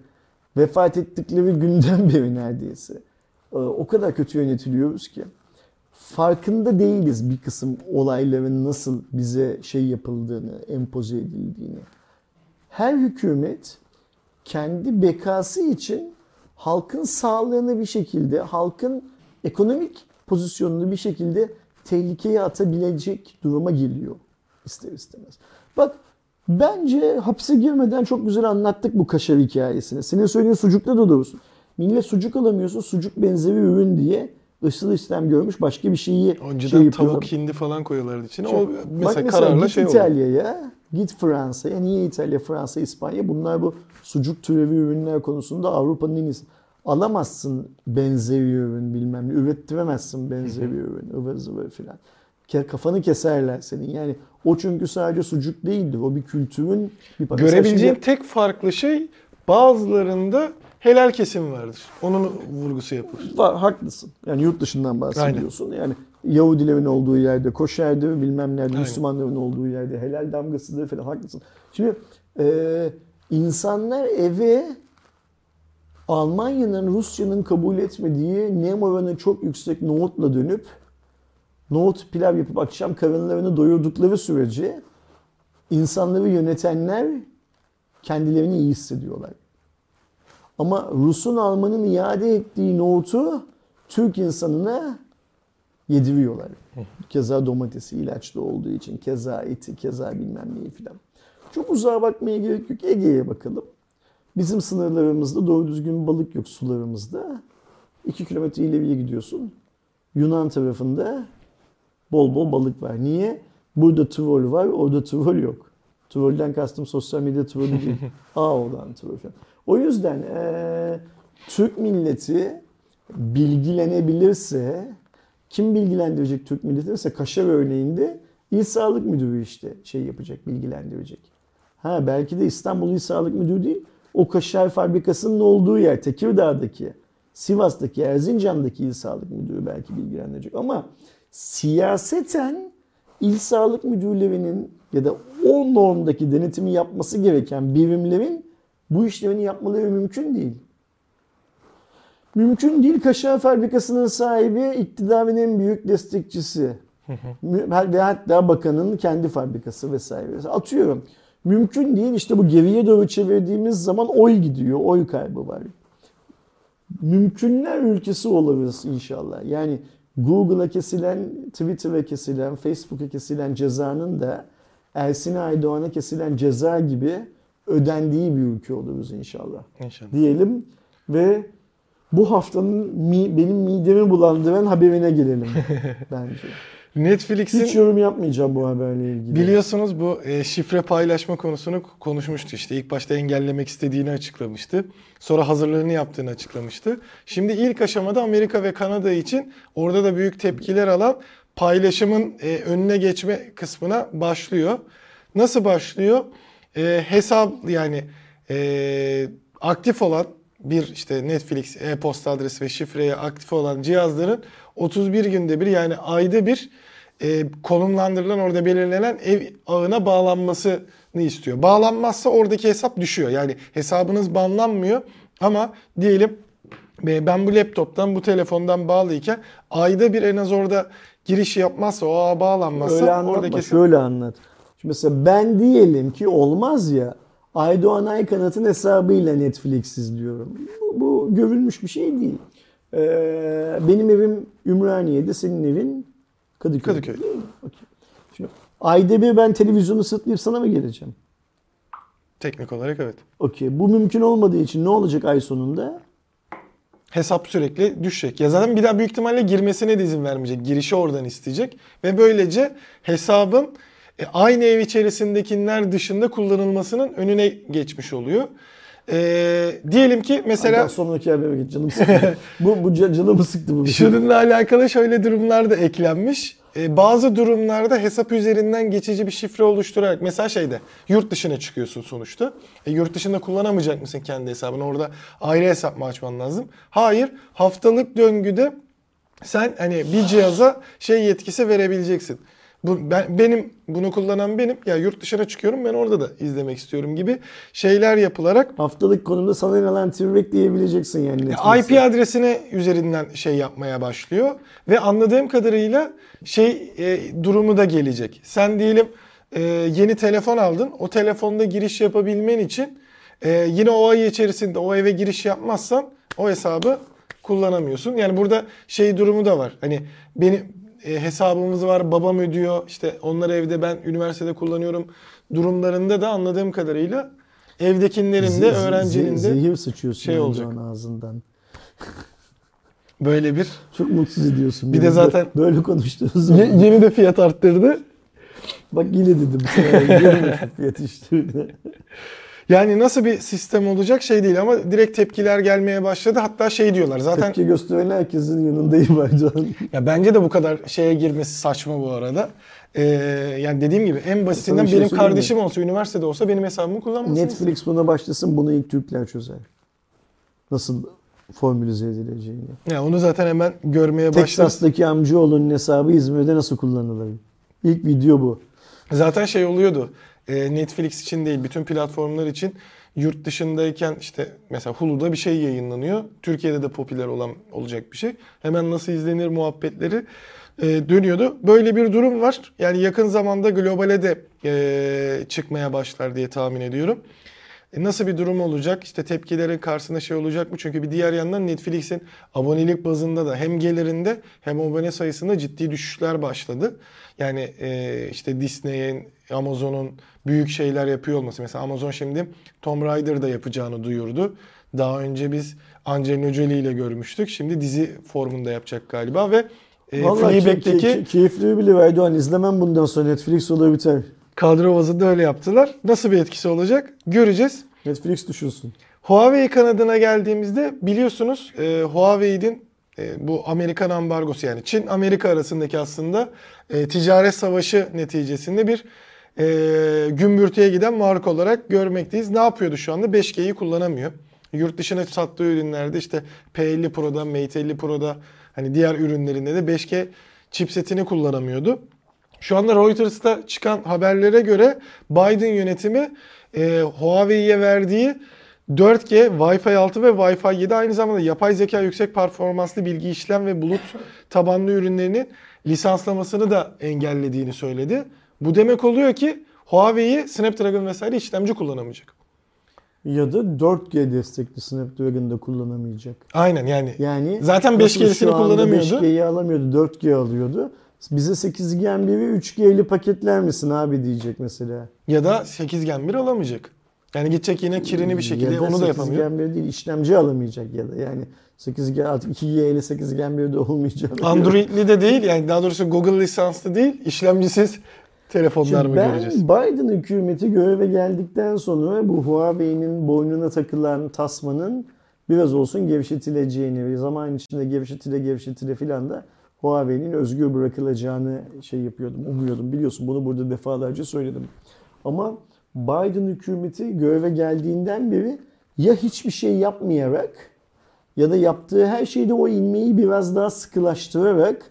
S2: vefat ettikleri günden beri neredeyse. Ee, O kadar kötü yönetiliyoruz ki. Farkında değiliz bir kısım olayların nasıl bize şey yapıldığını, empoze edildiğini. Her hükümet kendi bekası için halkın sağlığını bir şekilde, halkın ekonomik pozisyonunu bir şekilde tehlikeye atabilecek duruma geliyor ister istemez. Bak bence hapse girmeden çok güzel anlattık bu kaşar hikayesini. Senin söylediğin sucukta da doğrusu. Millet sucuk alamıyorsa sucuk benzeri ürün diye ısıl işlem görmüş başka bir şeyi
S1: Önceden
S2: şey yapıyorlar.
S1: tavuk hindi falan koyuyorlardı içine.
S2: Çok-
S1: O
S2: Bak
S1: mesela
S2: mesela
S1: kararla
S2: git
S1: şey.
S2: İtalya'ya, git Fransa'ya. Niye İtalya, Fransa, İspanya? Bunlar bu sucuk türevi ürünler konusunda Avrupa'nın en iyisi. Alamazsın benzeri ürün bilmem ne. Ürettiremezsin benzeri ürün. ıvır zıvır filan. Kafanı keserler senin. Yani o çünkü sadece sucuk değildir. O bir kültürün bir Mesela
S1: Görebileceğin
S2: şimdi-
S1: tek farklı şey bazılarında helal kesim vardır. Onun vurgusu yapılır.
S2: Var, haklısın. Yani yurt dışından bahsediyorsun. Yani Yahudilerin olduğu yerde, koşerdir, bilmem nerede,
S1: Aynen.
S2: Müslümanların olduğu yerde, helal damgasıdır falan haklısın. Şimdi e, insanlar eve Almanya'nın, Rusya'nın kabul etmediği nem oranı çok yüksek nohutla dönüp nohut pilav yapıp akşam karınlarını doyurdukları sürece insanları yönetenler kendilerini iyi hissediyorlar. Ama Rus'un Alman'ın iade ettiği nohutu Türk insanına yediriyorlar. [laughs] Keza domatesi ilaçlı olduğu için, keza eti, keza bilmem neyi filan. Çok uzağa bakmaya gerek yok. Ege'ye bakalım. Bizim sınırlarımızda doğru düzgün balık yok sularımızda. 2 kilometre ileriye gidiyorsun. Yunan tarafında bol bol balık var. Niye? Burada troll var, orada troll yok. Trollden kastım sosyal medya trolü değil. [laughs] A olan troll falan. O yüzden eee, Türk milleti bilgilenebilirse kim bilgilendirecek Türk milleti? Mesela Kaşar örneğinde İl Sağlık Müdürü işte şey yapacak, bilgilendirecek. Ha belki de İstanbul İl Sağlık Müdürü değil, o kaşar fabrikasının olduğu yer Tekirdağ'daki, Sivas'taki, Erzincan'daki İl Sağlık Müdürü belki bilgilendirecek. Ama siyaseten İl Sağlık Müdürlerinin ya da o normdaki denetimi yapması gereken birimlerin bu işlemini yapmaları mümkün değil. Mümkün değil. Kaşar fabrikasının sahibi iktidarın en büyük destekçisi. Ve hatta bakanın kendi fabrikası vesaire. Atıyorum. Mümkün değil. İşte bu geriye doğru çevirdiğimiz zaman oy gidiyor. Oy kaybı var. Mümkünler ülkesi oluruz inşallah. Yani Google'a kesilen, Twitter'a kesilen, Facebook'a kesilen cezanın da Ersin Aydoğan'a kesilen ceza gibi ödendiği bir ülke oluruz inşallah
S1: İnşallah.
S2: diyelim ve bu haftanın mi- benim midemi bulandıran haberine gelelim [laughs] bence.
S1: Netflix'in
S2: Hiç yorum yapmayacağım bu haberle ilgili.
S1: Biliyorsunuz bu e, şifre paylaşma konusunu konuşmuştu işte. İlk başta engellemek istediğini açıklamıştı. Sonra hazırlığını yaptığını açıklamıştı. Şimdi ilk aşamada Amerika ve Kanada için orada da büyük tepkiler alan paylaşımın e, önüne geçme kısmına başlıyor. Nasıl başlıyor? E, hesap yani e, aktif olan bir işte Netflix e-posta adresi ve şifreye aktif olan cihazların 31 günde bir yani ayda bir e, konumlandırılan orada belirlenen ev ağına bağlanmasını istiyor. Bağlanmazsa oradaki hesap düşüyor. Yani hesabınız banlanmıyor ama diyelim e, ben bu laptoptan bu telefondan bağlıyken ayda bir en az orada giriş yapmazsa o ağa bağlanmazsa
S2: Öyle anlatma,
S1: oradaki hesap-
S2: şöyle anlat. Şimdi mesela ben diyelim ki olmaz ya Aydoğan Aykanat'ın hesabıyla Netflix izliyorum. Bu, bu görülmüş bir şey değil. Ee, benim evim Ümraniye'de, senin evin Kadıköy.
S1: Kadıköy.
S2: Değil mi? Okey. Şimdi ayda bir ben televizyonu sırtlayıp sana mı geleceğim?
S1: teknik olarak evet.
S2: Okey. Bu mümkün olmadığı için ne olacak ay sonunda?
S1: Hesap sürekli düşecek. Ya zaten bir daha büyük ihtimalle girmesine de izin vermeyecek. Girişi oradan isteyecek. Ve böylece hesabın e, aynı ev içerisindekiler dışında kullanılmasının önüne geçmiş oluyor. E, diyelim ki
S2: Mesela
S1: mesela
S2: sonraki habere git canım sıktı. [laughs] bu, bu ca- canımı sıktı bu.
S1: şununla alakalı şöyle durumlar da eklenmiş. E, bazı durumlarda hesap üzerinden geçici bir şifre oluşturarak mesela şeyde yurt dışına çıkıyorsun sonuçta. E, yurt dışında kullanamayacak mısın kendi hesabını? Orada ayrı hesap mı açman lazım? Hayır. Haftalık döngüde sen hani bir cihaza şey yetkisi verebileceksin. Bu, ben, benim bunu kullanan benim ya yurt dışına çıkıyorum ben orada da izlemek istiyorum gibi şeyler yapılarak
S2: Haftalık konumda sana inanan T-Rex diyebileceksin yani
S1: ya
S2: Netflix'e.
S1: IP adresine üzerinden şey yapmaya başlıyor ve anladığım kadarıyla şey e, durumu da gelecek. Sen diyelim e, yeni telefon aldın. O telefonda giriş yapabilmen için e, yine o ay içerisinde o eve giriş yapmazsan o hesabı kullanamıyorsun. Yani burada şey durumu da var. Hani beni e, hesabımız var, babam ödüyor. İşte onlar evde ben üniversitede kullanıyorum durumlarında da anladığım kadarıyla evdekilerin de öğrencinin de
S2: zehir sıçıyorsun
S1: şey olacak.
S2: Ağzından.
S1: böyle bir
S2: Çok mutsuz ediyorsun.
S1: Bir de zaten-
S2: Bö- böyle konuştuğunuz zaman.
S1: Ye- yeni de fiyat arttırdı.
S2: Bak yine dedim. fiyat işte. [laughs]
S1: Yani nasıl bir sistem olacak şey değil ama direkt tepkiler gelmeye başladı. Hatta şey diyorlar zaten
S2: Tepki gösteren herkesin yanındayım Erdoğan. [laughs]
S1: ya bence de bu kadar şeye girmesi saçma bu arada. Ee, yani dediğim gibi en basitinden
S2: şey
S1: benim
S2: söyleyeyim mi?
S1: kardeşim olsa üniversitede olsa benim hesabımı kullanmasını
S2: Netflix buna başlasın bunu ilk Türkler çözer. Nasıl formülize edileceğini.
S1: Ya onu zaten hemen görmeye başladım.
S2: Texas'taki amcaoğlunun hesabı İzmir'de nasıl kullanılır? İlk video bu.
S1: Zaten şey oluyordu. E, Netflix için değil, bütün platformlar için yurt dışındayken işte mesela Hulu'da bir şey yayınlanıyor. Türkiye'de de popüler olan olacak bir şey. Hemen nasıl izlenir muhabbetleri e, dönüyordu. Böyle bir durum var. Yani yakın zamanda globale de e, çıkmaya başlar diye tahmin ediyorum. Nasıl bir durum olacak? İşte tepkilerin karşısında şey olacak mı? Çünkü bir diğer yandan Netflix'in abonelik bazında da hem gelirinde hem abone sayısında ciddi düşüşler başladı. Yani işte Disney'in, Amazon'un büyük şeyler yapıyor olması. Mesela Amazon şimdi Tomb Raider da yapacağını duyurdu. Daha önce biz Angelina Jolie ile görmüştük. Şimdi dizi formunda yapacak galiba ve e,
S2: Vallahi
S1: Fleabag'deki
S2: key- keyifli bile Erdoğan izlemem bundan sonra Netflix olur biter.
S1: kadro bazında öyle yaptılar. Nasıl bir etkisi olacak? Göreceğiz.
S2: Netflix düşünsün.
S1: Huawei kanadına geldiğimizde biliyorsunuz e, Huawei'nin e, bu Amerikan ambargosu yani Çin Amerika arasındaki aslında e, ticaret savaşı neticesinde bir e, gümbürtüye giden marka olarak görmekteyiz. Ne yapıyordu şu anda? 5G'yi kullanamıyor. Yurt dışına sattığı ürünlerde işte P50 Pro'da, Mate 50 Pro'da hani diğer ürünlerinde de 5G chipsetini kullanamıyordu. Şu anda Reuters'ta çıkan haberlere göre Biden yönetimi e, Huawei'ye verdiği 4G, Wi-Fi 6 ve Wi-Fi 7 aynı zamanda yapay zeka yüksek performanslı bilgi işlem ve bulut tabanlı ürünlerinin lisanslamasını da engellediğini söyledi. Bu demek oluyor ki Huawei Snapdragon vesaire işlemci kullanamayacak.
S2: Ya da 4G destekli Snapdragon'da kullanamayacak.
S1: Aynen yani.
S2: Yani
S1: Zaten
S2: nasıl
S1: 5G'lisini
S2: şu anda
S1: kullanamıyordu.
S2: 5G'yi alamıyordu, 4G alıyordu. Bize 8 Gen 1'i 3G'li paketler misin abi diyecek mesela.
S1: Ya da 8 Gen 1 alamayacak. Yani gidecek yine kirini bir şekilde
S2: ya da
S1: onu da
S2: 8
S1: yapamıyor.
S2: Gen 1 değil işlemci alamayacak ya da yani 8 Gen artık 2G ile 8 Gen 1'de olmayacak.
S1: Android'li de değil yani daha doğrusu Google lisanslı değil işlemcisiz telefonlar mı
S2: ben
S1: göreceğiz?
S2: Biden hükümeti göreve geldikten sonra bu Huawei'nin boynuna takılan tasmanın biraz olsun gevşetileceğini ve zaman içinde gevşetile gevşetile filan da Huawei'nin özgür bırakılacağını şey yapıyordum, umuyordum. Biliyorsun bunu burada defalarca söyledim. Ama Biden hükümeti göreve geldiğinden beri ya hiçbir şey yapmayarak ya da yaptığı her şeyde o ilmeği biraz daha sıkılaştırarak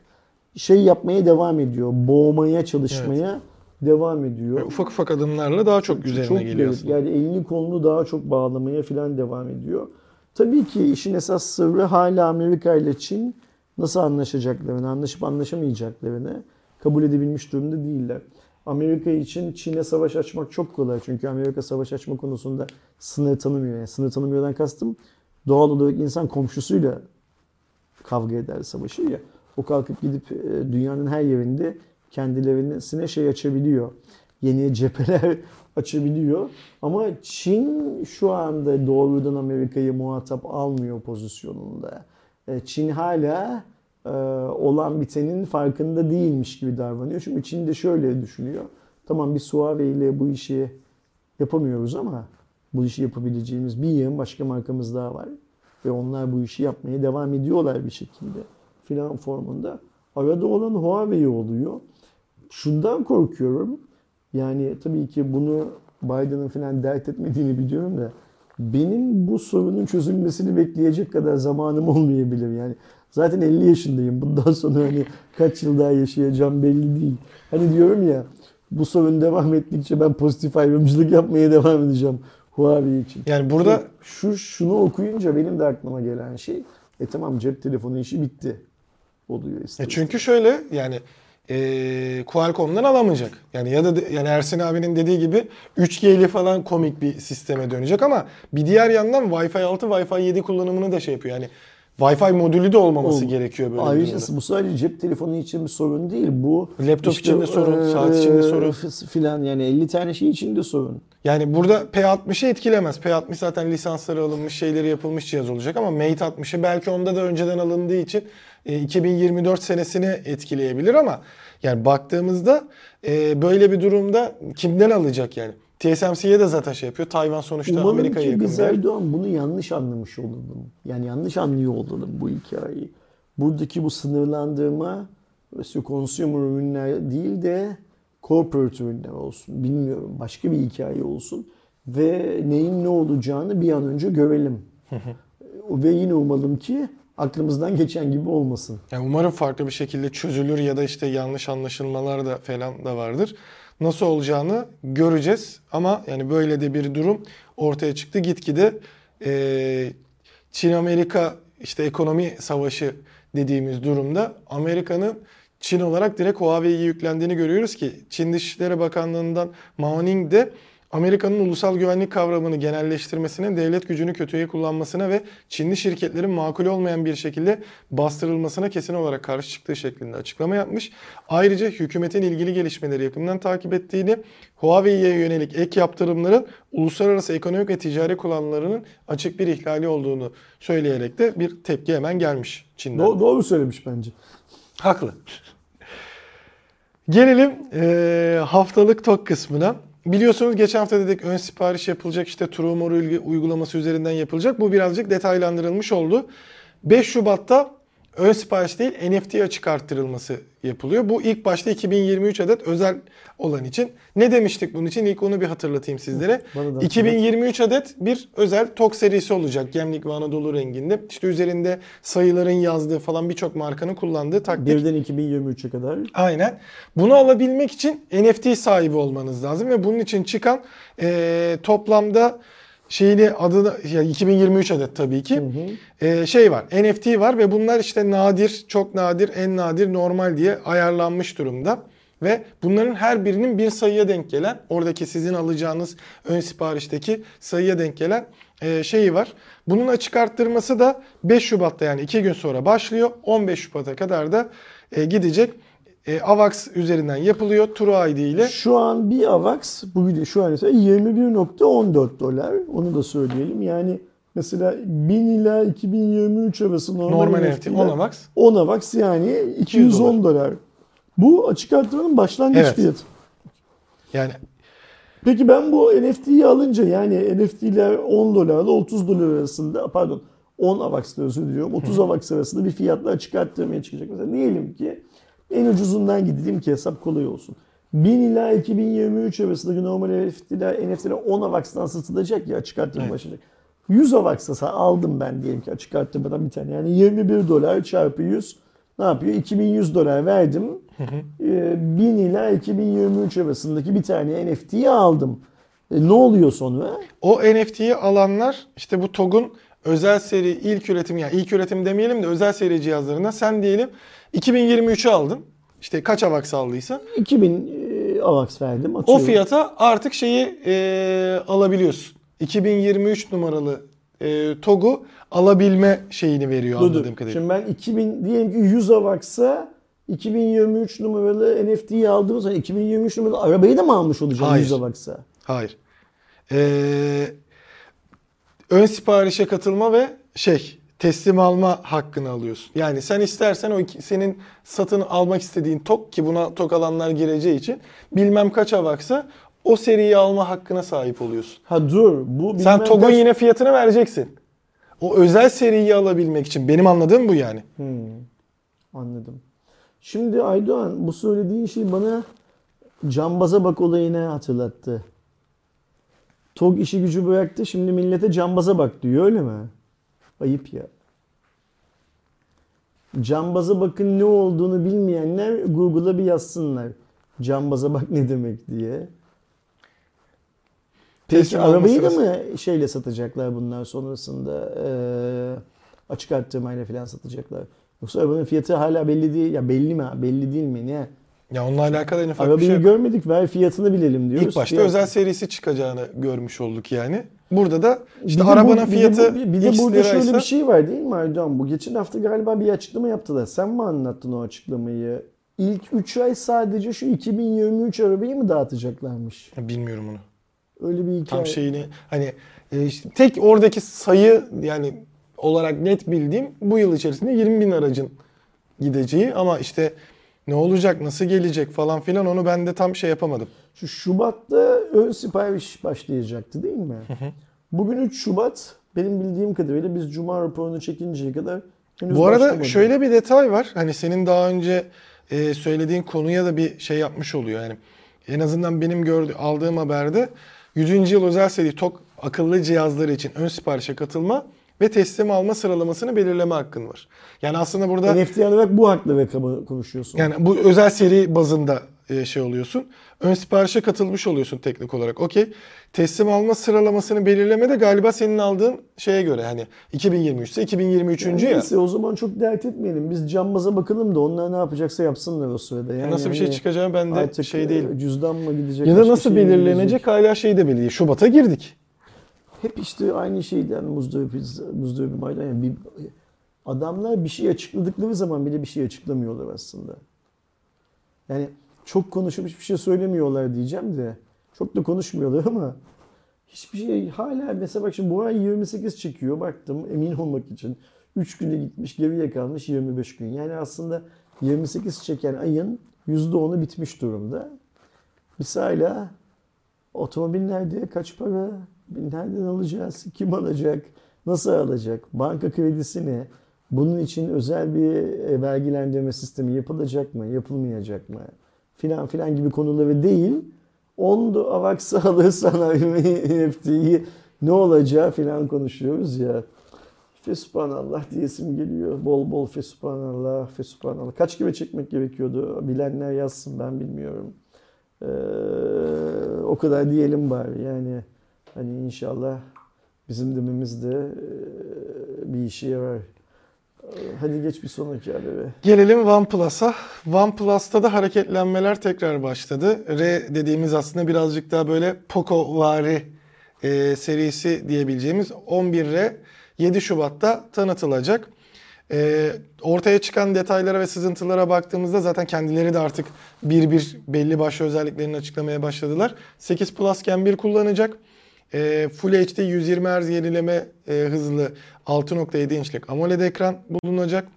S2: şey yapmaya devam ediyor. Boğmaya çalışmaya devam ediyor.
S1: Böyle ufak ufak adımlarla daha çok üzerine
S2: Çok
S1: geliyor aslında.
S2: Yani elini kolunu daha çok bağlamaya falan devam ediyor. Tabii ki işin esas sırrı hala Amerika ile Çin nasıl anlaşacaklarını, anlaşıp anlaşamayacaklarını kabul edebilmiş durumda değiller. Amerika için Çin'e savaş açmak çok kolay. Çünkü Amerika savaş açma konusunda sınır tanımıyor. Yani sınır tanımıyordan kastım doğal olarak insan komşusuyla kavga eder, savaşır ya. O kalkıp gidip e, dünyanın her yerinde kendilerine şey açabiliyor. Yeni cepheler [laughs] açabiliyor. Ama Çin şu anda doğrudan Amerika'yı muhatap almıyor pozisyonunda. E, Çin hala e, olan bitenin farkında değilmiş gibi davranıyor. Çünkü Çin de şöyle düşünüyor. Tamam biz Huawei ile bu işi yapamıyoruz ama bu işi yapabileceğimiz bir yığın başka markamız daha var. Ve onlar bu işi yapmaya devam ediyorlar bir şekilde filan formunda. Arada olan Huawei oluyor. Şundan korkuyorum. Yani tabii ki bunu Biden'ın falan dert etmediğini biliyorum da benim bu sorunun çözülmesini bekleyecek kadar zamanım olmayabilir. Yani zaten 50 yaşındayım. Bundan sonra hani kaç yıl daha yaşayacağım belli değil. Hani diyorum ya bu sorun devam ettikçe ben pozitif ayrımcılık yapmaya devam edeceğim Huawei için.
S1: Yani burada
S2: Şu şunu okuyunca benim de aklıma gelen şey e tamam cep telefonu işi bitti oluyor
S1: E çünkü şöyle yani e, Qualcomm'dan alamayacak. Yani ya da de- yani Ersin abinin dediği gibi 3G'li falan komik bir sisteme dönecek ama bir diğer yandan Wi-Fi 6, Wi-Fi 7 kullanımını da şey yapıyor. Yani Wi-Fi modülü de olmaması
S2: Ol-
S1: gerekiyor böyle bir
S2: Ayrıca
S1: durumda.
S2: bu sadece cep telefonu için bir sorun değil. Bu
S1: Laptop için de sorun, saat için de sorun.
S2: f- filan yani 50 tane şey için de sorun.
S1: Yani burada P60'ı etkilemez. P60 zaten lisansları alınmış, şeyleri yapılmış cihaz olacak ama Mate 60'ı belki onda da önceden alındığı için e, 2024 senesini etkileyebilir ama yani baktığımızda e, böyle bir durumda kimden alacak yani? TSMC'ye de zaten şey yapıyor. Tayvan sonuçta
S2: Umarım
S1: Amerika'ya
S2: ki
S1: yakın.
S2: biz
S1: bir yer.
S2: Erdoğan bunu yanlış anlamış olalım. Yani yanlış anlıyor olalım bu hikayeyi. Buradaki bu sınırlandırma mesela consumer ürünler değil de corporate ürünler olsun. Bilmiyorum. Başka bir hikaye olsun. Ve neyin ne olacağını bir an önce görelim. Ve yine umalım ki aklımızdan geçen gibi olmasın.
S1: Yani umarım farklı bir şekilde çözülür ya da işte yanlış anlaşılmalar da falan da vardır. Nasıl olacağını göreceğiz ama yani böyle de bir durum ortaya çıktı. Gitgide e, Çin-Amerika işte ekonomi savaşı dediğimiz durumda Amerika'nın Çin olarak direkt Huawei'ye yüklendiğini görüyoruz ki Çin Dışişleri Bakanlığı'ndan Mao Ning de Amerika'nın ulusal güvenlik kavramını genelleştirmesine, devlet gücünü kötüye kullanmasına ve Çinli şirketlerin makul olmayan bir şekilde bastırılmasına kesin olarak karşı çıktığı şeklinde açıklama yapmış. Ayrıca hükümetin ilgili gelişmeleri yakından takip ettiğini, Huawei'ye yönelik ek yaptırımların uluslararası ekonomik ve ticari kullanımlarının açık bir ihlali olduğunu söyleyerek de bir tepki hemen gelmiş Çin'den.
S2: Do- doğru söylemiş bence.
S1: Haklı. Gelelim eee, haftalık tok kısmına. Biliyorsunuz geçen hafta dedik ön sipariş yapılacak işte Trumor uygulaması üzerinden yapılacak. Bu birazcık detaylandırılmış oldu. 5 Şubat'ta ön sipariş değil NFT açık arttırılması yapılıyor. Bu ilk başta 2023 adet özel olan için. Ne demiştik bunun için? İlk onu bir hatırlatayım sizlere.
S2: Bana da hatırlat.
S1: 2023 adet bir özel tok serisi olacak. Gemlik ve Anadolu renginde. İşte üzerinde sayıların yazdığı falan birçok markanın kullandığı taktik.
S2: Birden 2023'e kadar.
S1: Aynen. Bunu alabilmek için NFT sahibi olmanız lazım ve bunun için çıkan eee, toplamda şeyini adını ya 2023 adet tabii ki. eee, şey var. NFT var ve bunlar işte nadir, çok nadir, en nadir, normal diye ayarlanmış durumda. Ve bunların her birinin bir sayıya denk gelen, oradaki sizin alacağınız ön siparişteki sayıya denk gelen eee, şeyi var. Bunun açık arttırması da 5 Şubat'ta yani 2 gün sonra başlıyor. 15 Şubat'a kadar da eee, gidecek. E, AVAX üzerinden yapılıyor. True ID ile.
S2: Şu an bir AVAX bugün şu an mesela 21.14 dolar. Onu da söyleyelim. Yani mesela 1000 ila 2023 arası normal,
S1: Normal NFT
S2: NFT'ler
S1: 10 AVAX.
S2: 10 AVAX yani 210 dolar. Bu açık arttırmanın başlangıç
S1: Evet.
S2: fiyatı.
S1: Yani
S2: Peki ben bu NFT'yi alınca yani NFT'ler 10 dolarla 30 dolar arasında pardon 10 AVAX'la özür diliyorum 30 AVAX arasında bir fiyatla açık arttırmaya çıkacak. Mesela diyelim ki en ucuzundan gideyim ki hesap kolay olsun. 1000 ila 2023 arasındaki normal NFT'ler, NFT'ler 10 AVAX'tan satılacak ya açık arttırma
S1: Evet.
S2: başlayacak. 100 AVAX'ta sa- aldım ben diyelim ki açık arttırmadan bir tane. Yani 21 dolar çarpı 100 ne yapıyor? 2100 dolar verdim. Ee, 1000 ila 2023 arasındaki bir tane NFT'yi aldım. E, ne oluyor sonra?
S1: o NFT'yi alanlar işte bu TOG'un özel seri ilk üretim yani ilk üretim demeyelim de özel seri cihazlarına sen diyelim 2023'ü aldın. İşte kaç AVAX aldıysan
S2: 2000 e, AVAX verdim.
S1: o
S2: atıyorum.
S1: fiyata artık şeyi e, alabiliyorsun. 2023 numaralı e, TOG'u alabilme şeyini veriyor
S2: Dur,
S1: anladığım kadarıyla.
S2: Şimdi ben 2000 diyelim ki 100 AVAX'a 2023 numaralı NFT'yi aldığım zaman 2023 numaralı arabayı da mı almış olacağım
S1: Hayır.
S2: 100 AVAX'a?
S1: Hayır. Ee, ön siparişe katılma ve şey teslim alma hakkını alıyorsun. Yani sen istersen o senin satın almak istediğin tok ki buna tok alanlar gireceği için bilmem kaç avaksa o seriyi alma hakkına sahip oluyorsun.
S2: Ha dur bu
S1: Sen TOG'un
S2: kaç-
S1: yine fiyatını vereceksin. O özel seriyi alabilmek için benim anladığım bu yani.
S2: Hmm, anladım. Şimdi Aydoğan bu söylediğin şey bana cambaza bak olayını hatırlattı. TOG işi gücü bıraktı şimdi millete cambaza bak diyor öyle mi? Ayıp ya. Cambaza bakın ne olduğunu bilmeyenler Google'a bir yazsınlar. Cambaza bak ne demek diye. Peki
S1: Teslim
S2: arabayı da mı şeyle satacaklar bunlar sonrasında eee açık arttırmayla falan satacaklar? Yoksa arabanın fiyatı hala belli değil. Ya belli mi? Belli değil mi? Ne?
S1: Ya onunla alakalı en ufak bir
S2: Arabayı
S1: şey yok.
S2: görmedik ver fiyatını bilelim diyoruz.
S1: İlk başta
S2: Fiyat-
S1: özel serisi çıkacağını görmüş olduk yani. Burada da işte
S2: Bir de bu-
S1: arabanın
S2: bir de
S1: fiyatı
S2: bu- bir, bir de
S1: X
S2: burada şöyle
S1: liraysa
S2: bir şey var değil mi Erdoğan? Bu geçen hafta galiba bir açıklama yaptılar. Sen mi anlattın o açıklamayı? İlk 3 ay sadece şu 2023 arabayı mı dağıtacaklarmış?
S1: bilmiyorum onu.
S2: Öyle bir hikaye.
S1: Tam şeyini hani e, işte tek oradaki sayı yani olarak net bildiğim bu yıl içerisinde 20 bin aracın gideceği ama işte ne olacak nasıl gelecek falan filan onu ben de tam şey yapamadım.
S2: Şu Şubat'ta ön sipariş başlayacaktı değil mi? Bugün 3 Şubat. Benim bildiğim kadarıyla biz Cuma raporunu çekinceye kadar henüz
S1: Bu arada
S2: başlamadı.
S1: şöyle bir detay var. Hani senin daha önce e, söylediğin konuya da bir şey yapmış oluyor. Yani en azından benim gördüğüm aldığım haberde 100. yıl özel seri TOK akıllı cihazları için ön siparişe katılma ve teslim alma sıralamasını belirleme hakkın var. Yani aslında burada
S2: NFT olarak bu haklı rakamı konuşuyorsun.
S1: yani bu özel seri bazında e, şey oluyorsun. Ön siparişe katılmış oluyorsun teknik olarak. Okey. Teslim alma sıralamasını belirleme de galiba senin aldığın şeye göre hani 2023 ise 2023.
S2: Yani
S1: ya.
S2: Neyse o zaman çok dert etmeyelim. Biz cambaza bakalım da onlar ne yapacaksa yapsınlar o sırada. Yani
S1: Nasıl bir şey
S2: hani
S1: çıkacağı ben de şey değilim.
S2: e, Cüzdan mı gidecek?
S1: Ya da nasıl
S2: şey
S1: belirlenecek hala şey de belli değil. Şubat'a girdik.
S2: Hep işte aynı şeyden muzdarip, muzdarip maydan. Yani bir, adamlar bir şey açıkladıkları zaman bile bir şey açıklamıyorlar aslında. Yani çok konuşup hiçbir şey söylemiyorlar diyeceğim de. Çok da konuşmuyorlar ama hiçbir şey hala mesela bak şimdi bu ay 28 çekiyor baktım emin olmak için. 3 güne gitmiş geriye kalmış 25 gün. Yani aslında 28 çeken ayın %10'u bitmiş durumda. Biz hala otomobil nerede, kaç para, nereden alacağız, kim alacak, nasıl alacak, banka kredisi ne, bunun için özel bir e, vergilendirme sistemi yapılacak mı, yapılmayacak mı filan filan gibi konuları değil. Ondu avak sağlığı [laughs] sanayi NFT'yi ne olacağı filan konuşuyoruz ya. Fesubhanallah diyesim geliyor. Bol bol fesubhanallah, fesubhanallah. Kaç kere çekmek gerekiyordu? Bilenler yazsın ben bilmiyorum. Ee, o kadar diyelim bari yani. Hani inşallah bizim dememiz de e, bir işe yarar. Hadi geç bir sonraki habere.
S1: Gelelim OnePlus'a. OnePlus'ta da hareketlenmeler tekrar başladı. R dediğimiz aslında birazcık daha böyle Poco-vari e, serisi diyebileceğimiz 11R 7 Şubat'ta tanıtılacak. E, ortaya çıkan detaylara ve sızıntılara baktığımızda zaten kendileri de artık bir bir belli başlı özelliklerini açıklamaya başladılar. 8 Plus Gen 1 kullanacak. E, Full HD 120 Hz yenileme e, hızlı 6.7 inçlik AMOLED ekran bulunacak.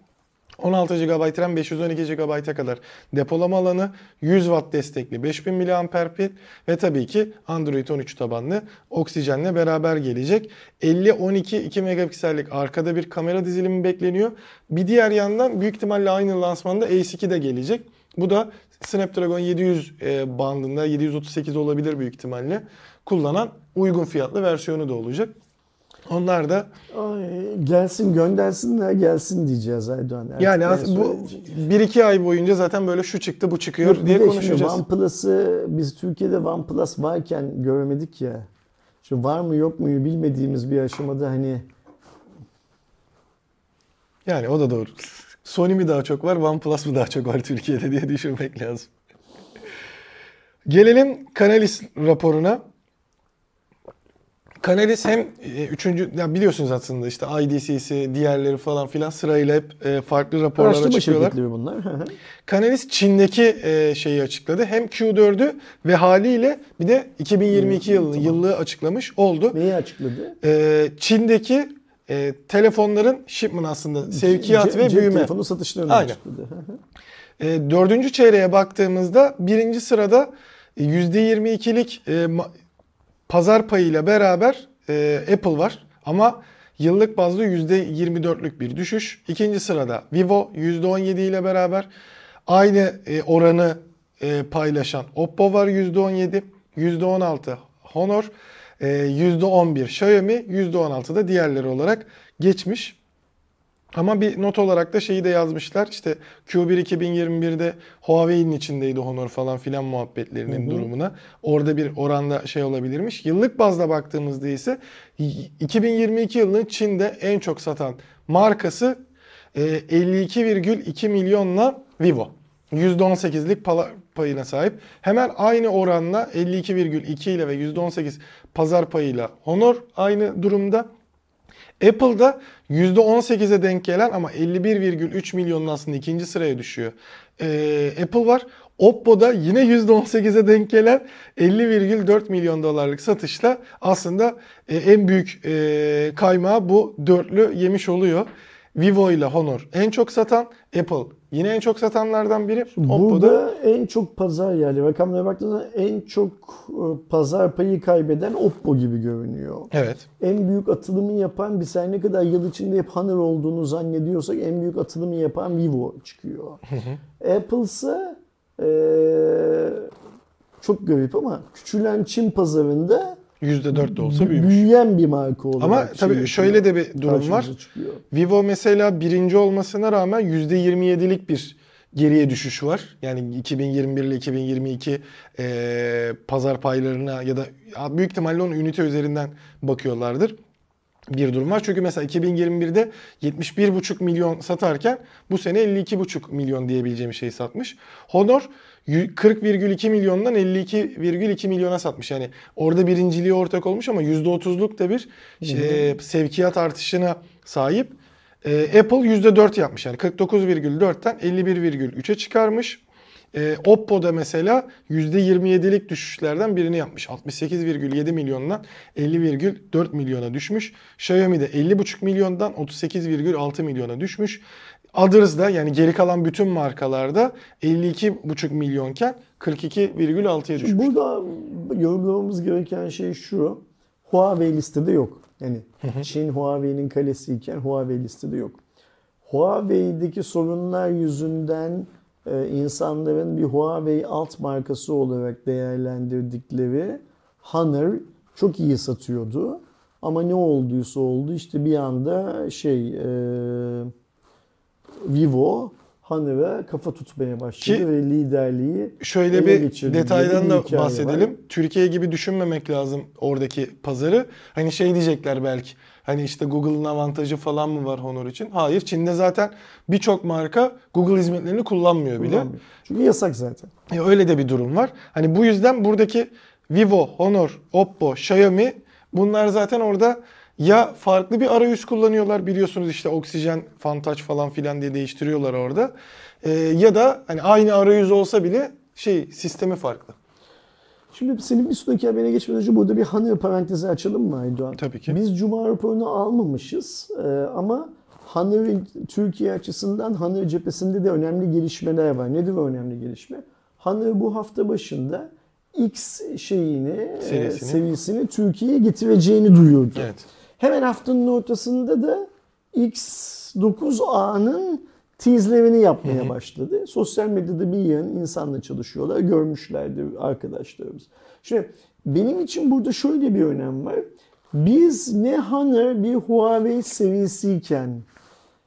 S1: 16 GB RAM 512 GB'a kadar depolama alanı, 100 Watt destekli 5000 mAh pil ve tabii ki Android 13 tabanlı oksijenle beraber gelecek. 50-12 2 megapiksellik arkada bir kamera dizilimi bekleniyor. Bir diğer yandan büyük ihtimalle aynı lansmanda Ace 2 de gelecek. Bu da Snapdragon 700 e, bandında 738 olabilir büyük ihtimalle kullanan uygun fiyatlı versiyonu da olacak. Onlar da
S2: Ay, gelsin göndersinler gelsin diyeceğiz. Artık
S1: yani aslında bu
S2: söyleyecek?
S1: 1-2 ay boyunca zaten böyle şu çıktı bu çıkıyor
S2: bir
S1: diye
S2: şimdi
S1: konuşacağız.
S2: OnePlus'ı biz Türkiye'de OnePlus varken göremedik ya. Şimdi var mı yok muyu bilmediğimiz bir aşamada hani
S1: Yani o da doğru. Sony mi daha çok var, OnePlus mı daha çok var Türkiye'de diye düşünmek lazım. Gelelim Canalys raporuna. Canalys hem e, üçüncü, ya biliyorsunuz aslında işte IDC'si, diğerleri falan filan sırayla hep e, farklı raporlar
S2: araştırma
S1: açıklıyorlar.
S2: şirketleri bunlar.
S1: Canalys Çin'deki e, şeyi açıkladı. Hem Q4'ü ve haliyle bir de 2022
S2: Hmm,
S1: yılını, yıllığı açıklamış oldu.
S2: Neyi açıkladı?
S1: E, Çin'deki e, telefonların shipment aslında sevkiyat
S2: Ce-
S1: ve
S2: cep
S1: büyüme.
S2: telefonu satışlarını
S1: Aynen.
S2: açıkladı.
S1: E, dördüncü çeyreğe baktığımızda birinci sırada e, %22'lik e, pazar payıyla beraber e, Apple var. Ama yıllık bazda %24'lük bir düşüş. İkinci sırada Vivo %17 ile beraber aynı e, oranı e, paylaşan Oppo var %17, %16 Honor, e, %11 Xiaomi, %16 da diğerleri olarak geçmiş. Ama bir not olarak da şeyi de yazmışlar. İşte Q1 2021'de Huawei'nin içindeydi Honor falan filan muhabbetlerinin
S2: Hı hı.
S1: durumuna. Orada bir oranda şey olabilirmiş. Yıllık bazda baktığımızda ise y- 2022 yılının Çin'de en çok satan markası e, 52,2 milyonla Vivo. %18'lik pala- payına sahip. Hemen aynı oranla 52,2 ile ve %18 pazar payıyla Honor aynı durumda. Apple'da %18'e denk gelen ama 51,3 milyonun aslında ikinci sıraya düşüyor. Ee, Apple var. Oppo'da yine %18'e denk gelen 50,4 milyon dolarlık satışla aslında e, en büyük e, kaymağı bu dörtlü yemiş oluyor. Vivo ile Honor en çok satan, Apple yine en çok satanlardan biri. Oppo'da
S2: Burada en çok pazar yani rakamlara baktığınızda en çok e, pazar payı kaybeden Oppo gibi görünüyor.
S1: evet.
S2: En büyük atılımı yapan biz her ne kadar yıl içinde hep Honor olduğunu zannediyorsak en büyük atılımı yapan Vivo çıkıyor. Apple ise çok garip ama küçülen Çin pazarında
S1: %4 de olsa
S2: bü-
S1: büyümüş.
S2: büyüyen bir marka olarak
S1: Ama tabii şöyle de bir durum var.
S2: çıkıyor.
S1: Vivo mesela birinci olmasına rağmen %27'lik bir geriye düşüş var. Yani 2021 ile 2022 eee, pazar paylarına ya da ya büyük ihtimalle onun ünite üzerinden bakıyorlardır. Bir durum var. Çünkü mesela 2021'de 71,5 milyon satarken bu sene 52,5 milyon diyebileceğim şey satmış. Honor 40,2 milyondan 52,2 milyona satmış. Yani orada birinciliğe ortak olmuş ama %30'luk da bir şey, sevkiyat artışına sahip. Ee, Apple %4 yapmış. Yani 49,4'ten 51,3'e çıkarmış. Ee, Oppo'da mesela %27'lik düşüşlerden birini yapmış. 68,7 milyondan 50,4 milyona düşmüş. Xiaomi'de 50,5 milyondan 38,6 milyona düşmüş. Others'da yani geri kalan bütün markalarda 52,5 milyonken 42,6'ya düşmüş.
S2: Burada yorumlamamız gereken şey şu. Huawei listede yok. Yani Çin Huawei'nin kalesiyken Huawei listede yok. Huawei'deki sorunlar yüzünden e, insanların bir Huawei alt markası olarak değerlendirdikleri Honor çok iyi satıyordu. Ama ne olduysa oldu işte bir anda şey e, Vivo Honor'a kafa tutmaya başladı
S1: Ki-
S2: ve liderliği
S1: Şöyle bir
S2: geçirdi
S1: detaydan da
S2: bir
S1: bahsedelim.
S2: var.
S1: Türkiye gibi düşünmemek lazım oradaki pazarı. Hani şey diyecekler belki. Hani işte Google'ın avantajı falan mı var Honor için? Hayır. Çin'de zaten birçok marka Google hizmetlerini kullanmıyor bile.
S2: Kullanmıyor. Çünkü yasak zaten.
S1: E, öyle de bir durum var. Hani bu yüzden buradaki Vivo, Honor, Oppo, Xiaomi bunlar zaten orada ya farklı bir arayüz kullanıyorlar biliyorsunuz işte Oxygen, Fantouch falan filan diye değiştiriyorlar orada. E, ya da hani aynı arayüz olsa bile şey sistemi farklı.
S2: Şimdi senin bir sonraki haberine geçmeden önce burada bir Honor parantezi açalım mı Aydoğan?
S1: Tabii ki.
S2: Biz Cuma raporunu almamışız e, ama Honor'ın Türkiye açısından Honor cephesinde de önemli gelişmeler var. Nedir o önemli gelişme? Honor bu hafta başında X şeyini, e,
S1: Serisini.
S2: seviyesini Türkiye'ye getireceğini duyurdu.
S1: Evet.
S2: Hemen haftanın ortasında da X9A'nın teaserlerini yapmaya başladı. Sosyal medyada bir yığın insanla çalışıyorlar. Görmüşlerdi arkadaşlarımız. Şimdi benim için burada şöyle bir önem var. Biz ne Honor bir Huawei seviyesiyken,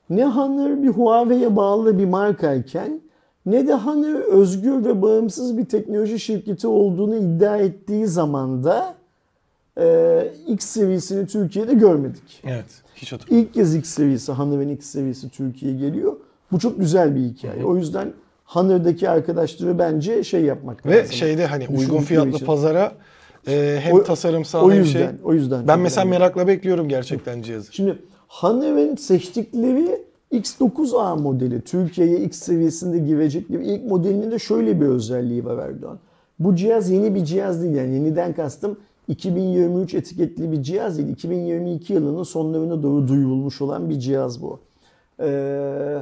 S2: ne Honor bir Huawei'ye bağlı bir markayken, ne de Honor özgür ve bağımsız bir teknoloji şirketi olduğunu iddia ettiği zaman da e, X seviyesini Türkiye'de görmedik.
S1: Evet. Hiç hatırlamıyorum.
S2: İlk kez X seviyesi, Honor'ın X seviyesi Türkiye'ye geliyor. Bu çok güzel bir hikaye. O yüzden Honor'daki arkadaşları bence şey yapmak
S1: Ve
S2: lazım.
S1: şeyde hani uygun fiyatlı
S2: için.
S1: pazara e, hem
S2: O-
S1: tasarımsal
S2: o
S1: hem
S2: yüzden,
S1: şey.
S2: o yüzden.
S1: Ben mesela
S2: önemli.
S1: merakla bekliyorum gerçekten cihazı.
S2: Şimdi Honor'ın seçtikleri X9A modeli Türkiye'ye X seviyesinde girecekleri ilk modelinin de şöyle bir özelliği var Erdoğan. Bu cihaz yeni bir cihaz değil yani yeniden kastım 2023 etiketli bir cihaz değil. 2022 yılının sonlarına doğru duyurulmuş olan bir cihaz bu. Ee,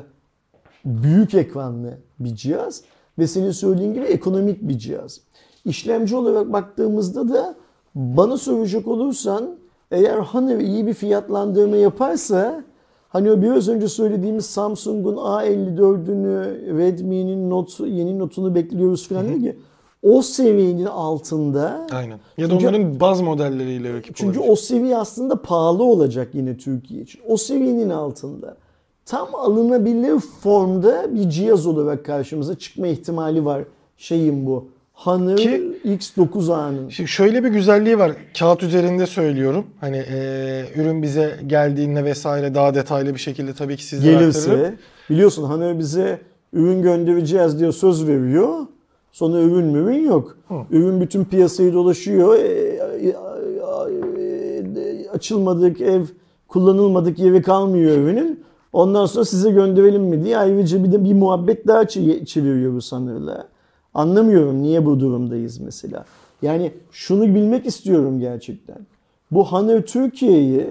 S2: büyük ekranlı bir cihaz ve senin söylediğin gibi ekonomik bir cihaz. İşlemci olarak baktığımızda da bana soracak olursan eğer Honor iyi bir fiyatlandırma yaparsa hani o biraz önce söylediğimiz Samsung'un A54'ünü, Redmi'nin Note, yeni notunu bekliyoruz falan diyor ki o seviyenin altında
S1: Aynen. Ya da
S2: Çünkü-
S1: onların baz modelleriyle rakip
S2: çünkü
S1: olabilir.
S2: o seviye aslında pahalı olacak yine Türkiye için. O seviyenin altında tam alınabilir formda bir cihaz olarak karşımıza çıkma ihtimali var. Şeyin bu. Honor
S1: Ki-
S2: X9A'nın.
S1: Şimdi şöyle bir güzelliği var. Kağıt üzerinde söylüyorum. Hani e, ürün bize geldiğinde vesaire daha detaylı bir şekilde tabii ki sizlere aktarırım.
S2: Gelirse biliyorsun Honor bize ürün göndereceğiz diye söz veriyor. Sonra ürün mürün yok. Ürün bütün piyasayı dolaşıyor. E, açılmadık ev kullanılmadık yeri kalmıyor ürünün. Ondan sonra size gönderelim mi diye ayrıca bir de bir muhabbet daha çe- çeviriyoruz sanırlar. Anlamıyorum niye bu durumdayız mesela. Yani şunu bilmek istiyorum gerçekten. Bu Hanır Türkiye'yi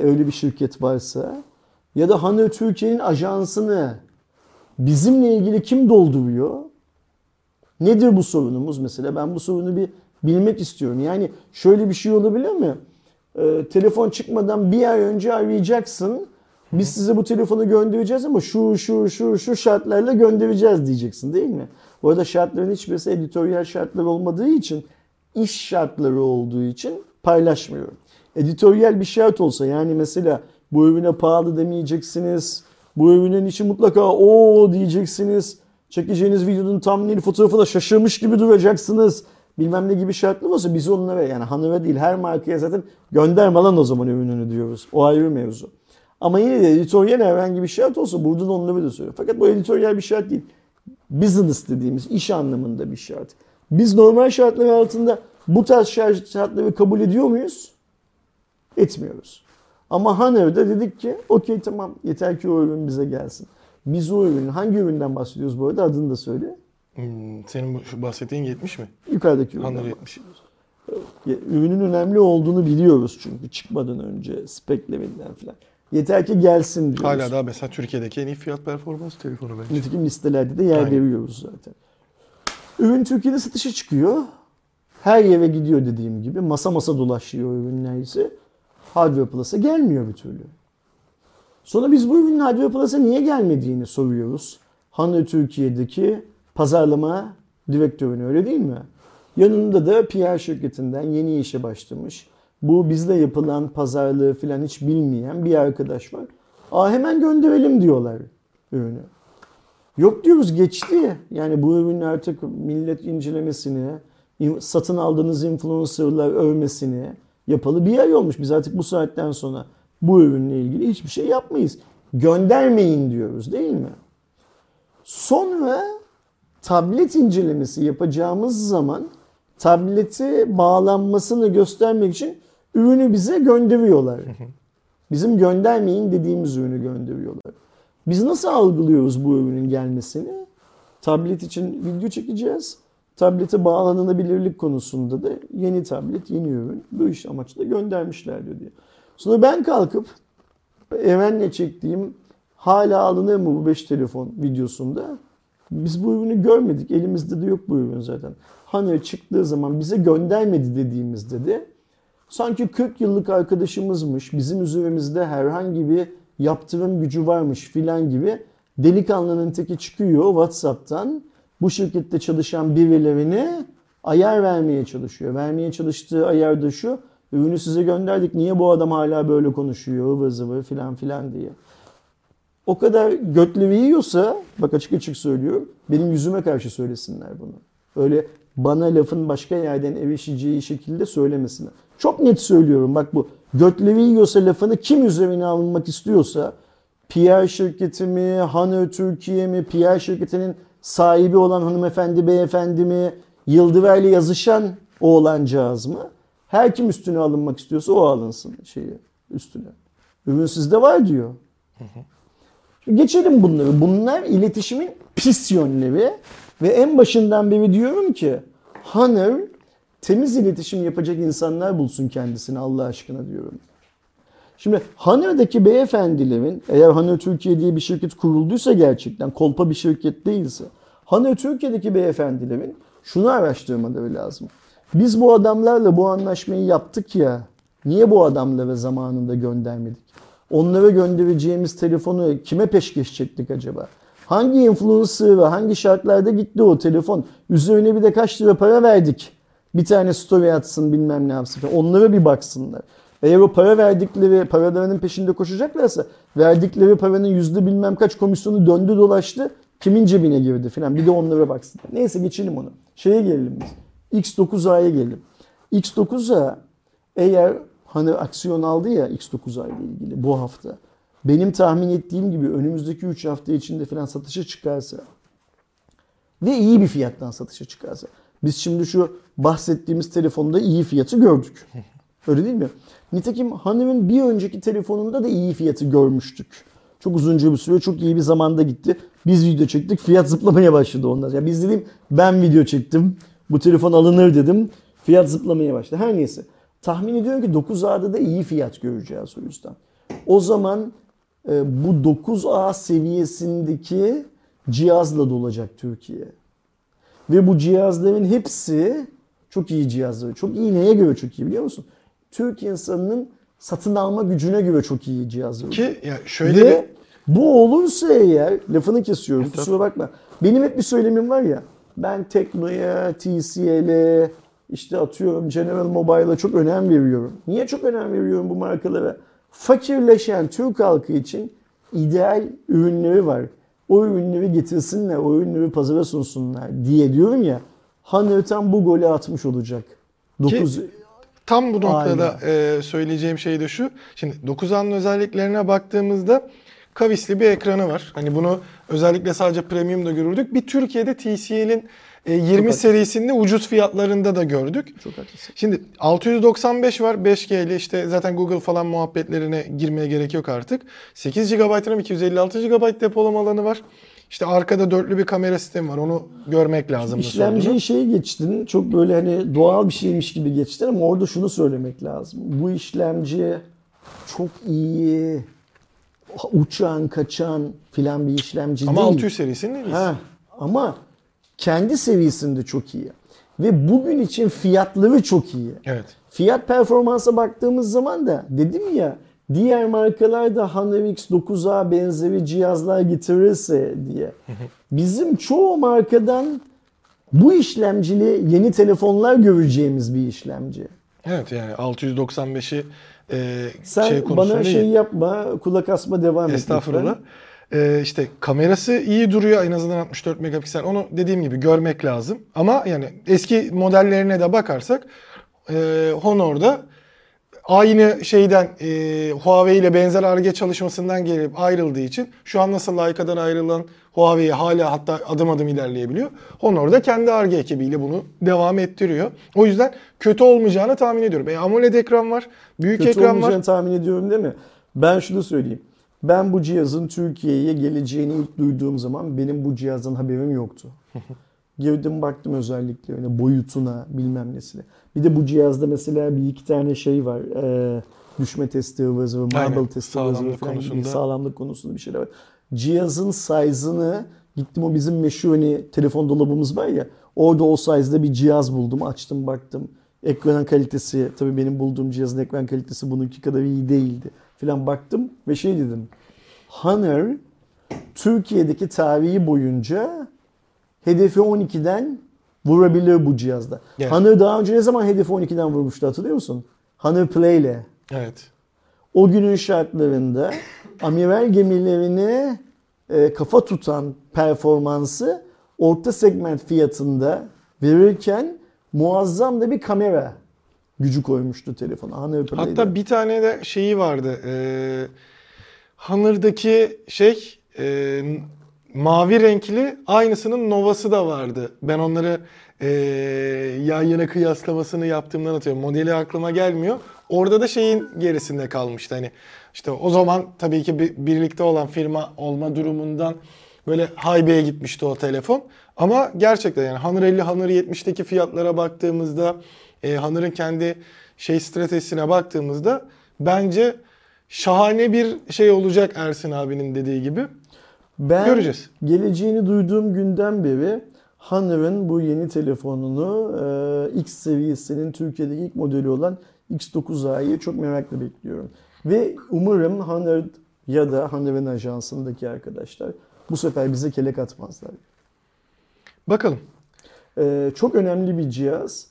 S2: öyle bir şirket varsa ya da Hanır Türkiye'nin ajansını bizimle ilgili kim dolduruyor? Nedir bu sorunumuz mesela? Ben bu sorunu bir bilmek istiyorum. Yani şöyle bir şey olabilir mi? Ee, telefon çıkmadan bir ay önce arayacaksın. Biz size bu telefonu göndereceğiz ama şu şu şu şu şartlarla göndereceğiz diyeceksin değil mi? Bu arada şartların hiçbirisi editoryal şartlar olmadığı için iş şartları olduğu için paylaşmıyorum. Editoryal bir şart olsa yani mesela bu ürüne pahalı demeyeceksiniz. Bu ürünün içi mutlaka o diyeceksiniz. Çekeceğiniz videonun thumbnail fotoğrafına şaşırmış gibi duracaksınız. Bilmem ne gibi şartlar olsa biz onlara yani Hanıva değil her markaya zaten gönderme lan o zaman ürününü diyoruz. O ayrı mevzu. Ama yine de editoryal herhangi bir şart olsa buradan onları da söylüyor. Fakat bu editoryal bir şart değil. Business dediğimiz iş anlamında bir şart. Biz normal şartlar altında bu tarz şart- şartları kabul ediyor muyuz? Etmiyoruz. Ama Haner'da dedik ki okey tamam yeter ki o ürün bize gelsin. Biz o ürün hangi üründen bahsediyoruz bu arada adını da söyle.
S1: Hmm, senin bu, şu bahsettiğin 70 mi?
S2: Yukarıdaki üründen
S1: 70.
S2: Ya, Ürünün önemli olduğunu biliyoruz çünkü çıkmadan önce speklerinden falan. Yeter ki gelsin diyoruz.
S1: Hala daha mesela Türkiye'deki en iyi fiyat performans telefonu bence.
S2: Nitekim listelerde de yer
S1: Aynen.
S2: veriyoruz zaten. Ürün Türkiye'de satışa çıkıyor. Her yere gidiyor dediğim gibi. Masa masa dolaşıyor ürün neyse. Hardware Plus'a gelmiyor bir türlü. Sonra biz bu ürünün Hardware Plus'a niye gelmediğini soruyoruz. Hanı Türkiye'deki pazarlama direktörüne öyle değil mi? Yanında da PR şirketinden yeni işe başlamış. Bu bizle yapılan pazarlığı falan hiç bilmeyen bir arkadaş var. Aa hemen gönderelim diyorlar ürünü. Yok diyoruz geçti. Yani bu ürünün artık millet incelemesini, in- satın aldığınız influencerlar övmesini yapalı bir ay olmuş. Biz artık bu saatten sonra bu ürünle ilgili hiçbir şey yapmayız. Göndermeyin diyoruz değil mi? Sonra tablet incelemesi yapacağımız zaman tableti bağlanmasını göstermek için ürünü bize gönderiyorlar. [laughs] Bizim göndermeyin dediğimiz ürünü gönderiyorlar. Biz nasıl algılıyoruz bu ürünün gelmesini? Tablet için video çekeceğiz. Tablete bağlanılabilirlik konusunda da yeni tablet, yeni ürün bu iş amaçla göndermişler diyor diye. Sonra ben kalkıp Eren'le çektiğim hala alınır mı bu 5 telefon videosunda biz bu ürünü görmedik. Elimizde de yok bu ürün zaten. Hani çıktığı zaman bize göndermedi dediğimizde de sanki 40 yıllık arkadaşımızmış, bizim üzerimizde herhangi bir yaptırım gücü varmış filan gibi delikanlının teki çıkıyor WhatsApp'tan bu şirkette çalışan birilerine ayar vermeye çalışıyor. Vermeye çalıştığı ayar da şu, ürünü size gönderdik niye bu adam hala böyle konuşuyor ıvır zıvır filan filan diye. O kadar götleri yiyorsa, bak açık açık söylüyorum, benim yüzüme karşı söylesinler bunu. Öyle bana lafın başka yerden erişeceği şekilde söylemesinler. Çok net söylüyorum bak bu. Götleri yiyorsa lafını kim üzerine alınmak istiyorsa PR şirketi mi, Hanö Türkiye mi, PR şirketinin sahibi olan hanımefendi, beyefendi mi, Yıldıver'le yazışan oğlancağız mı? Her kim üstüne alınmak istiyorsa o alınsın şeyi üstüne. Ürün sizde var diyor. Şimdi geçelim bunları. Bunlar iletişimin pis yönleri ve en başından beri diyorum ki Hanır temiz iletişim yapacak insanlar bulsun kendisine Allah aşkına diyorum. Şimdi Hanır'daki beyefendilerin eğer Hanır Türkiye diye bir şirket kurulduysa gerçekten kolpa bir şirket değilse Hanır Türkiye'deki beyefendilerin şunu araştırmaları lazım. Biz bu adamlarla bu anlaşmayı yaptık ya niye bu adamlara zamanında göndermedik? Onlara göndereceğimiz telefonu kime peşkeş çektik acaba? Hangi influencer ve hangi şartlarda gitti o telefon? Üzerine bir de kaç lira para verdik? Bir tane story atsın bilmem ne yapsın. Onlara bir baksınlar. Eğer o para verdikleri, paralarının peşinde koşacaklarsa verdikleri paranın yüzde bilmem kaç komisyonu döndü dolaştı. Kimin cebine girdi falan. Bir de onlara baksınlar. Neyse geçelim onu. Şeye gelelim biz. X9A'ya gelelim. X9A eğer hani aksiyon aldı ya X9A ile ilgili bu hafta. Benim tahmin ettiğim gibi önümüzdeki 3 hafta içinde falan satışa çıkarsa ve iyi bir fiyattan satışa çıkarsa. Biz şimdi şu bahsettiğimiz telefonda iyi fiyatı gördük. [laughs] Öyle değil mi? Nitekim hanımın bir önceki telefonunda da iyi fiyatı görmüştük. Çok uzunca bir süre çok iyi bir zamanda gitti. Biz video çektik fiyat zıplamaya başladı ondan. Ya biz dedim ben video çektim. Bu telefon alınır dedim. Fiyat zıplamaya başladı. Her neyse. Tahmin ediyorum ki 9A'da da iyi fiyat göreceğiz o yüzden. O zaman e, bu 9A seviyesindeki cihazla dolacak Türkiye. Ve bu cihazların hepsi çok iyi cihazlar. Çok iyi neye göre çok iyi biliyor musun? Türk insanının satın alma gücüne göre çok iyi cihazlar.
S1: Ki ya şöyle
S2: Ve bu olursa eğer lafını kesiyorum
S1: Evet,
S2: kusura bakma. Benim hep bir söylemim var ya. Ben Tekno'ya, TCL'e, işte atıyorum General Mobile'a çok önem veriyorum. Niye çok önem veriyorum bu markalara? Fakirleşen Türk halkı için ideal ürünleri var. O ürünleri getirsinler, o ürünleri pazara sunsunlar diye diyorum ya. Tam bu golü atmış olacak. 9
S1: Tam bu noktada e, söyleyeceğim şey de şu. Şimdi 9A'nın özelliklerine baktığımızda kavisli bir ekranı var. Hani bunu özellikle sadece premium'da görürdük. Bir Türkiye'de TCL'in e, 20
S2: haklısın.
S1: serisinde ucuz fiyatlarında da gördük.
S2: çok haklısın.
S1: Şimdi 695 var 5G ile işte zaten Google falan muhabbetlerine girmeye gerek yok artık. 8 GB RAM 256 GB depolama alanı var. İşte arkada dörtlü bir kamera sistemi var. Onu görmek lazım.
S2: İşlemciyi şey geçtin. Çok böyle hani doğal bir şeymiş gibi geçtin ama orada şunu söylemek lazım. Bu işlemci çok iyi uçan, kaçan filan bir işlemci
S1: Ama
S2: değil.
S1: 600 serisinin en iyisi.
S2: Ama kendi seviyesinde çok iyi. Ve bugün için fiyatları çok iyi.
S1: Evet.
S2: Fiyat performansa baktığımız zaman da dedim ya diğer markalar da Honor X9A benzeri cihazlar getirirse diye. Bizim çoğu markadan bu işlemcili yeni telefonlar göreceğimiz bir işlemci.
S1: Evet yani 695'i e,
S2: Sen
S1: şey
S2: bana
S1: iyi.
S2: şey yapma, kulak asma devam et.
S1: Estağfurullah. Ee, işte kamerası iyi duruyor en azından 64 megapiksel. Onu dediğim gibi görmek lazım. Ama yani eski modellerine de bakarsak e, Honor'da aynı şeyden e, Huawei ile benzer Ar-Ge çalışmasından gelip ayrıldığı için şu an nasıl Leica'dan ayrılan Huawei hala hatta adım adım ilerleyebiliyor. Honor da kendi Ar-Ge ekibiyle bunu devam ettiriyor. O yüzden kötü olmayacağını tahmin ediyorum. E, AMOLED ekran var, büyük
S2: Kötü
S1: ekran var.
S2: olmayacağını tahmin ediyorum değil mi? Ben şunu söyleyeyim. Ben bu cihazın Türkiye'ye geleceğini ilk duyduğum zaman benim bu cihazdan haberim yoktu. [laughs] Girdim baktım özellikle öyle boyutuna bilmem nesine. Bir de bu cihazda mesela bir iki tane şey var. Ee, düşme testi ıvı marble
S1: Aynen,
S2: testi
S1: sağlamlık
S2: falan gibi
S1: konusunda.
S2: sağlamlık konusunda bir şeyler var. Cihazın size'ını gittim o bizim meşhur hani telefon dolabımız var ya orada o size'da bir cihaz buldum açtım baktım. Ekran kalitesi tabii benim bulduğum cihazın ekran kalitesi bununki kadar iyi değildi filan baktım ve şey dedim. Honor Türkiye'deki tarihi boyunca hedefi 12'den vurabilir bu cihazda.
S1: Evet.
S2: Honor daha önce ne zaman hedefi 12'den vurmuştu hatırlıyor musun? Honor Play ile.
S1: Evet.
S2: O günün şartlarında amiral gemilerini e, kafa tutan performansı orta segment fiyatında verirken muazzam da bir kamera gücü koymuştu telefona. Honor Play'de.
S1: Hatta bir tane de şeyi vardı. Ee, Honor'daki şey e, mavi renkli aynısının Nova'sı da vardı. Ben onları e, yan yana kıyaslamasını yaptığımdan atıyorum. Modeli aklıma gelmiyor. Orada da şeyin gerisinde kalmıştı. Hani işte o zaman tabii ki bir, birlikte olan firma olma durumundan böyle haybeye gitmişti o telefon. Ama gerçekten yani Honor 50, Honor 70'teki fiyatlara baktığımızda e, Honor'ın kendi şey stratejisine baktığımızda bence şahane bir şey olacak Ersin abinin dediği gibi.
S2: Ben
S1: Göreceğiz.
S2: geleceğini duyduğum günden beri Honor'ın bu yeni telefonunu e, X seviyesinin Türkiye'deki ilk modeli olan X9A'yı çok merakla bekliyorum. Ve umarım Honor ya da Honor'ın ajansındaki arkadaşlar bu sefer bize kelek atmazlar.
S1: Bakalım.
S2: E, çok önemli bir cihaz.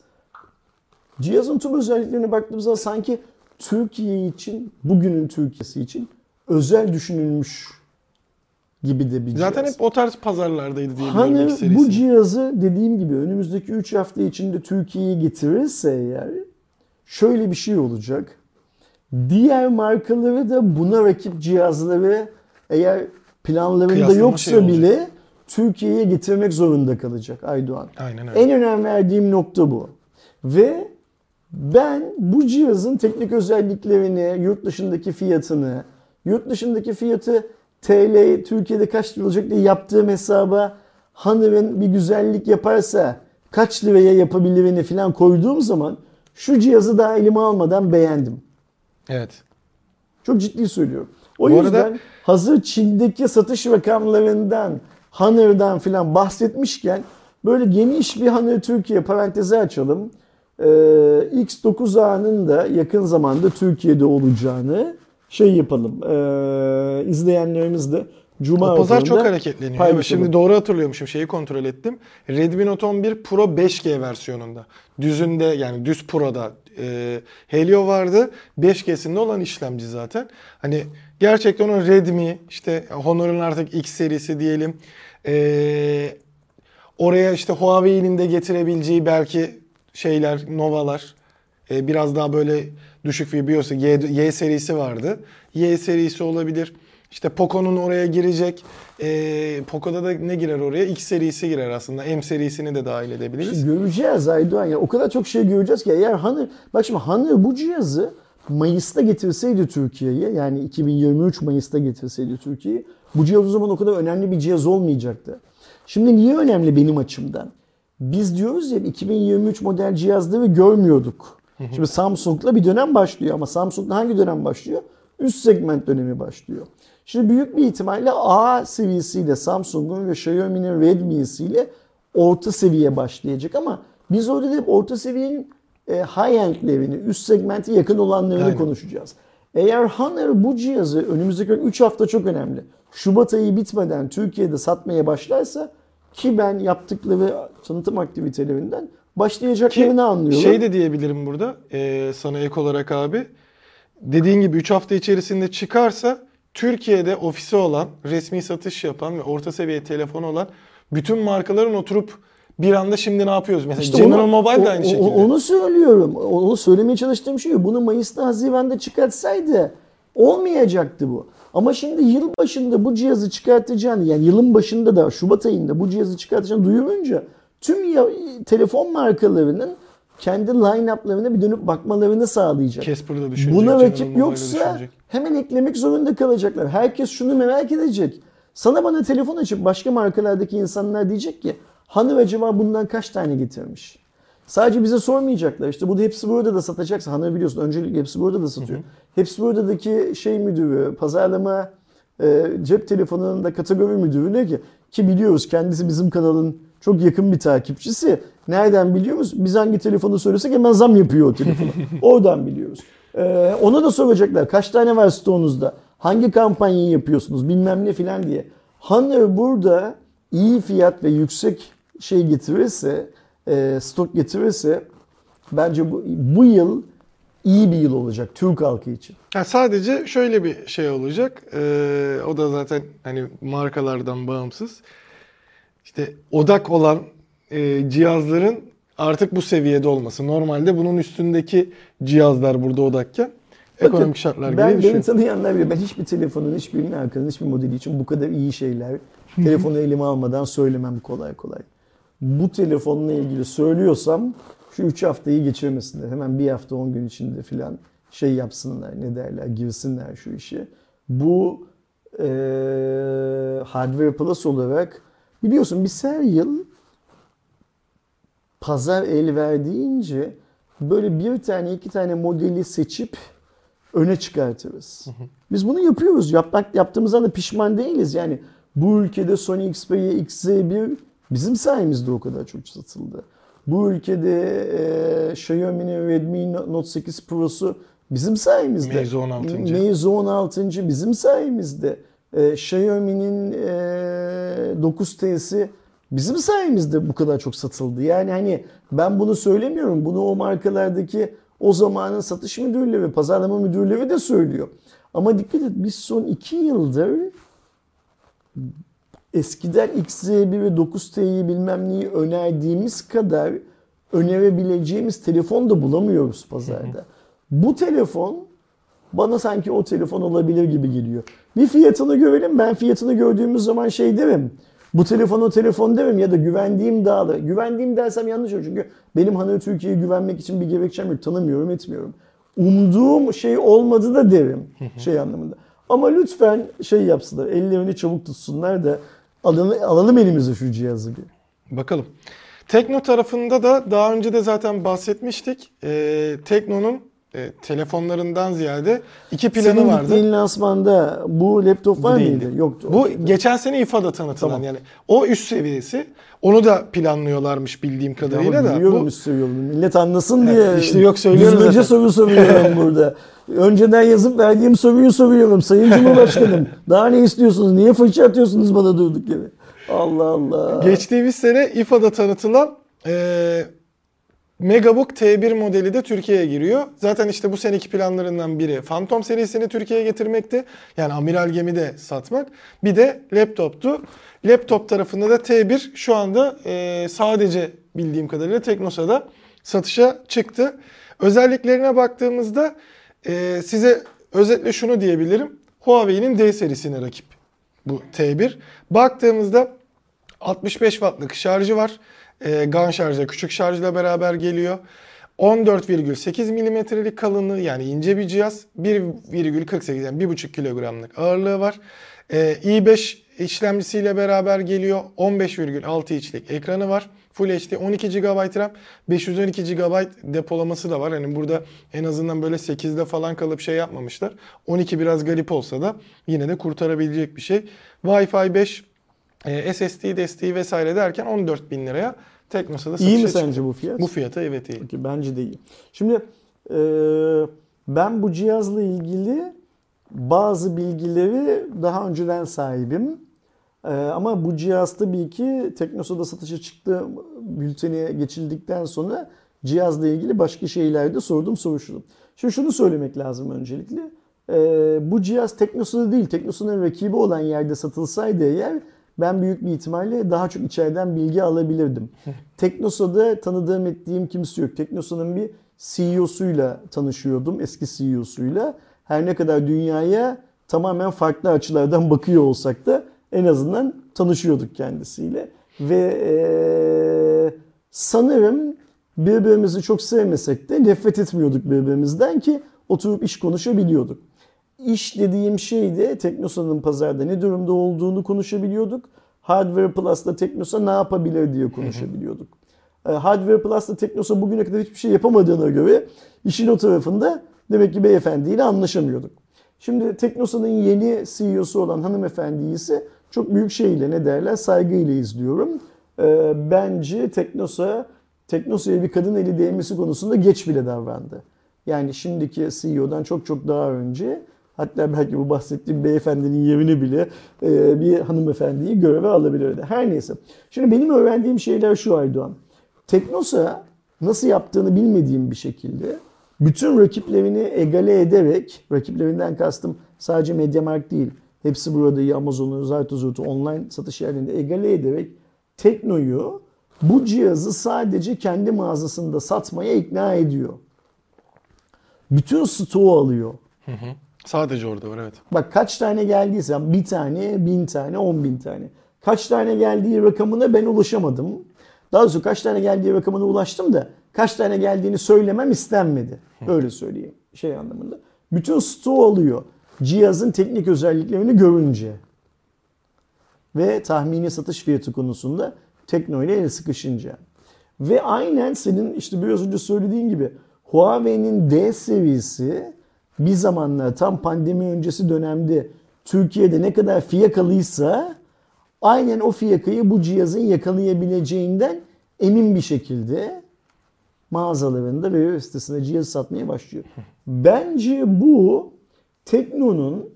S2: Cihazın tüm özelliklerine baktığımızda sanki Türkiye için, bugünün Türkiye'si için özel düşünülmüş gibi de bir cihaz.
S1: Zaten hep o tarz pazarlardaydı diye
S2: Hani bu cihazı dediğim gibi önümüzdeki 3 hafta içinde Türkiye'ye getirirse eğer şöyle bir şey olacak. Diğer markaları da buna rakip cihazları eğer planlarında
S1: Kıyaslama
S2: yoksa
S1: şey olacak.
S2: bile Türkiye'ye getirmek zorunda kalacak Aydoğan.
S1: Aynen öyle.
S2: En önem verdiğim nokta bu. Ve Ben bu cihazın teknik özelliklerini, yurt dışındaki fiyatını, yurt dışındaki fiyatı TL Türkiye'de kaç lira olacak diye yaptığım hesaba Honor'ın bir güzellik yaparsa kaç liraya yapabilirini falan koyduğum zaman şu cihazı daha elime almadan beğendim.
S1: Evet.
S2: Çok ciddi söylüyorum. O
S1: Bu
S2: yüzden
S1: arada-
S2: hazır Çin'deki satış rakamlarından, Honor'dan filan bahsetmişken böyle geniş bir Honor Türkiye parantezi açalım. Ee, X9A'nın da yakın zamanda Türkiye'de olacağını şey yapalım. Ee, izleyenlerimiz de Cuma
S1: O pazar çok hareketleniyor. Evet,
S2: paylaşalım.
S1: şimdi doğru hatırlıyormuşum. Şeyi kontrol ettim. Redmi Note 11 Pro 5G versiyonunda. Düzünde yani düz Pro'da e, Helio vardı. 5G'sinde olan işlemci zaten. Hani gerçekten o Redmi işte Honor'un artık X serisi diyelim. E, oraya işte Huawei'nin de getirebileceği belki şeyler, Nova'lar. E, biraz daha böyle düşük bir BIOS'u Y, Y serisi vardı. Y serisi olabilir. İşte Poco'nun oraya girecek. E, Poco'da da ne girer oraya? X serisi girer aslında. M serisini de dahil edebiliriz.
S2: İşte göreceğiz Aydoğan ya. O kadar çok şey göreceğiz ki eğer Honor, bak şimdi Honor bu cihazı Mayıs'ta getirseydi Türkiye'ye yani 2023 Mayıs'ta getirseydi Türkiye'ye bu cihaz o zaman o kadar önemli bir cihaz olmayacaktı. Şimdi niye önemli benim açımdan? Biz diyoruz ya 2023 model cihazları görmüyorduk. Şimdi Samsung'la bir dönem başlıyor ama Samsung'la hangi dönem başlıyor? Üst segment dönemi başlıyor. Şimdi büyük bir ihtimalle A seviyesiyle Samsung'un ve Xiaomi'nin Redmi'siyle orta seviye başlayacak ama biz orada da hep orta seviyenin e, high-end'lerini, üst segmenti yakın olanlarını
S1: Aynen.
S2: konuşacağız. Eğer Honor bu cihazı önümüzdeki 3 hafta çok önemli. Şubat ayı bitmeden Türkiye'de satmaya başlarsa ki ben yaptıkları tanıtım aktivitelerinden başlayacaklarını anlıyorum.
S1: Şey de diyebilirim burada e, sana ek olarak abi. Dediğin gibi 3 hafta içerisinde çıkarsa Türkiye'de ofisi olan, resmi satış yapan ve orta seviye telefonu olan bütün markaların oturup bir anda şimdi ne yapıyoruz? Mesela
S2: İşte
S1: General
S2: onu-
S1: Mobile de aynı
S2: o-
S1: şekilde.
S2: Onu söylüyorum. Onu söylemeye çalıştığım şey bunu Mayıs'ta Haziran'da çıkartsaydı olmayacaktı bu. Ama şimdi yıl başında bu cihazı çıkartacağını yani yılın başında da Şubat ayında bu cihazı çıkartacağını duyurunca tüm ya, telefon markalarının kendi line-up'larına bir dönüp bakmalarını sağlayacak.
S1: Casper'da düşünecek.
S2: Buna rakip yoksa
S1: düşünecek.
S2: hemen eklemek zorunda kalacaklar. Herkes şunu merak edecek. Sana bana telefon açıp başka markalardaki insanlar diyecek ki Hanı acaba bundan kaç tane getirmiş? Sadece bize sormayacaklar. İşte bu da hepsi burada da satacaksa. Hanı biliyorsun öncelikle hepsi burada da satıyor. Hepsi buradaki şey müdürü, pazarlama e, cep telefonunun da kategori müdürü ne ki? Ki biliyoruz kendisi bizim kanalın çok yakın bir takipçisi. Nereden biliyoruz? Biz hangi telefonu söylesek hemen zam yapıyor o telefonu. [laughs] Oradan biliyoruz. Ee, ona da soracaklar. Kaç tane var stoğunuzda? Hangi kampanyayı yapıyorsunuz? Bilmem ne filan diye. Honor burada iyi fiyat ve yüksek şey getirirse, e, stok getirirse bence bu, bu yıl iyi bir yıl olacak Türk halkı için.
S1: Ha, sadece şöyle bir şey olacak. Ee, o da zaten hani markalardan bağımsız. İşte odak olan e, cihazların artık bu seviyede olması. Normalde bunun üstündeki cihazlar burada odakken ekonomik
S2: Bakın,
S1: şartlar gereği
S2: ben, beni tanıyanlar bilir. Ben hiçbir telefonun, hiçbir markanın, hiçbir modeli için bu kadar iyi şeyler telefonu elime almadan söylemem kolay kolay. Bu telefonla ilgili söylüyorsam şu 3 haftayı geçirmesinler. Hemen bir hafta 10 gün içinde filan şey yapsınlar ne derler girsinler şu işe. Bu e, Hardware Plus olarak biliyorsun biz her yıl pazar el verdiğince böyle bir tane iki tane modeli seçip öne çıkartırız. Biz bunu yapıyoruz. Yapmak yaptığımızdan da pişman değiliz. Yani bu ülkede Sony Xperia XZ1 bizim sayemizde o kadar çok satıldı. Bu ülkede e, Xiaomi'nin Redmi Note 8 Pro'su bizim sayemizde.
S1: Meizu 16.
S2: Meizu 16. bizim sayemizde. E, Xiaomi'nin e, 9T'si bizim sayemizde bu kadar çok satıldı. Yani hani ben bunu söylemiyorum. Bunu o markalardaki o zamanın satış müdürleri ve pazarlama müdürleri de söylüyor. Ama dikkat et biz son iki yıldır eskiden XZ1 ve 9T'yi bilmem neyi önerdiğimiz kadar önerebileceğimiz telefon da bulamıyoruz pazarda. Bu telefon bana sanki o telefon olabilir gibi geliyor. Bir fiyatını görelim. Ben fiyatını gördüğümüz zaman şey derim. Bu telefon o telefon demem ya da güvendiğim dağlı. Güvendiğim dersem yanlış olur çünkü benim hani Türkiye'ye güvenmek için bir gerekçem yok. Tanımıyorum etmiyorum. Umduğum şey olmadı da derim şey anlamında. Ama lütfen şey yapsınlar ellerini çabuk tutsunlar da alalım, alalım elimize şu cihazı bir.
S1: Bakalım. Tekno tarafında da daha önce de zaten bahsetmiştik. Ee, Tekno'nun e, telefonlarından ziyade iki planı
S2: Senin
S1: vardı.
S2: gittiğin lansmanda bu laptop var
S1: değildi.
S2: mıydı? Yoktu.
S1: Bu geçen sene İFA'da tanıtılan
S2: Tamam.
S1: yani o üst seviyesi. Onu da planlıyorlarmış bildiğim kadarıyla
S2: Ama
S1: da.
S2: biliyorum
S1: Bu,
S2: yolunu. Millet anlasın
S1: Evet,
S2: diye.
S1: işte yok söylüyorum
S2: Düzgünce soru soruyorum [laughs] burada. Önceden yazıp verdiğim soruyu soruyorum. Sayın Cumhurbaşkanım. [laughs] Daha ne istiyorsunuz? Niye fırça atıyorsunuz bana durduk yere? Allah Allah.
S1: geçtiğimiz sene İFA'da tanıtılan e, Megabook T1 modeli de Türkiye'ye giriyor. Zaten işte bu seneki planlarından biri Phantom serisini Türkiye'ye getirmekti. Yani amiral gemi de satmak. Bir de laptoptu. Laptop tarafında da T1 şu anda e, sadece bildiğim kadarıyla Teknosa'da satışa çıktı. Özelliklerine baktığımızda e, size özetle şunu diyebilirim. Huawei'nin D serisine rakip bu T1. Baktığımızda 65 wattlık şarjı var. E, GAN şarjı küçük şarjla beraber geliyor. 14,8 milimetrelik kalınlığı yani ince bir cihaz. 1,48 yani 1,5 kilogramlık ağırlığı var. E, i5 işlemcisiyle beraber geliyor. 15,6 inçlik ekranı var. Full HD 12 GB RAM, 512 GB depolaması da var. Hani burada en azından böyle 8'de falan kalıp şey yapmamışlar. 12 biraz garip olsa da yine de kurtarabilecek bir şey. Wi-Fi 5 e, SSD desteği vesaire derken 14 bin liraya Teknosa'da satışa
S2: İyi mi
S1: çıktı.
S2: sence bu fiyat?
S1: Bu fiyata evet iyi.
S2: Peki, bence de iyi. Şimdi e, ben bu cihazla ilgili bazı bilgileri daha önceden sahibim. E, ama bu cihaz tabii ki Teknosa'da satışa çıktı bülteni geçildikten sonra cihazla ilgili başka şeyler de sordum soruşturdum. Şimdi şunu söylemek lazım öncelikle. E, bu cihaz Teknosa'da değil, Teknosa'nın rakibi olan yerde satılsaydı eğer ben büyük bir ihtimalle daha çok içeriden bilgi alabilirdim. [laughs] Teknosa'da tanıdığım ettiğim kimse yok. Teknosa'nın bir CEO'suyla tanışıyordum, eski CEO'suyla. Her ne kadar dünyaya tamamen farklı açılardan [laughs] bakıyor olsak da en azından tanışıyorduk kendisiyle. Ve eee, sanırım birbirimizi çok sevmesek de nefret etmiyorduk birbirimizden ki oturup iş konuşabiliyorduk. İş dediğim şey de Teknosa'nın pazarda ne durumda olduğunu konuşabiliyorduk. Hardware Plus'ta Teknosa ne yapabilir diye konuşabiliyorduk. E, Hardware Plus'ta Teknosa bugüne kadar hiçbir şey yapamadığına göre işin o tarafında demek ki beyefendiyle anlaşamıyorduk. Şimdi Teknosa'nın yeni CEO'su olan hanımefendiyi ise çok büyük şeyle ne derler saygıyla izliyorum. E, bence Teknosa Teknosa'ya bir kadın eli değmesi konusunda geç bile davrandı. Yani şimdiki CEO'dan çok çok daha önce hatta belki bu bahsettiğim beyefendinin yerini bile e, bir hanımefendiyi göreve alabilirdi. Her neyse. Şimdi benim öğrendiğim şeyler şu Aydoğan. Teknosa nasıl yaptığını bilmediğim bir şekilde bütün rakiplerini egale ederek, rakiplerinden kastım sadece Mediamarkt değil, hepsi burada Amazon'u, Zartozurt'u online satış yerlerinde egale ederek Tekno'yu bu cihazı sadece kendi mağazasında satmaya ikna ediyor. Bütün stoğu alıyor.
S1: Sadece orada var evet.
S2: Bak kaç tane geldiyse bir tane, bin tane, on bin tane. Kaç tane geldiği rakamına ben ulaşamadım. Daha doğrusu kaç tane geldiği rakamına ulaştım da kaç tane geldiğini söylemem istenmedi. Öyle söyleyeyim şey anlamında. Bütün stoğu alıyor. Cihazın teknik özelliklerini görünce. Ve tahmini satış fiyatı konusunda Tekno ile el sıkışınca. Ve aynen senin işte biraz önce söylediğin gibi Huawei'nin D serisi bir zamanlar tam pandemi öncesi dönemde Türkiye'de ne kadar fiyakalıysa aynen o fiyakayı bu cihazın yakalayabileceğinden emin bir şekilde mağazalarında ve web sitesinde cihaz satmaya başlıyor. Bence bu Tekno'nun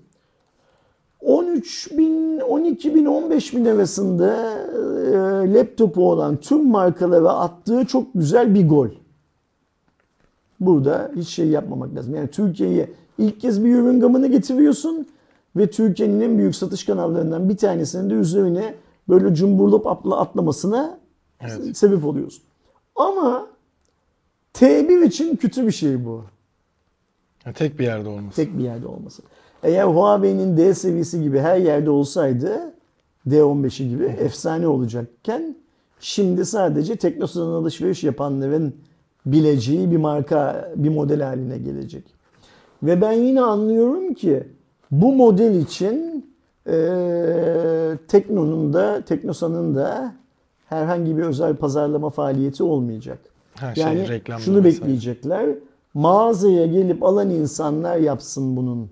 S2: 13 bin, 12 bin, 15 bin arasında e, laptopu olan tüm markalara attığı çok güzel bir gol. Burada hiç şey yapmamak lazım. Yani Türkiye'ye ilk kez bir ürün gamını getiriyorsun ve Türkiye'nin en büyük satış kanallarından bir tanesinin de üzerine böyle cumburlop atla atlamasına
S1: Evet.
S2: sebep oluyorsun. Ama T1 için kötü bir şey bu.
S1: Yani tek bir yerde olması.
S2: Tek bir yerde olması. Eğer Huawei'nin D seviyesi gibi her yerde olsaydı D15'i gibi efsane olacakken şimdi sadece Teknosa'dan alışveriş yapanların bileceği bir marka, bir model haline gelecek. Ve ben yine anlıyorum ki bu model için e, Tekno'nun da Teknosa'nın da herhangi bir özel pazarlama faaliyeti olmayacak.
S1: Ha, şey,
S2: Yani şunu
S1: vesaire.
S2: bekleyecekler. Mağazaya gelip alan insanlar yapsın bunun.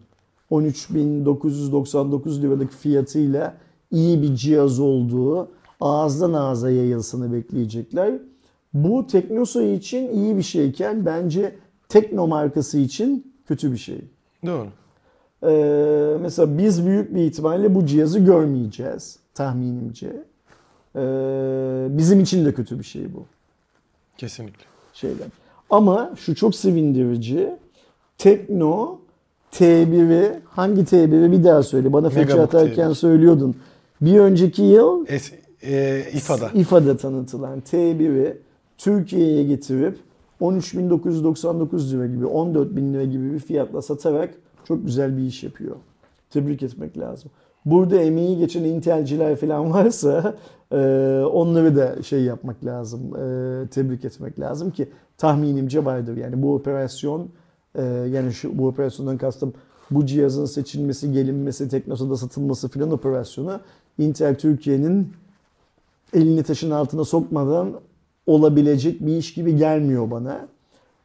S2: 13.999 liralık fiyatıyla iyi bir cihaz olduğu ağızdan ağza yayılsını bekleyecekler. Bu Teknosa için iyi bir şeyken bence Tekno markası için kötü bir şey.
S1: Doğru.
S2: Ee, mesela biz büyük bir ihtimalle bu cihazı görmeyeceğiz tahminimce. Ee, bizim için de kötü bir şey bu
S1: Kesinlikle.
S2: şeyler. Ama şu çok sevindirici. Tekno T1'i hangi T1'i bir daha söyle. Bana
S1: Megabook
S2: atarken
S1: T1.
S2: söylüyordun. Bir önceki yıl
S1: Es, e, İFA'da.
S2: İFA'da tanıtılan T1'i Türkiye'ye getirip 13.999 lira gibi 14.000 lira gibi bir fiyatla satarak çok güzel bir iş yapıyor. Tebrik etmek lazım. Burada emeği geçen Intel'ciler falan [laughs] varsa e, onları da şey yapmak lazım, e, tebrik etmek lazım ki tahminimce vardır. Yani bu operasyon, e, yani şu bu operasyondan kastım bu cihazın seçilmesi, gelinmesi, Teknosa'da satılması filan operasyonu Intel Türkiye'nin elini taşın altına sokmadan olabilecek bir iş gibi gelmiyor bana.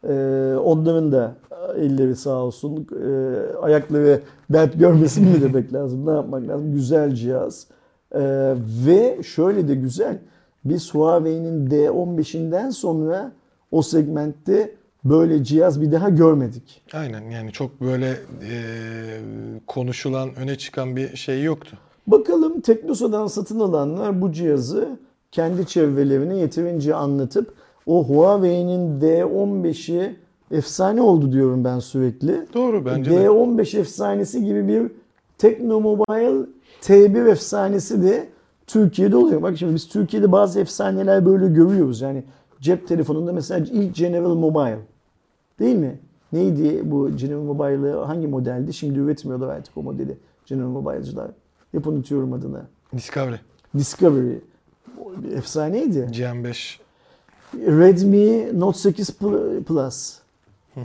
S2: Ee, onların da elleri sağ olsun. Ee, ayakları dert görmesin mi demek lazım? Ne yapmak lazım? Güzel cihaz. Ee, ve şöyle de güzel. Biz Huawei'nin D15'inden sonra o segmentte böyle cihaz bir daha görmedik.
S1: Aynen yani çok böyle e, konuşulan, öne çıkan bir şey yoktu.
S2: Bakalım Teknosa'dan satın alanlar bu cihazı kendi çevrelerine yeterince anlatıp o Huawei'nin D15'i efsane oldu diyorum ben sürekli.
S1: Doğru bence de.
S2: D15 efsanesi gibi bir Teknomobile T1 efsanesi de Türkiye'de oluyor. Bak şimdi biz Türkiye'de bazı efsaneler böyle görüyoruz. Yani cep telefonunda mesela ilk General Mobile. Değil mi? Neydi bu General Mobile'ı hangi modeldi? Şimdi üretmiyorlar artık o modeli General Mobile'cılar. Hep unutuyorum adını.
S1: Discovery,
S2: Discovery. Bir Efsaneydi.
S1: GM5
S2: Redmi Note 8 Pl- Plus.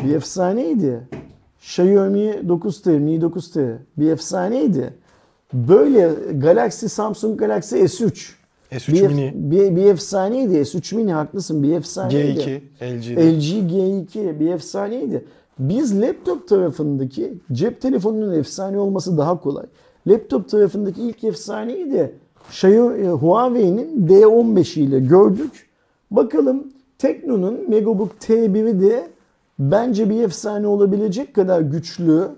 S2: Bir efsaneydi. Xiaomi 9T, Mi 9T. Bir efsaneydi. Böyle Galaxy, Samsung Galaxy S3.
S1: S3
S2: Bir,
S1: Mini,
S2: bir, bir efsaneydi. S3 Mini haklısın. Bir efsaneydi.
S1: G2, LG'de.
S2: LG G2 bir efsaneydi. Biz laptop tarafındaki cep telefonunun efsane olması daha kolay. Laptop tarafındaki ilk efsaneyi de Huawei'nin D15 ile gördük. Bakalım Tekno'nun Megabook T1'i de bence bir efsane olabilecek kadar güçlü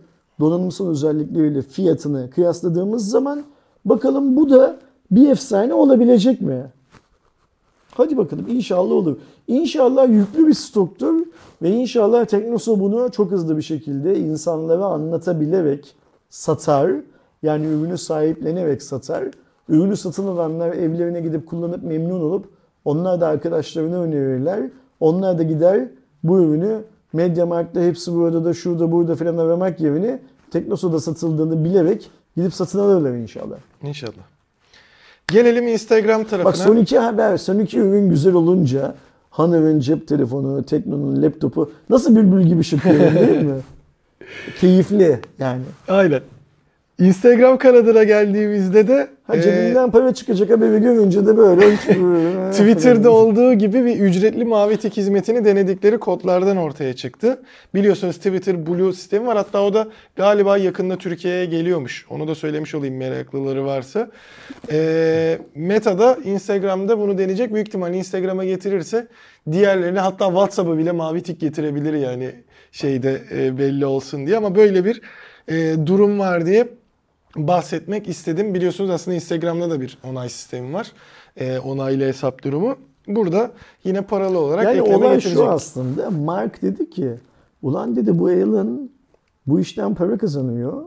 S2: donanımsal özellikleriyle fiyatını kıyasladığımız zaman bakalım bu da bir efsane olabilecek mi? Hadi bakalım inşallah olur. İnşallah yüklü bir stoktur ve inşallah Teknosa bunu çok hızlı bir şekilde insanlara anlatabilerek satar. Yani ürünü sahiplenerek satar. Ürünü satın alanlar evlerine gidip kullanıp memnun olup onlar da arkadaşlarına önerirler. Onlar da gider bu ürünü Mediamarkt'ta hepsi burada da şurada burada filan aramak yerine Teknosa'da satıldığını bilerek gidip satın alırlar inşallah.
S1: İnşallah. Gelelim Instagram tarafına.
S2: Bak son iki haber, son iki ürün güzel olunca Honor'ın cep telefonu, Tekno'nun laptopu nasıl bülbül gibi şıkıyor değil mi? [laughs] Keyifli yani.
S1: Aynen. Instagram kanadına geldiğimizde de
S2: Ha
S1: e,
S2: cebinden para çıkacak haberi görünce de böyle hiç [laughs]
S1: Twitter'da olduğu gibi bir ücretli mavi tik hizmetini denedikleri kodlardan ortaya çıktı. Biliyorsunuz Twitter Blue sistemi var. Hatta o da galiba yakında Türkiye'ye geliyormuş. Onu da söylemiş olayım meraklıları varsa. Ee, Meta da Instagram'da bunu deneyecek. Büyük ihtimalle Instagram'a getirirse diğerlerine hatta WhatsApp'a bile mavi tik getirebilir yani şeyde e, belli olsun diye. Ama böyle bir e, durum var diye bahsetmek istedim. Biliyorsunuz aslında Instagram'da da bir onay sistemi var. Ee, onaylı hesap durumu. Burada yine paralı olarak
S2: Yani
S1: ekleme
S2: olay
S1: getirecek.
S2: şu aslında. Mark dedi ki ulan dedi bu Alan bu işten para kazanıyor.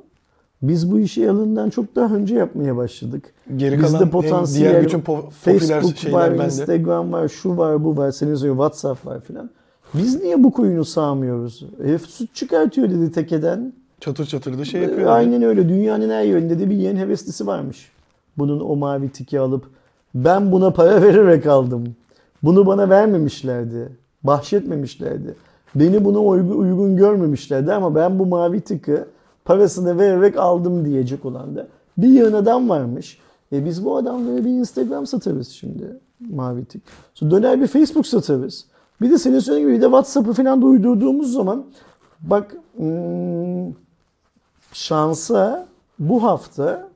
S2: Biz bu işi Alan'dan çok daha önce yapmaya başladık.
S1: Geri
S2: Bizde
S1: kalan en
S2: potansiyel
S1: diğer bütün po-
S2: Facebook var,
S1: bende.
S2: Instagram var, şu var, bu var, senin söylediğin WhatsApp var filan. Biz niye bu koyunu sağmıyoruz? Herif süt çıkartıyor dedi tekeden.
S1: Çatır çatır da şey yapıyor.
S2: Aynen öyle. Dünyanın her yerinde de bir yeni heveslisi varmış. bunun o mavi tiki alıp ben buna para [laughs] vererek aldım. Bunu bana vermemişlerdi. Bahşetmemişlerdi. Beni buna uygun, uygun görmemişlerdi ama ben bu mavi tıkı parasını vererek aldım diyecek olan da bir yığın adam varmış. E biz bu adamlara bir Instagram satarız şimdi mavi tık. Sonra döner bir Facebook satarız. Bir de senin söylediğin gibi bir de WhatsApp'ı falan da uydurduğumuz zaman bak hmm, şansa bu hafta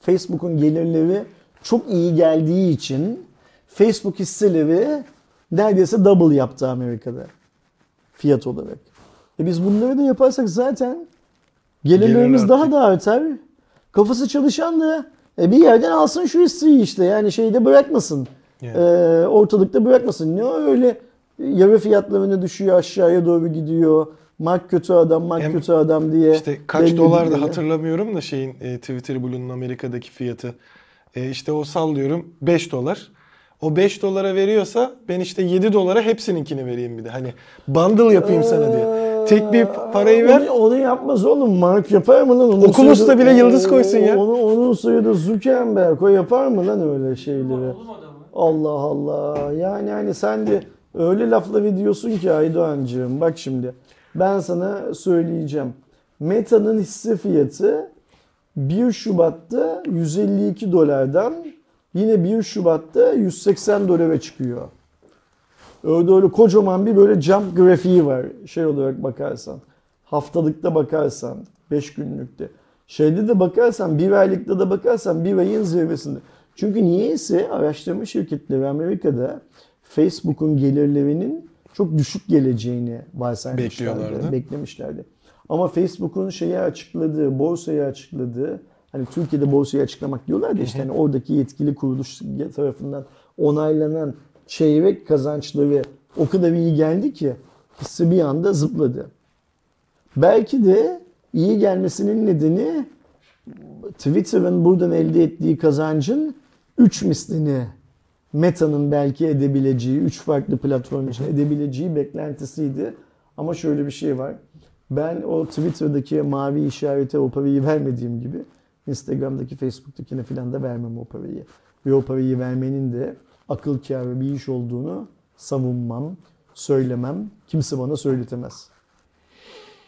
S2: Facebook'un gelirleri çok iyi geldiği için Facebook hisseleri neredeyse double yaptı Amerika'da fiyat olarak. E biz bunları da yaparsak zaten gelirlerimiz
S1: Gelir
S2: daha da artar. Kafası çalışan da e bir yerden alsın şu hisseyi işte yani şeyde bırakmasın.
S1: Yani.
S2: E, ortalıkta bırakmasın. Ne öyle yarı fiyatlarına düşüyor aşağıya doğru gidiyor. Mark kötü adam, Mark
S1: Hem
S2: kötü adam diye.
S1: İşte kaç dolar da hatırlamıyorum da şeyin e, Twitter Blue'nun Amerika'daki fiyatı. E, işte o sallıyorum 5 dolar. O 5 dolara veriyorsa ben işte 7 dolara hepsininkini vereyim bir de. Hani bundle yapayım sana diye. Tek bir parayı ver.
S2: Onu, onu yapmaz oğlum. Mark yapar mı lan? Onun
S1: Oculus da bile yıldız koysun ya.
S2: Onu, onun soyadı Zuckerberg. O yapar mı lan öyle şeyleri?
S3: Oğlum adamı.
S2: Allah Allah. Yani hani sen de öyle lafları diyorsun ki Aydoğancığım. Bak şimdi ben sana söyleyeceğim. Meta'nın hisse fiyatı 1 Şubat'ta 152 dolardan yine 1 Şubat'ta 180 dolara çıkıyor. Öyle öyle kocaman bir böyle jump grafiği var şey olarak bakarsan. Haftalıkta bakarsan, 5 günlükte. Şeyde de bakarsan, bir aylıkta da bakarsan bir ayın zirvesinde. Çünkü niyeyse araştırma şirketleri Amerika'da Facebook'un gelirlerinin çok düşük geleceğini varsaymışlardı, beklemişlerdi. Ama Facebook'un şeyi açıkladığı, borsaya açıkladığı, hani Türkiye'de borsayı açıklamak diyorlar da işte hani oradaki yetkili kuruluş tarafından onaylanan çeyrek kazançları o kadar iyi geldi ki hisse bir anda zıpladı. Belki de iyi gelmesinin nedeni Twitter'ın buradan elde ettiği kazancın 3 mislini Meta'nın belki edebileceği, 3 farklı platform için edebileceği beklentisiydi. Ama şöyle bir şey var. Ben o Twitter'daki mavi işarete o parayı vermediğim gibi Instagram'daki, Facebook'takine falan da vermem o parayı. Ve o parayı vermenin de akıl kârı bir iş olduğunu savunmam, söylemem. Kimse bana söyletemez.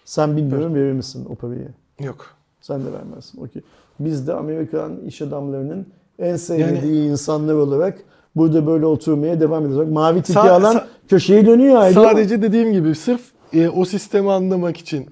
S2: Sen bilmiyorum verir misin o parayı?
S1: Yok.
S2: Sen de vermezsin. Okey. Biz de Amerikan iş adamlarının en sevdiği insanlar olarak burada böyle oturmaya devam edeceğiz. Bak, Mavi tiki
S1: Sa-
S2: alan
S1: sa-
S2: köşeye dönüyor ayrı.
S1: Sadece dediğim gibi sırf e, o sistemi anlamak için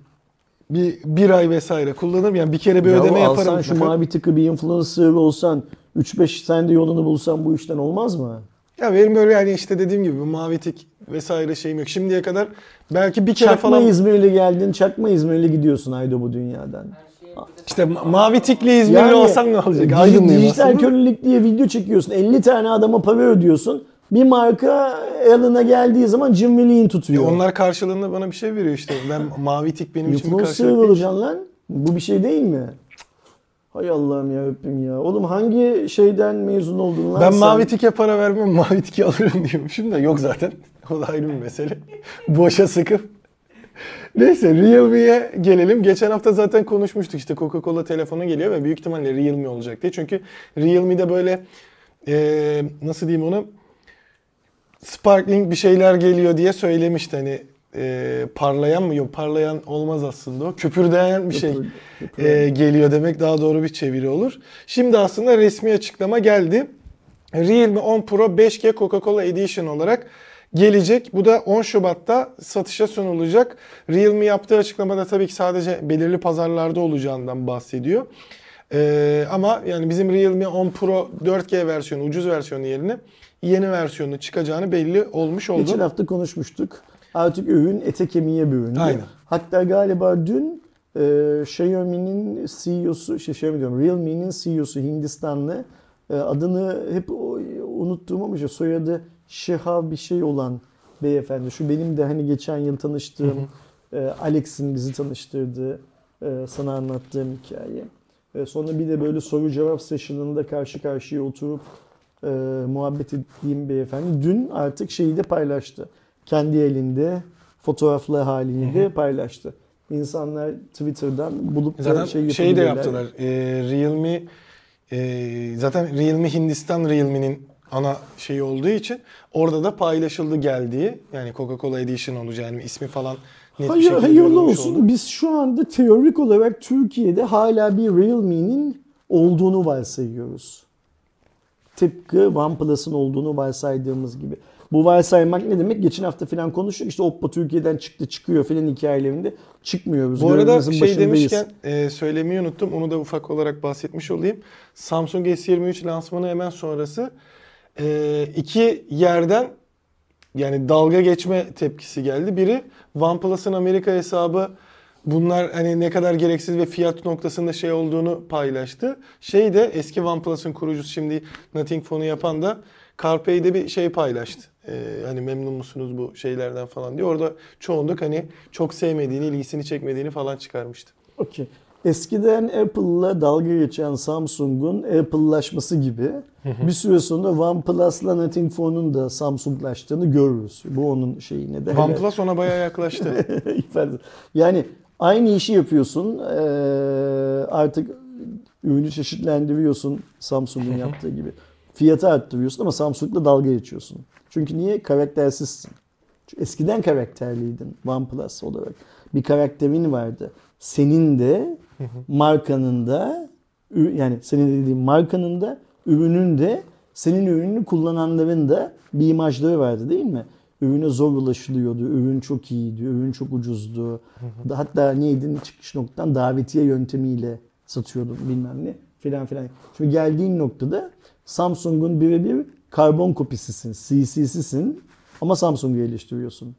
S1: bir, bir ay vesaire kullanırım. Yani bir kere bir
S2: Ya
S1: ödeme
S2: alsan
S1: yaparım.
S2: şu mavi tıkı bir influencer olsan 3-5 sen de yolunu bulsan bu işten olmaz mı?
S1: Ya benim böyle yani işte dediğim gibi bu mavi tik vesaire şeyim yok. Şimdiye kadar belki bir kere
S2: Çakma
S1: falan
S2: İzmirli geldin, çakma İzmirli gidiyorsun Aydo bu dünyadan.
S3: Her şeye bir de
S1: işte ma- mavi tikli İzmirli olsam ne olacak? Aydınlıyım
S2: Dijital
S1: aslında.
S2: kölelik diye video çekiyorsun. 50 tane adama para ödüyorsun. Bir marka elına geldiği zaman cimriliğin
S1: Ya
S2: tutuyor.
S1: onlar karşılığında bana bir şey veriyor işte. Ben mavi tik benim için bir karşılık
S2: olacaksın lan. Bu bir şey değil mi? Hay Allah'ım ya Rabbim ya. Oğlum hangi şeyden mezun oldun lan
S1: Ben
S2: sen?
S1: mavi tike para vermem, mavi tiki alırım diyormuşum da yok zaten. [laughs] O da ayrı bir mesele. Boşa sıkıp. Neyse Realme'ye gelelim. Geçen hafta zaten konuşmuştuk işte Coca-Cola telefonu geliyor ve büyük ihtimalle Realme olacak diye. Çünkü Realme'de böyle eee, nasıl diyeyim onu sparkling bir şeyler geliyor diye söylemişti. Hani eee, parlayan mı? Yok parlayan olmaz aslında o. Köpürdeyen bir şey e, geliyor demek daha doğru bir çeviri olur. Şimdi aslında resmi açıklama geldi. Realme 10 Pro 5G Coca-Cola Edition olarak gelecek. Bu da 10 Şubat'ta satışa sunulacak. Realme yaptığı açıklamada tabii ki sadece belirli pazarlarda olacağından bahsediyor. Ee, ama yani bizim Realme 10 Pro 4G versiyonu, ucuz versiyonu yerine yeni versiyonu çıkacağını belli olmuş oldu.
S2: Geçen hafta konuşmuştuk. Artık ürün ete kemiğe büründü.
S1: Aynen.
S2: Hatta galiba dün e, Xiaomi'nin CEO'su, şey Xiaomi diyorum, Realme'nin CEO'su Hindistanlı e, adını hep unuttuğum ama işte soyadı Şehav bir şey olan beyefendi. Şu benim de hani geçen yıl tanıştığım e, Alex'in bizi tanıştırdığı e, sana anlattığım hikaye. E, sonra bir de böyle soru cevap session'ında karşı karşıya oturup e, muhabbet ettiğim beyefendi dün artık şeyi de paylaştı. Kendi elinde fotoğraflı halini de paylaştı. İnsanlar Twitter'dan bulup
S1: Zaten
S2: şey
S1: şey de yaptılar. Ee, Realme Ee, zaten Realme Hindistan Realme'nin ana şeyi olduğu için orada da paylaşıldı geldiği yani Coca-Cola Edition olacak yani ismi falan net bir
S2: Hayır,
S1: şekilde
S2: hayırlı olsun.
S1: oldu.
S2: Biz şu anda teorik olarak Türkiye'de hala bir Realme'nin olduğunu varsayıyoruz. Tıpkı OnePlus'ın olduğunu varsaydığımız gibi. Bu varsaymak ne demek? Geçen hafta falan konuştuk. İşte Oppo Türkiye'den çıktı çıkıyor filan hikayelerinde çıkmıyoruz.
S1: Bu arada
S2: Görevimizin
S1: şey demişken e, söylemeyi unuttum. Onu da ufak olarak bahsetmiş olayım. Samsung S23 lansmanı hemen sonrası e, iki yerden yani dalga geçme tepkisi geldi. Biri OnePlus'ın Amerika hesabı bunlar hani ne kadar gereksiz ve fiyat noktasında şey olduğunu paylaştı. Şey de eski OnePlus'ın kurucusu şimdi Nothing Phone'u yapan da CarPlay'de bir şey paylaştı. Ee, hani memnun musunuz bu şeylerden falan diye. Orada çoğunluk hani çok sevmediğini, ilgisini çekmediğini falan çıkarmıştı.
S2: Okey. Eskiden Apple'la dalga geçen Samsung'un Apple'laşması gibi bir süre sonra OnePlus'la Nothing Phone'un da Samsung'laştığını görürüz. Bu onun şeyine de.
S1: OnePlus ona bayağı yaklaştı. [laughs]
S2: Yani aynı işi yapıyorsun. Artık ürünü çeşitlendiriyorsun Samsung'un yaptığı gibi. Fiyatı arttırıyorsun ama Samsung'la dalga geçiyorsun. Çünkü niye? Karaktersizsin. Çünkü eskiden karakterliydin OnePlus olarak. Bir karakterin vardı. Senin de markanın da yani senin dediğin markanın da ürünün de senin ürününü kullananların da bir imajları vardı değil mi? Ürüne zor ulaşılıyordu, ürün çok iyiydi, ürün çok ucuzdu. Hatta neydi çıkış noktan davetiye yöntemiyle satıyordun bilmem ne filan filan. Şimdi geldiğin noktada Samsung'un birebir karbon kopisisin, CC'sisin ama Samsung'u eleştiriyorsun.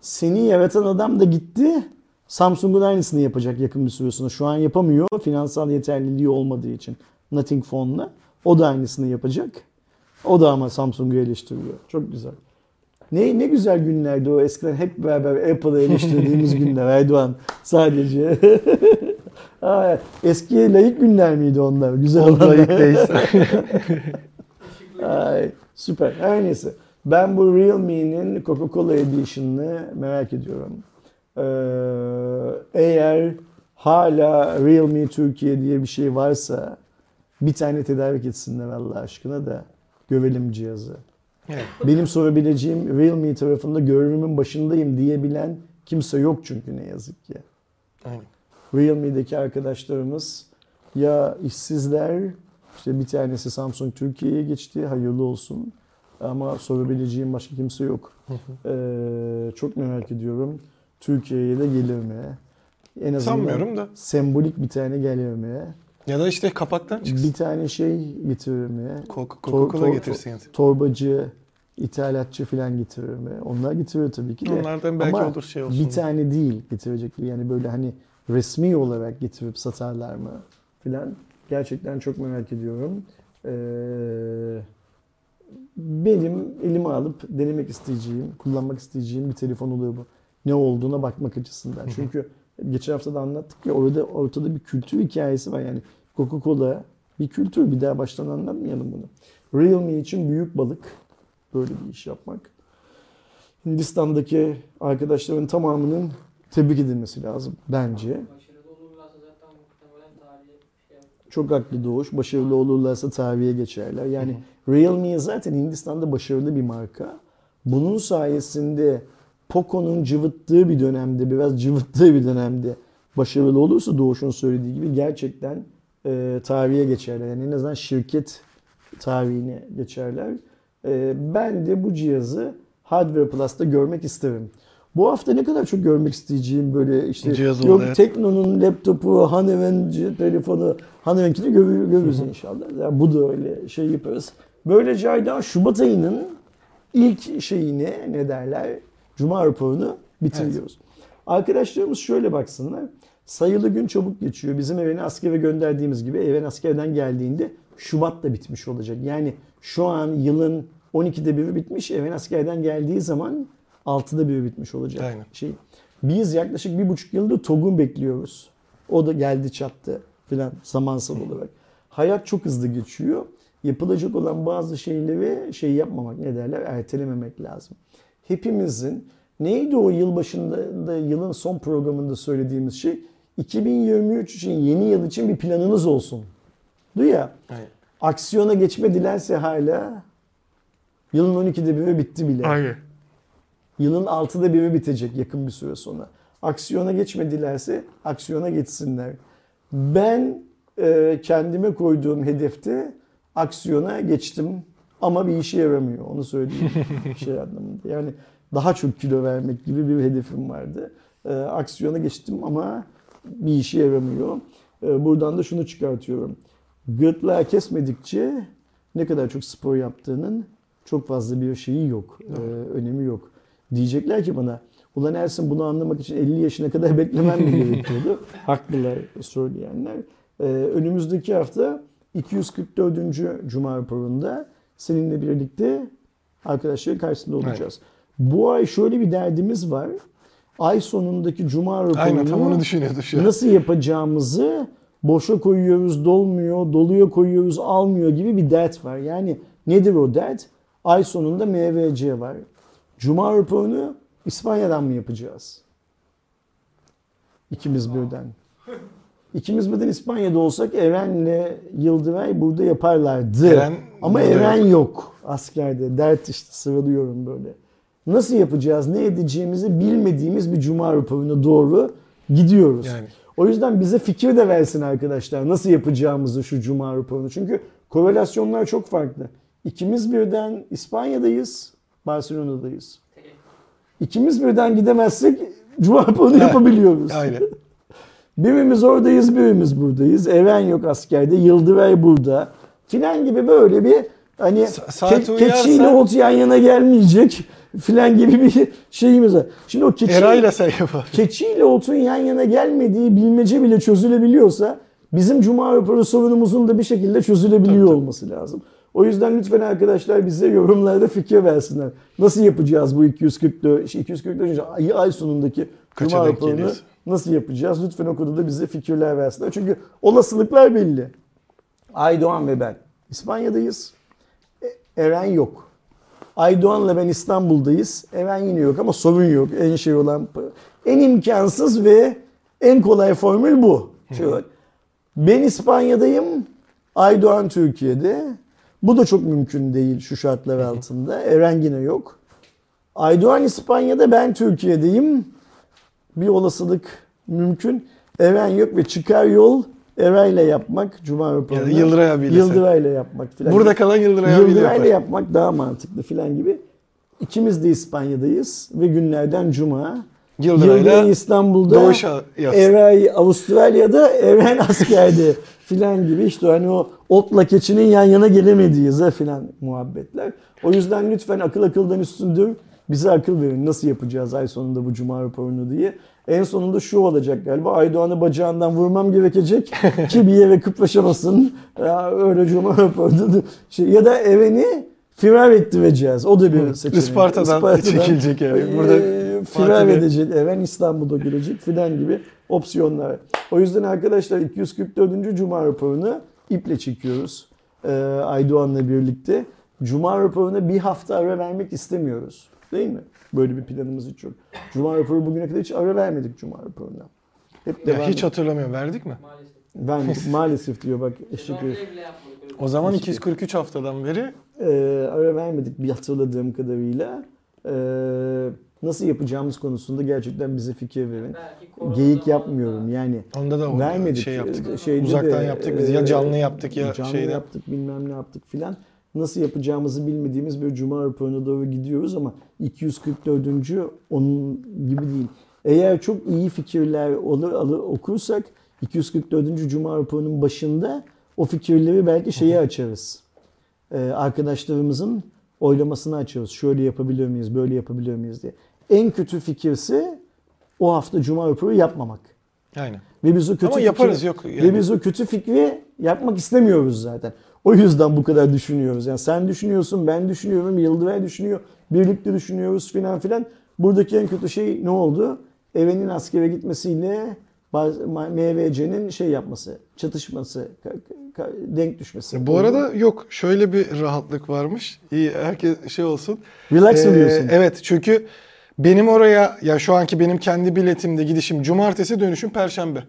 S2: Seni yaratan adam da gitti. Samsung'un aynısını yapacak yakın bir süre sonra. Şu an yapamıyor. Finansal yeterliliği olmadığı için. Nothing Phone'la. O da aynısını yapacak. O da ama Samsung'u eleştiriyor. Çok güzel. Ne ne güzel günlerdi o eskiden hep beraber Apple'ı eleştirdiğimiz [laughs] günler Erdoğan sadece. [laughs] Aa, Eski layık günler miydi onlar? Güzel olanlar.
S1: Days. [laughs]
S3: Işıklı
S2: Ay, süper. Her neyse. Ben bu Realme'nin Coca-Cola Edition'ını merak ediyorum. Ee, eğer hala Realme Türkiye diye bir şey varsa bir tane tedarik etsinler Allah aşkına da görelim cihazı.
S1: Evet.
S2: Benim sorabileceğim Realme tarafında görevimin başındayım diyebilen kimse yok çünkü ne yazık ki.
S1: Aynen.
S2: Realme'deki arkadaşlarımız ya işsizler, işte bir tanesi Samsung Türkiye'ye geçti, hayırlı olsun. Ama sorabileceğim başka kimse yok. Ee, çok merak ediyorum. Türkiye'ye de gelir mi? En azından
S1: Sanmıyorum da.
S2: sembolik bir tane gelir mi?
S1: Ya da işte kapaktan çıksın.
S2: Bir tane şey getirir mi?
S1: Coca-
S2: Tor-
S1: Coca-Cola
S2: tor-
S1: getirsin.
S2: Torbacı, ithalatçı falan getirir mi? Onlar getirir tabii ki de.
S1: Onlardan belki
S2: Ama
S1: olur şey olsun.
S2: Bir tane değil getirecekleri yani böyle hani resmi olarak getirip satarlar mı filan. Gerçekten çok merak ediyorum. Ee, benim elime alıp denemek isteyeceğim, kullanmak isteyeceğim bir telefon olur bu. Ne olduğuna bakmak açısından. Çünkü geçen hafta da anlattık ya orada ortada bir kültür hikayesi var yani. Coca-Cola bir kültür bir daha baştan anlatmayalım bunu. Realme için büyük balık böyle bir iş yapmak. Hindistan'daki arkadaşların tamamının tebrik edilmesi lazım bence.
S3: Şey.
S2: Çok haklı Doğuş. Başarılı olurlarsa tarihe geçerler. Yani Realme zaten Hindistan'da başarılı bir marka. Bunun sayesinde Poco'nun cıvıttığı bir dönemde, biraz cıvıttığı bir dönemde başarılı olursa Doğuş'un söylediği gibi gerçekten e, tarihe geçerler. Yani en azından şirket tarihine geçerler. E, ben de bu cihazı Hardware Plus'ta görmek isterim. Bu hafta ne kadar çok görmek isteyeceğim böyle işte
S1: Cihaz
S2: yok
S1: evet.
S2: Tekno'nun laptopu, c- telefonu, Honeywell'inkini görür, görürüz inşallah. Yani bu da öyle şey yaparız. Böylece ayda Şubat ayının ilk şeyini ne derler? Cuma raporunu bitiriyoruz. Arkadaşlarımız şöyle baksınlar. Sayılı gün çabuk geçiyor. Bizim evine askere gönderdiğimiz gibi even askerden geldiğinde Şubat'ta bitmiş olacak. Yani şu an yılın 12'de biri bitmiş. Even askerden geldiği zaman 6'da biri bitmiş olacak.
S1: Aynen.
S2: Şey, biz yaklaşık bir buçuk yıldır TOG'un bekliyoruz. O da geldi çattı filan zamansal olarak. Hayat çok hızlı geçiyor. Yapılacak olan bazı şeyleri şey yapmamak ne derler ertelememek lazım. Hepimizin neydi o yıl başında da yılın son programında söylediğimiz şey 2023 için yeni yıl için bir planınız olsun. Duy ya.
S1: Aynen.
S2: Aksiyona geçme dilerse hala yılın 12'de biri bitti bile.
S1: Aynen.
S2: Yılın 6'da biri bitecek yakın bir süre sonra. Aksiyona geçmedilerse aksiyona geçsinler. Ben e, kendime koyduğum hedefte aksiyona geçtim ama bir işe yaramıyor. Onu söyleyeyim [laughs] şey anlamında. Yani daha çok kilo vermek gibi bir hedefim vardı. E, aksiyona geçtim ama bir işe yaramıyor. E, buradan da şunu çıkartıyorum. Gırtlağı kesmedikçe ne kadar çok spor yaptığının çok fazla bir şeyi yok. E, önemi yok. Diyecekler ki bana ulan Ersin bunu anlamak için 50 yaşına kadar beklemen mi gerekiyordu? [laughs] Haklılar söyleyenler. E, önümüzdeki hafta 244. Cuma raporunda seninle birlikte arkadaşların karşısında olacağız. Bu ay şöyle bir derdimiz var. Ay sonundaki Cuma
S1: Aynen tam onu
S2: raporunu nasıl yapacağımızı boşa koyuyoruz, dolmuyor, doluya koyuyoruz, almıyor gibi bir dert var. Yani nedir o dert? Ay sonunda MVC var. Cuma raporunu İspanya'dan mı yapacağız? İkimiz birden. [laughs] İkimiz birden İspanya'da olsak Eren'le Yıldıray burada yaparlardı.
S1: Eren
S2: Ama Eren
S1: yok.
S2: yok. askerde. Dert işte sıralıyorum böyle. Nasıl yapacağız, ne edeceğimizi bilmediğimiz bir cuma raporuna doğru gidiyoruz.
S1: Yani.
S2: O yüzden bize fikir de versin arkadaşlar nasıl yapacağımızı şu cuma raporunu. Çünkü korelasyonlar çok farklı. İkimiz birden İspanya'dayız, Barcelona'dayız. İkimiz birden gidemezsek cuma raporunu yapabiliyoruz.
S1: Aynen.
S2: Birimiz oradayız, birimiz buradayız. Eren yok askerde, Yıldıray burada. Filan gibi böyle bir hani
S1: Sa-
S2: ke-
S1: uyarsa-
S2: keçiyle ot yan yana gelmeyecek filan gibi bir şeyimiz var. Şimdi o keçi,
S1: Eray'la sen
S2: keçiyle otun yan yana gelmediği bilmece bile çözülebiliyorsa bizim Cuma raporu sorunumuzun da bir şekilde çözülebiliyor
S1: Tabii, tabii.
S2: olması lazım. O yüzden lütfen arkadaşlar bize yorumlarda fikir versinler. Nasıl yapacağız bu 244, şey 244. ay, ay sonundaki
S1: Kaça
S2: Cuma raporunu nasıl yapacağız? Lütfen o konuda bize fikirler versinler. Çünkü olasılıklar belli. Aydoğan ve ben İspanya'dayız. E- Eren yok. Aydoğan'la ben İstanbul'dayız. Eren yine yok ama sorun yok. En şey olan en imkansız ve en kolay formül bu. Şey ben İspanya'dayım. Aydoğan Türkiye'de. Bu da çok mümkün değil şu şartlar altında. Eren yine yok. Aydoğan İspanya'da ben Türkiye'deyim. Bir olasılık mümkün. Eren yok ve çıkar yol Eray'la yapmak. Cuma raporunu.
S1: Ya da Yıldıray abiyle sen.
S2: Yıldıray'la yapmak filan.
S1: Burada kalan Yıldıray abiyle
S2: Yıldıray'la
S1: yapar.
S2: yapmak daha mantıklı filan gibi. İkimiz de İspanya'dayız ve günlerden Cuma. Yıldıray İstanbul'da,
S1: Doğuş yazsın.
S2: Eray Avustralya'da, Eren [laughs] askerde filan gibi işte hani o otla keçinin yan yana gelemediği filan muhabbetler. O yüzden lütfen akıl akıldan üstündür. Bize akıl verin nasıl yapacağız ay sonunda bu cuma raporunu diye. En sonunda şu olacak galiba. Aydoğan'ı bacağından vurmam gerekecek [laughs] ki bir yere kıpraşamasın. Ya öyle cuma raporunu şey, ya da Eren'i firar ettireceğiz. O da bir seçenek.
S1: Isparta'dan çekilecek yani. Burada
S2: Ee, firar edecek Eren İstanbul'da gelecek filan gibi opsiyonlar. O yüzden arkadaşlar 244. Cuma raporunu iple çekiyoruz. Ee, Aydoğan'la birlikte. Cuma raporuna bir hafta ara vermek istemiyoruz. Değil mi? Böyle bir planımız hiç yok. Cuma raporu bugüne kadar hiç ara vermedik Cuma raporuna. Hep
S1: Ya
S2: devam
S1: hiç hatırlamıyorum. Verdik mi?
S3: Maalesef.
S2: Vermedik. [laughs] Maalesef diyor bak
S3: yapmadık.
S1: O zaman 243 haftadan beri
S2: Ee, ara vermedik bir hatırladığım kadarıyla. Ee, nasıl yapacağımız konusunda gerçekten bize fikir verin. Geyik yapmıyorum yani.
S1: onda da
S2: Vermedik.
S1: şey yaptık.
S2: Şeyde
S1: Uzaktan
S2: de,
S1: yaptık biz.
S2: e,
S1: Ya canlı yaptık ya
S2: canlı
S1: şeyde.
S2: yaptık bilmem ne yaptık filan. Nasıl yapacağımızı bilmediğimiz bir cuma raporuna doğru gidiyoruz ama 244. onun gibi değil. Eğer çok iyi fikirler olur, alır, okursak 244. cuma raporunun başında o fikirleri belki şeye açarız. Ee, arkadaşlarımızın oylamasını açarız. Şöyle yapabiliyor muyuz, böyle yapabiliyor muyuz diye. En kötü fikirse o hafta cuma raporu yapmamak.
S1: Aynen.
S2: Ve biz o kötü
S1: Ama
S2: fikri-
S1: yaparız, yok yani.
S2: Ve biz o kötü fikri yapmak istemiyoruz zaten. O yüzden bu kadar düşünüyoruz. Yani sen düşünüyorsun, ben düşünüyorum, Yıldıray düşünüyor, birlikte düşünüyoruz filan filan. Buradaki en kötü şey ne oldu? Eren'in askere gitmesiyle MVC'nin şey yapması, çatışması, denk düşmesi.
S1: Bu arada yok şöyle bir rahatlık varmış. İyi herkes şey olsun.
S2: Relax
S1: Ee,
S2: diyorsun?
S1: Evet çünkü benim oraya ya şu anki benim kendi biletimde gidişim cumartesi dönüşüm perşembe.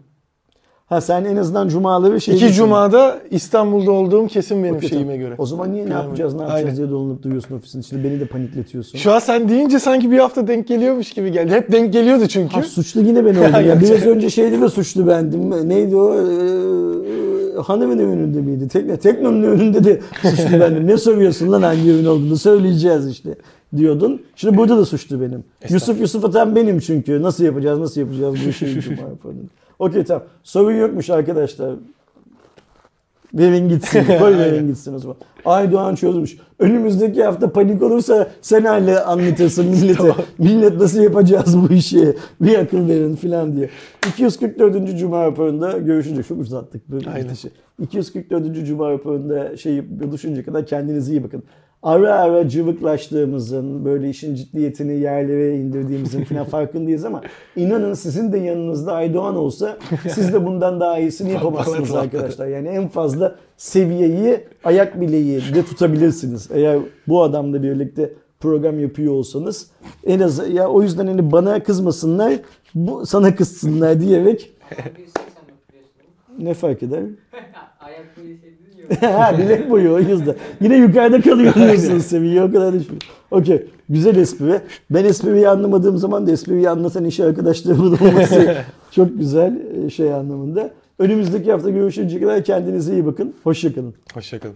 S2: Ha sen en azından cumaları şey
S1: İki cumada İstanbul'da olduğum kesin benim
S2: Okey,
S1: şeyime göre.
S2: O zaman niye ne yapacağız ne yapacağız
S1: Aynen.
S2: diye dolanıp duruyorsun ofisin içinde beni de panikletiyorsun.
S1: Şu an sen deyince sanki bir hafta denk geliyormuş gibi geldi. Hep denk geliyordu çünkü.
S2: Ha, suçlu yine ben oldum [laughs] ya. Biraz önce şeyde de suçlu bendim. Neydi o? Ee, hanımın önünde miydi? Tekne, Tekno'nun önünde de suçlu bendim. Ne soruyorsun lan hangi ürün olduğunu söyleyeceğiz işte diyordun. Şimdi burada da suçlu benim. Yusuf Yusuf atan benim çünkü. Nasıl yapacağız nasıl yapacağız bu işi cuma yapalım. Okey tamam. Sorun yokmuş arkadaşlar. Verin gitsin. [laughs] Koy verin gitsin o zaman. Aydoğan çözmüş. Önümüzdeki hafta panik olursa sen hale anlatırsın millete. Millet nasıl yapacağız bu işi? Bir akıl verin falan diye. 244. Cuma raporunda görüşünce çok uzattık böyle
S1: Aynen.
S2: bir şey. 244. Cuma raporunda şey buluşunca kadar kendinize iyi bakın. Ara ara cıvıklaştığımızın, böyle işin ciddiyetini yerlere indirdiğimizin falan [laughs] farkındayız ama inanın sizin de yanınızda Aydoğan olsa siz de bundan daha iyisini yapamazsınız arkadaşlar. Yani en fazla seviyeyi ayak bileği de tutabilirsiniz. Eğer bu adamla birlikte program yapıyor olsanız en az ya o yüzden hani bana kızmasınlar, bu sana kızsınlar diyerek
S3: yapıyorsun.
S2: ne fark eder? [laughs]
S3: Ayak dedin ya.
S2: Ha bilek boyu o yüzden. Yine yukarıda kalıyor diyorsunuz seviye o kadar düşmüyor. Okey. Güzel espri. Ben espriyi anlamadığım zaman da espriyi anlatan iş arkadaşlarımın [laughs] olması çok güzel e, şey anlamında. Önümüzdeki hafta görüşünceye kadar kendinize iyi bakın. Hoşçakalın.
S1: Hoşçakalın.